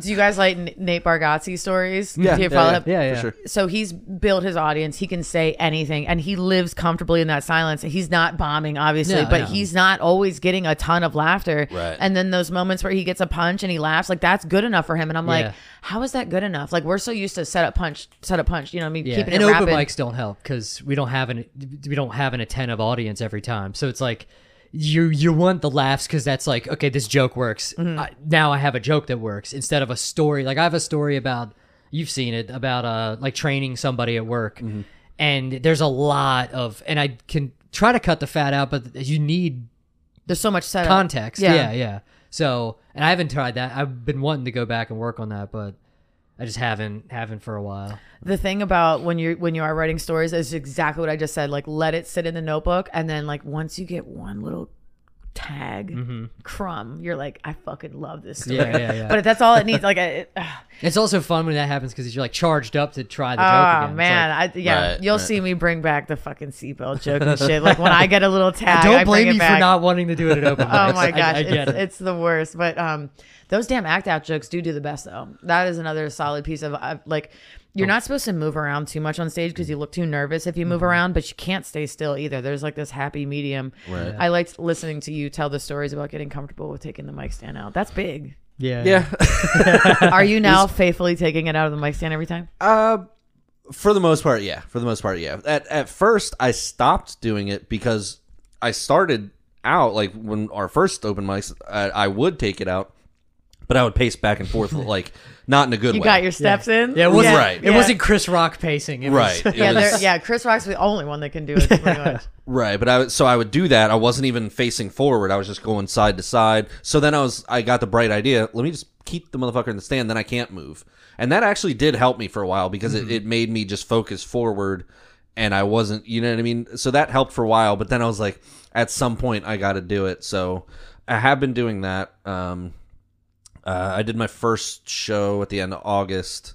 Do you guys like N- Nate Bargatze stories? Yeah, Do you yeah, follow yeah. him? Yeah, yeah. For sure. So he's built his audience. He can say anything, and he lives comfortably in that silence. He's not bombing, obviously, No, but no. he's not always getting a ton of laughter. Right. And then those moments where he gets a punch and he laughs, like that's good enough for him. And I'm Yeah. like, how is that good enough? Like we're so used to set up punch, set up punch. You know, what I mean, Yeah, keeping and it open rapid. mics don't help because we don't have an we don't have an attentive audience every time. So it's like you you want the laughs because that's like okay, this joke works. Mm-hmm. I, now I have a joke that works instead of a story. Like I have a story about you've seen it about uh like training somebody at work, Mm-hmm. and there's a lot of and I can try to cut the fat out, but you need There's so much setup. context. Yeah. Yeah. yeah, So, and I haven't tried that. I've been wanting to go back and work on that, but I just haven't haven't for a while. The thing about when you're when you are writing stories is exactly what I just said. Like let it sit in the notebook, and then like once you get one little tag crumb, you're like, I fucking love this story. Mm-hmm. Yeah, yeah, yeah. But if that's all it needs. Like, it, It's also fun when that happens because you're like charged up to try the joke oh man, like, I, yeah, Right, you'll right. see me bring back the fucking seatbelt joke and shit. Like when I get a little tag, don't I bring blame it me back. for not wanting to do it at open. Oh mics. my I- gosh, I, get it's, it. it's the worst. But um, those damn act out jokes do do the best though. That is another solid piece of uh, like. You're not supposed to move around too much on stage because you look too nervous if you move around, but you can't stay still either. There's like this happy medium. Right. I liked listening to you tell the stories about getting comfortable with taking the mic stand out. That's big. yeah, Yeah. Are you now faithfully taking it out of the mic stand every time? Uh, for the most part, yeah. For the most part, yeah. At at first, I stopped doing it because I started out like when our first open mics, I, I would take it out, but I would pace back and forth like not in a good way. You way. got your steps in. Yeah, it wasn't. Right. It Yeah. wasn't Chris Rock pacing. It right. Was, It Yeah, was- they're- yeah. Chris Rock's the only one that can do it. Pretty much. Right, but I would- so I would do that. I wasn't even facing forward. I was just going side to side. So then I was I got the bright idea. Let me just keep the motherfucker in the stand. Then I can't move, and that actually did help me for a while because it, it made me just focus forward, and I wasn't. You know what I mean? So that helped for a while. But then I was like, at some point I got to do it. So I have been doing that. Um, uh, I did my first show at the end of August,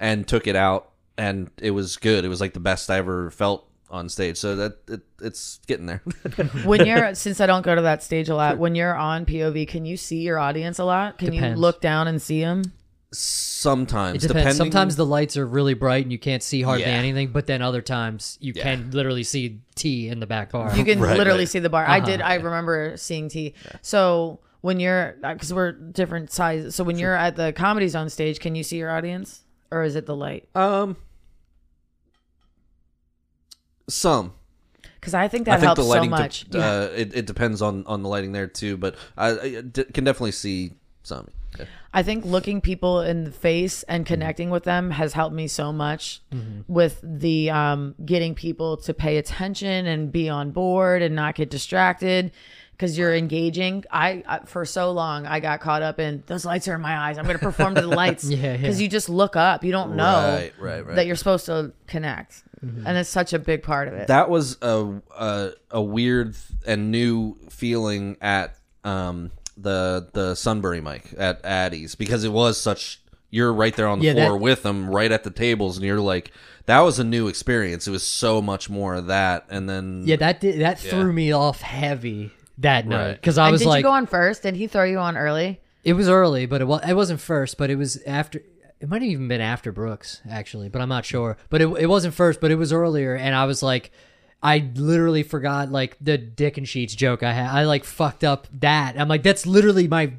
and took it out, and it was good. It was like the best I ever felt on stage. So that it, it's getting there. when you're since I don't go to that stage a lot, when you're on POV, can you see your audience a lot? Can you look down and see them? Sometimes, It depends. depending. Sometimes the lights are really bright and you can't see hardly Yeah. anything, but then other times you can literally see T in the back bar. You can Right, literally right. see the bar. I did. I remember seeing T. So when you're because we're different sizes. So when you're at the comedy zone stage, can you see your audience, or is it the light? um, some. Because I think I that think helps the lighting. so de- much. uh, it, it depends on on the lighting there too, but I, I d- can definitely see some. Yeah. I think looking people in the face and Mm-hmm. connecting with them has helped me so much with the um, getting people to pay attention and be on board and not get distracted because you're engaging. I, I for so long I got caught up in those lights are in my eyes. I'm going to perform to the lights. Yeah, yeah. Because you just look up. You don't know Right, right, right. that you're supposed to connect, and it's such a big part of it. that was a, a a weird and new feeling at um the the Sunbury mic at Addie's because it was such you're right there on the Yeah, floor that- with them right at the tables and you're like that was a new experience it was so much more of that and then yeah, that did, that threw me off heavy that night Right. because I and was did like, you go on first? Did he throw you on early? it was early, but it was it wasn't first, but it was after. It might have even been after Brooks actually, but I'm not sure. But it it wasn't first, but it was earlier, and I was like. I literally forgot like the dick and sheets joke I had. I like fucked up that. I'm like, that's literally my,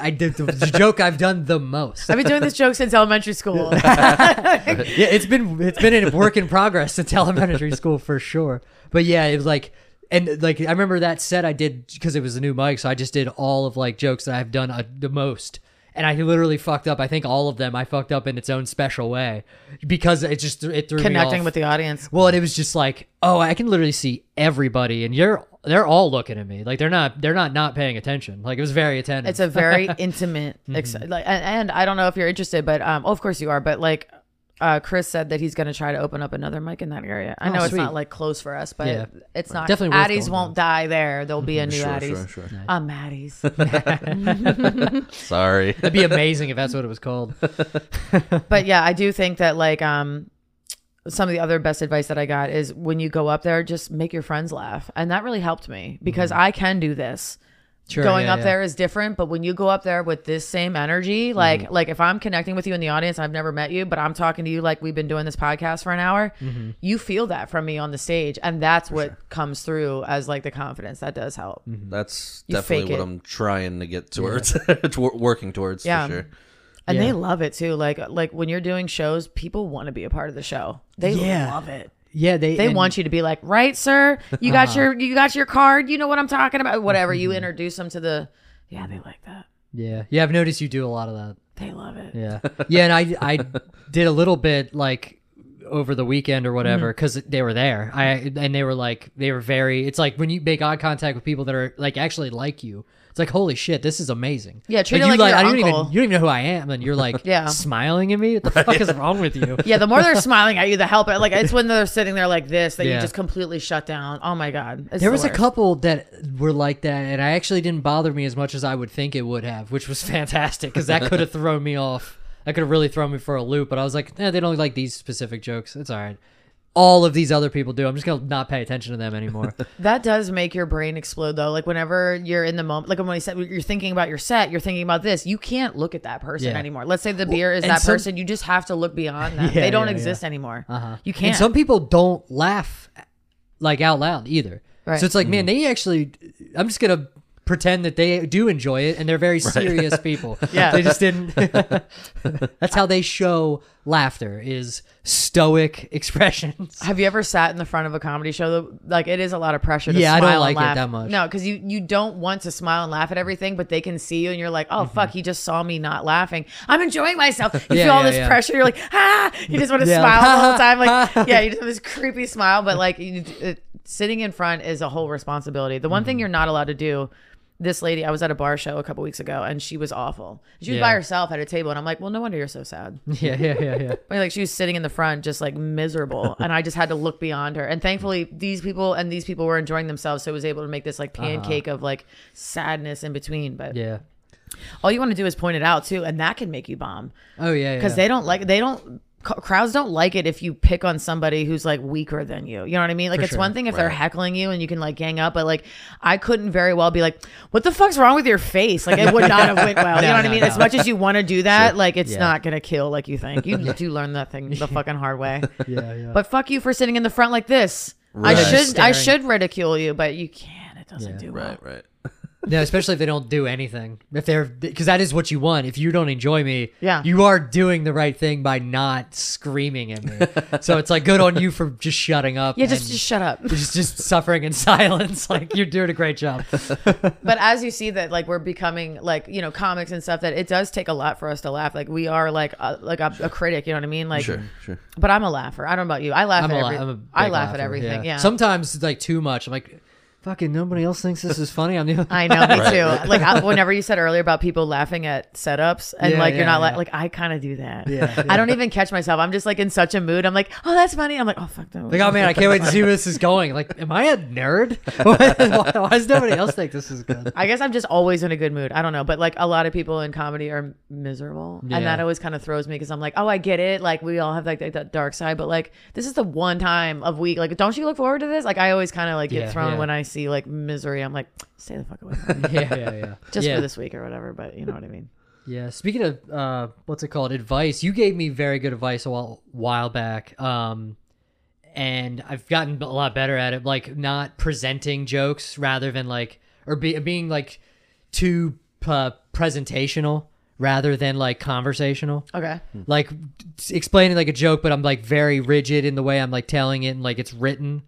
I did the, the joke I've done the most. I've been doing this joke since elementary school. yeah, it's been it's been a work in progress since elementary school for sure. But yeah, it was like and like I remember that set I did because it was a new mic, so I just did all of like jokes that I've done uh, the most. And I literally fucked up. I think all of them I fucked up in its own special way because it just it threw me Connecting off. with the audience. Well, and it was just like, oh, I can literally see everybody, and you're they're all looking at me like they're not they're not not paying attention. Like it was very attentive. It's a very intimate, ex- like, and, and I don't know if you're interested, but um, oh, of course you are. But like, uh, Chris said that he's going to try to open up another mic in that area. I Oh, know it's sweet. not like close for us, but Yeah. it's not. Definitely Addie's won't die there. There'll be a new sure, Addie's. sure, sure. Um, Addie's. sorry That'd be amazing if that's what it was called. but yeah, I do think that like um some of the other best advice that I got is when you go up there, just make your friends laugh. And that really helped me because I can do this. Sure, Going yeah, up yeah. there is different, but when you go up there with this same energy, mm-hmm. like like if I'm connecting with you in the audience, I've never met you, but I'm talking to you like we've been doing this podcast for an hour, mm-hmm. you feel that from me on the stage, and that's what comes through as like the confidence. That does help. Mm-hmm. that's You definitely what it. I'm trying to get towards to- working towards Yeah. for sure And Yeah. they love it too. Like like when you're doing shows, people want to be a part of the show. They Yeah. love it. Yeah, they They and- want you to be like, right, sir? You got your you got your card. You know what I'm talking about. Whatever. You mm-hmm. introduce them to the. Yeah, they like that. Yeah, yeah. I've noticed you do a lot of that. They love it. Yeah, yeah. And I I did a little bit like over the weekend or whatever mm-hmm. because they were there. I and they were like they were very. It's like when you make eye contact with people that are like actually like you. It's like holy shit, this is amazing. Yeah, treat like, it you like your I don't even uncle. you don't even know who I am, and you're like Yeah. smiling at me. What the fuck is wrong with you? Yeah, the more they're smiling at you, the help. Like it's when they're sitting there like this that you just completely shut down. Oh my god, It's There the was a worst. couple that were like that, and I actually didn't bother me as much as I would think it would have, which was fantastic because that could have thrown me off. That could have really thrown me for a loop. But I was like, eh, they don't like these specific jokes. It's all right. All of these other people do. I'm just gonna not pay attention to them anymore. That does make your brain explode though. Like whenever you're in the moment, like when you said you're thinking about your set, you're thinking about this. You can't look at that person Yeah. anymore. Let's say the beer is and that some- person. You just have to look beyond them. Yeah, they don't yeah, exist anymore. Uh-huh. You can't. And some people don't laugh like out loud either. Right. So it's like, man, they actually. I'm just gonna pretend that they do enjoy it, and they're very serious people. Yeah. they just didn't. That's how they show laughter is stoic expressions. Have you ever sat in the front of a comedy show? Though? Like it is a lot of pressure. to smile? Yeah, I don't like it laugh. that much. No, because you you don't want to smile and laugh at everything, but they can see you, and you're like, oh Mm-hmm. fuck, he just saw me not laughing. I'm enjoying myself. You Yeah, feel all yeah, this yeah. pressure. You're like, ah, you just want to Yeah, smile the whole time. Like, yeah, you just have this creepy smile, but like you, it, sitting in front is a whole responsibility. The one Mm-hmm. thing you're not allowed to do. This lady, I was at a bar show a couple weeks ago, and she was awful. She was by herself at a table, and I'm like, "Well, no wonder you're so sad." Yeah, yeah, yeah, yeah. I mean, like she was sitting in the front, just like miserable, and I just had to look beyond her. And thankfully, these people and these people were enjoying themselves, so it was able to make this like uh-huh. pancake of like sadness in between. But Yeah. all you want to do is point it out too, and that can make you bomb Oh yeah. because yeah. they don't like they don't. C- Crowds don't like it if you pick on somebody who's like weaker than you. You know what I mean? Like For it's sure. one thing if they're heckling you and you can like gang up, but like I couldn't very well be like, "What the fuck's wrong with your face?" Like it would not have went well. you know what I mean? no. As much as you want to do that, like it's Yeah. not gonna kill like you think. You do learn that thing the fucking hard way. Yeah, yeah. But fuck you for sitting in the front like this. I Right. should I should ridicule you, but you can't. It doesn't Yeah. do well. Right, right. No, especially if they don't do anything. If they're because that is what you want. If you don't enjoy me, Yeah. you are doing the right thing by not screaming at me. so it's like good on you for just shutting up. Yeah, just just shut up. just just suffering in silence. Like you're doing a great job. but as you see that like we're becoming like you know comics and stuff that it does take a lot for us to laugh. Like we are like a, like a, a critic. You know what I mean? Like, Sure, sure. but I'm a laugher. I don't know about you. I laugh I'm at a, la- every, I'm a I big laugh at laugher, everything. Yeah. Sometimes it's like too much. I'm like, fucking nobody else thinks this is funny. I'm the I know, me Right, too. Like I, whenever you said earlier about people laughing at setups and Yeah, like you're yeah, not la- yeah. like I kind of do that. Yeah, I don't even catch myself. I'm just like in such a mood. I'm like, oh, that's funny. I'm like, oh fuck that. like, oh man, I can't wait to see where this is going. Like, am I a nerd? why, why does nobody else think this is good? I guess I'm just always in a good mood. I don't know, but like a lot of people in comedy are miserable, Yeah. and that always kind of throws me because I'm like, oh, I get it. Like we all have like that, that dark side, but like this is the one time of week. Like, don't you look forward to this? Like I always kind of like get Yeah, thrown yeah. when I see like misery. I'm like, stay the fuck away. Yeah, yeah, yeah. Just yeah. for this week or whatever. But you know what I mean. Yeah. Speaking of uh, what's it called? Advice. You gave me very good advice a while, while back. Um, and I've gotten a lot better at it, like not presenting jokes rather than like, or be, being like too uh, presentational rather than like conversational. Okay. Like explaining like a joke, but I'm like very rigid in the way I'm like telling it and like it's written.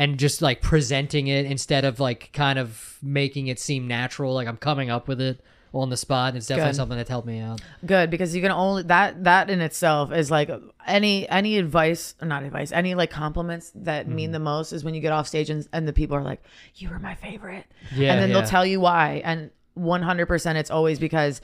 And just like presenting it instead of like kind of making it seem natural, like I'm coming up with it on the spot. And it's definitely Good. something that's helped me out. Good because you can only that that in itself is like any any advice or not advice any like compliments that Mm-hmm. mean the most is when you get off stage and, and the people are like you were my favorite Yeah, and then yeah. they'll tell you why and 100% it's always because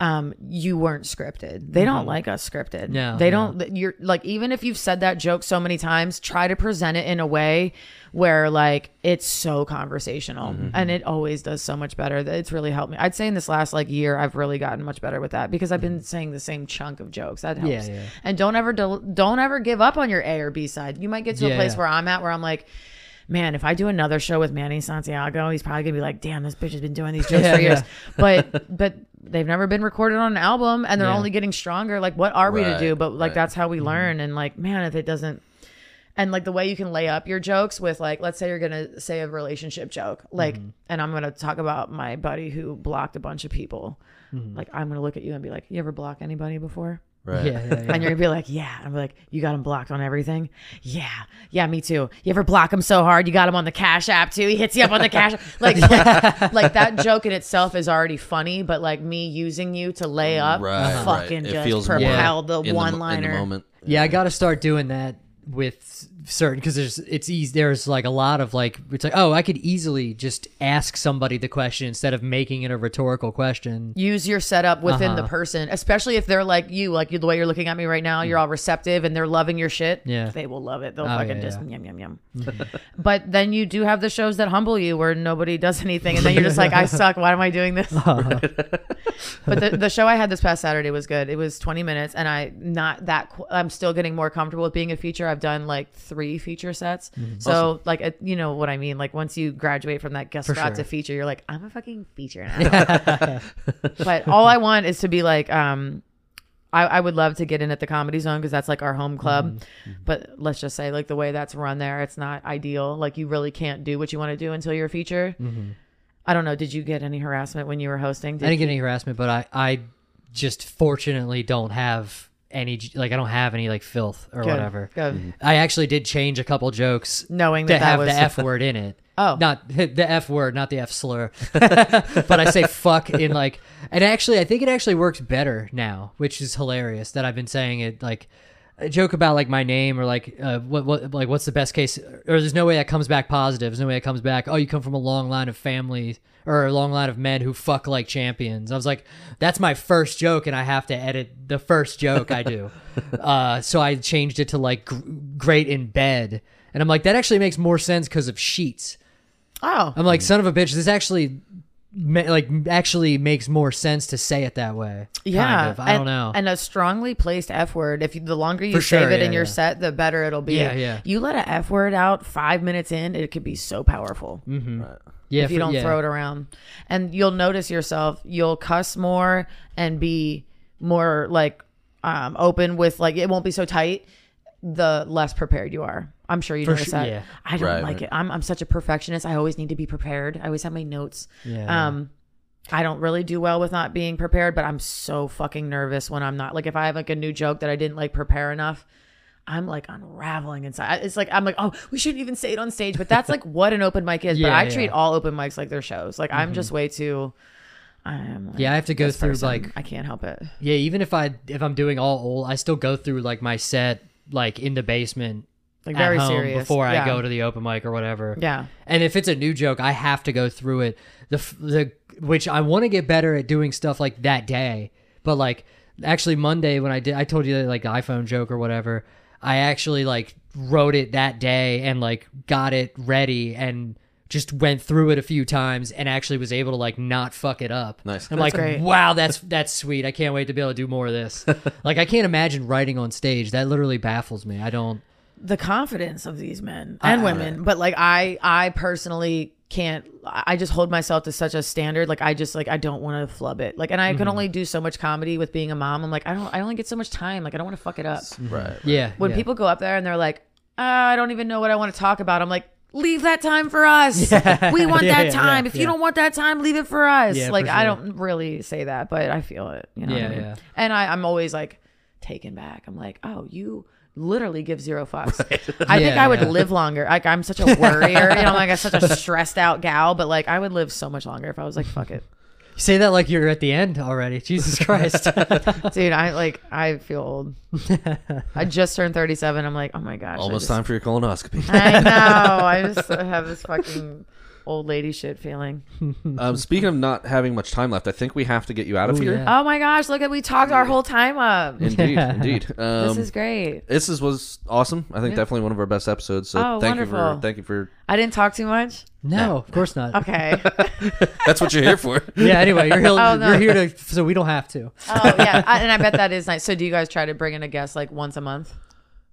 um you weren't scripted they don't like us scripted Mm-hmm. No, they no. don't you're like even if you've said that joke so many times try to present it in a way where like it's so conversational Mm-hmm. and it always does so much better that it's really helped me i'd say in this last like year i've really gotten much better with that because i've been saying the same chunk of jokes that helps Mm-hmm. Yeah, yeah. and don't ever del- don't ever give up on your a or b side you might get to a place yeah. where i'm at where i'm like Man, if I do another show with Manny Santiago, he's probably gonna be like, "Damn, this bitch has been doing these jokes Yeah, for years." yeah. But but they've never been recorded on an album, and they're Yeah. only getting stronger. Like, what are we to do? But like, right. that's how we Mm-hmm. learn. And like, man, if it doesn't, and like the way you can lay up your jokes with like, let's say you're gonna say a relationship joke, like, Mm-hmm. and I'm gonna talk about my buddy who blocked a bunch of people. Mm-hmm. Like, I'm gonna look at you and be like, "You ever block anybody before?" Right. Yeah, yeah, yeah. And you're gonna be like, yeah. I'm like, you got him blocked on everything. Yeah, yeah, me too. You ever block him so hard, you got him on the Cash App too. He hits you up on the Cash, like, like, like that joke in itself is already funny, but like me using you to lay up, Right. right. fucking It just feels propel the in the mo- one in liner. moment. Yeah, I got to start doing that with certain because there's it's easy. There's like a lot of like it's like oh I could easily just ask somebody the question instead of making it a rhetorical question. use your setup within the Uh-huh. person, especially if they're like you, like the way you're looking at me right now, you're all receptive and they're loving your shit. Yeah. They will love it. They'll Oh, fucking yeah, just yeah. yum, yum, yum. but then you do have the shows that humble you where nobody does anything. And then you're just like, I suck. Why am I doing this? but the, the show I had this past Saturday was good. It was 20 minutes and I not that, qu- I'm still getting more comfortable with being a feature. I've done like three feature sets. So like, uh, you know what I mean? Like once you graduate from that guest For spot sure. to feature, you're like, I'm a fucking feature now but all I want is to be like, um, I, I would love to get in at the comedy zone because that's like our home club. But let's just say, like the way that's run there, it's not ideal. Like you really can't do what you want to do until you're a feature. I don't know. Did you get any harassment when you were hosting? Did I didn't get any harassment, but I I just fortunately don't have any like I don't have any like filth or Good, whatever. Good. Mm-hmm. Mm-hmm. I actually did change a couple jokes Knowing to that that have was the f word in it. Oh. not the f word, not the f slur. but I say fuck in like, and actually, I think it actually works better now, which is hilarious that I've been saying it like. A joke about like my name or like uh, what what like what's the best case or there's no way that comes back positive. There's no way that comes back. Oh, you come from a long line of families or a long line of men who fuck like champions. I was like, that's my first joke, and I have to edit the first joke I do. uh, so I changed it to like gr- great in bed, and I'm like that actually makes more sense because of sheets. oh, I'm like, son of a bitch, this actually ma- like actually makes more sense to say it that way. yeah. kind of. I and, don't know. And a strongly placed f word. If you, the longer you For save sure, it in your yeah. set, the better it'll be. Yeah, yeah. You let a f word out five minutes in, it could be so powerful. yeah, if you don't yeah. throw it around. And you'll notice yourself, you'll cuss more and be more like um, open with like it won't be so tight the less prepared you are. I'm sure you For notice sure, that. yeah. I don't Right, like right. it. I'm I'm such a perfectionist. I always need to be prepared. I always have my notes. Yeah. Um I don't really do well with not being prepared, but I'm so fucking nervous when I'm not. Like if I have like a new joke that I didn't like prepare enough, I'm like unraveling inside. It's like I'm like, oh, we shouldn't even say it on stage, but that's like what an open mic is. but Yeah, I yeah. treat all open mics like they're shows. Like I'm just way too. I'm like, Yeah, I have to go this through, person. like- I can't help it. Yeah, even if I if I'm doing all old, I still go through like my set like in the basement Like at very home serious before I go to the open mic or whatever. Yeah. And if it's a new joke, I have to go through it. The the which I want to get better at doing stuff like that day. But like actually Monday when I did I told you that like iPhone joke or whatever, I actually like wrote it that day and like got it ready and just went through it a few times and actually was able to like not fuck it up. Nice. I'm That's like, great. wow, that's that's sweet. I can't wait to be able to do more of this. like I can't imagine writing on stage. That literally baffles me. I don't the confidence of these men and women but like i i personally can't i just hold myself to such a standard like i just like i don't want to flub it like and i can only do so much comedy with being a mom i'm like i don't i only get so much time like i don't want to fuck it up Right. yeah. when yeah. people go up there and they're like uh, i don't even know what i want to talk about i'm like leave that time for us we want Yeah, that yeah, time yeah, if you yeah. don't want that time leave it for us Yeah, for like i sure. don't really say that but i feel it you know what Yeah, I mean? yeah. and I, i'm always like taken back i'm like oh you literally give zero fucks i think i would yeah. live longer like i'm such a worrier you know like i'm such a stressed out gal but like i would live so much longer if i was like fuck it You say that like you're at the end already. Jesus Christ. dude i like i feel old i just turned 37 i'm like oh my gosh Almost just- time for your colonoscopy. I know. I just have this fucking old lady shit feeling. um, speaking of not having much time left, I think we have to get you out of Ooh, here. yeah. Oh my gosh, look at we talked our whole time up. Indeed, Yeah. indeed. Um, this is great. this is was awesome. I think Yeah. definitely one of our best episodes. So Oh, thank you for wonderful. thank you for. I didn't talk too much. no, of course not. Okay. That's what you're here for. Yeah, anyway, you're, here, Oh, no. you're here to so we don't have to. oh yeah, I, and I bet that is nice. So do you guys try to bring in a guest like once a month?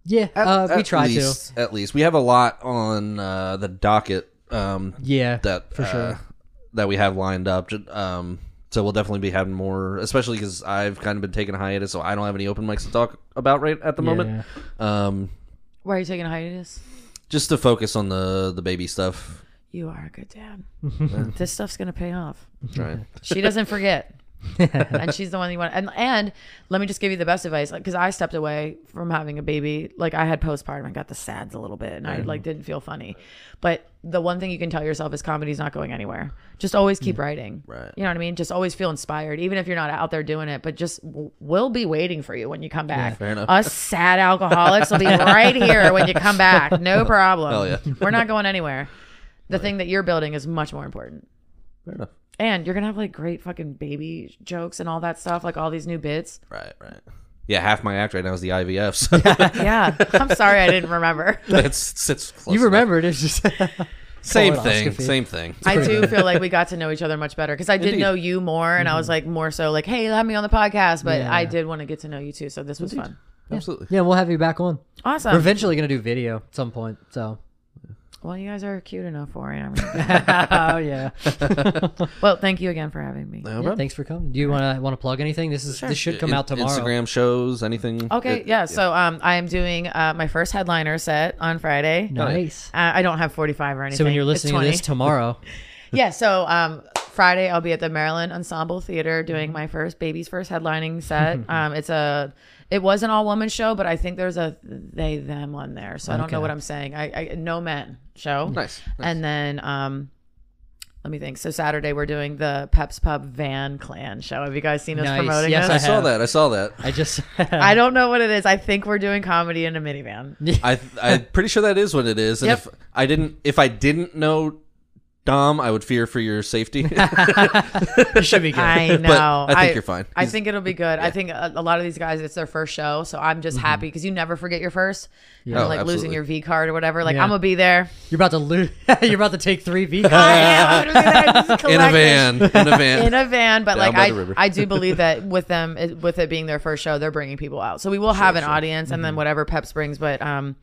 Yeah, uh, we At try least, At least we have a lot on uh, the docket. Um. Yeah, that for uh, sure. that we have lined up. Um, so we'll definitely be having more, especially because I've kind of been taking a hiatus, so I don't have any open mics to talk about right at the Yeah, moment. Um, Why are you taking a hiatus? just to focus on the the baby stuff. You are a good dad. this stuff's gonna pay off. Right. She doesn't forget. and she's the one you want. And and let me just give you the best advice, like because I stepped away from having a baby. Like I had postpartum, I got the sads a little bit, and I mm-hmm. like didn't feel funny. But the one thing you can tell yourself is comedy's not going anywhere. Just always keep writing. Right. You know what I mean? Just always feel inspired, even if you're not out there doing it. But just w- we'll be waiting for you when you come back. fair enough. Us sad alcoholics will be right here when you come back. No problem. Hell yeah. We're not going anywhere. The thing that you're building is much more important. Fair enough. And you're gonna have like great fucking baby jokes and all that stuff, like all these new bits. Right, right. Yeah, half my act right now is the IVF. So Yeah, I'm sorry I didn't remember. it sits close. you enough. remembered it's just Same thing. Colonoscopy. Same thing. I do feel like we got to know each other much better because I did Indeed. know you more, and I was mm-hmm. like more so like, hey, have me on the podcast. But Yeah. I did want to get to know you too, so this was fun. Absolutely. yeah. We'll have you back on. Awesome. We're eventually gonna do video at some point. So well, you guys are cute enough for it. I mean, oh yeah. well, thank you again for having me. No yeah problem. thanks for coming. Do you want to want to plug anything? This is this should come out tomorrow. Instagram shows, anything. Okay, It- yeah. So um, I am doing uh, my first headliner set on Friday. Nice. Uh, I don't have 45 or anything. So when you're It's listening to 20. this tomorrow, yeah, so um, Friday I'll be at the Maryland Ensemble Theater doing my first baby's first headlining set. um, it's a it was an all woman show, but I think there's a they them on there, so I don't know what I'm saying. I, I no men show. Nice. And then um, let me think. So Saturday we're doing the Peps Pub Van Clan show. Have you guys seen us Nice. promoting Yes, this? I saw that. I saw that. I just I don't know what it is. I think we're doing comedy in a minivan. I I'm pretty sure that is what it is. And Yep. if I didn't, if I didn't know Dom, I would fear for your safety. it should be good. I know. I think you're fine. I He's- think it'll be good. I think a, a lot of these guys, it's their first show, so I'm just happy because you never forget your first. Yeah. Oh, like losing your V card or whatever. Like Yeah. I'm gonna be there. You're about to lose. you're about to take three V. I am gonna be there just in a van. In a van. In a van, but Down like I. I do believe that with them, it- with it being their first show, they're bringing people out. So we will have an audience, and then Mm-hmm. whatever Peps brings. But um,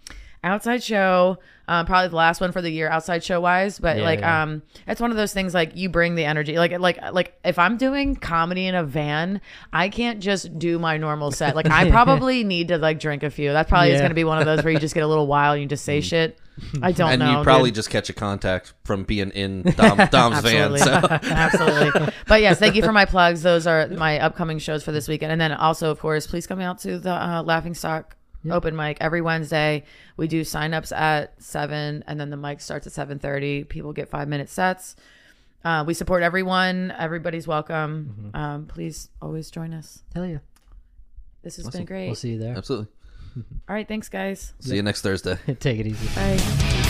outside show, um, probably the last one for the year, outside show wise. But Yeah, like yeah. um, it's one of those things like you bring the energy. Like like like if I'm doing comedy in a van, I can't just do my normal set. Like I probably need to like drink a few. That probably is Yeah. going to be one of those where you just get a little wild and you just say shit. I don't Mm. and know. you probably dude. just catch a contact from being in Dom, Dom's van. Absolutely. So Absolutely. But yes, thank you for my plugs. Those are my upcoming shows for this weekend. And then also, of course, please come out to the uh, Laughing Stock open mic every Wednesday. We do signups at seven, and then the mic starts at seven thirty. People get five minute sets. Uh, we support everyone. Everybody's welcome. Um, please always join us. Hell yeah. This has been great. We'll see you there. absolutely. All right, thanks, guys. See you next Thursday. Take it easy. Bye.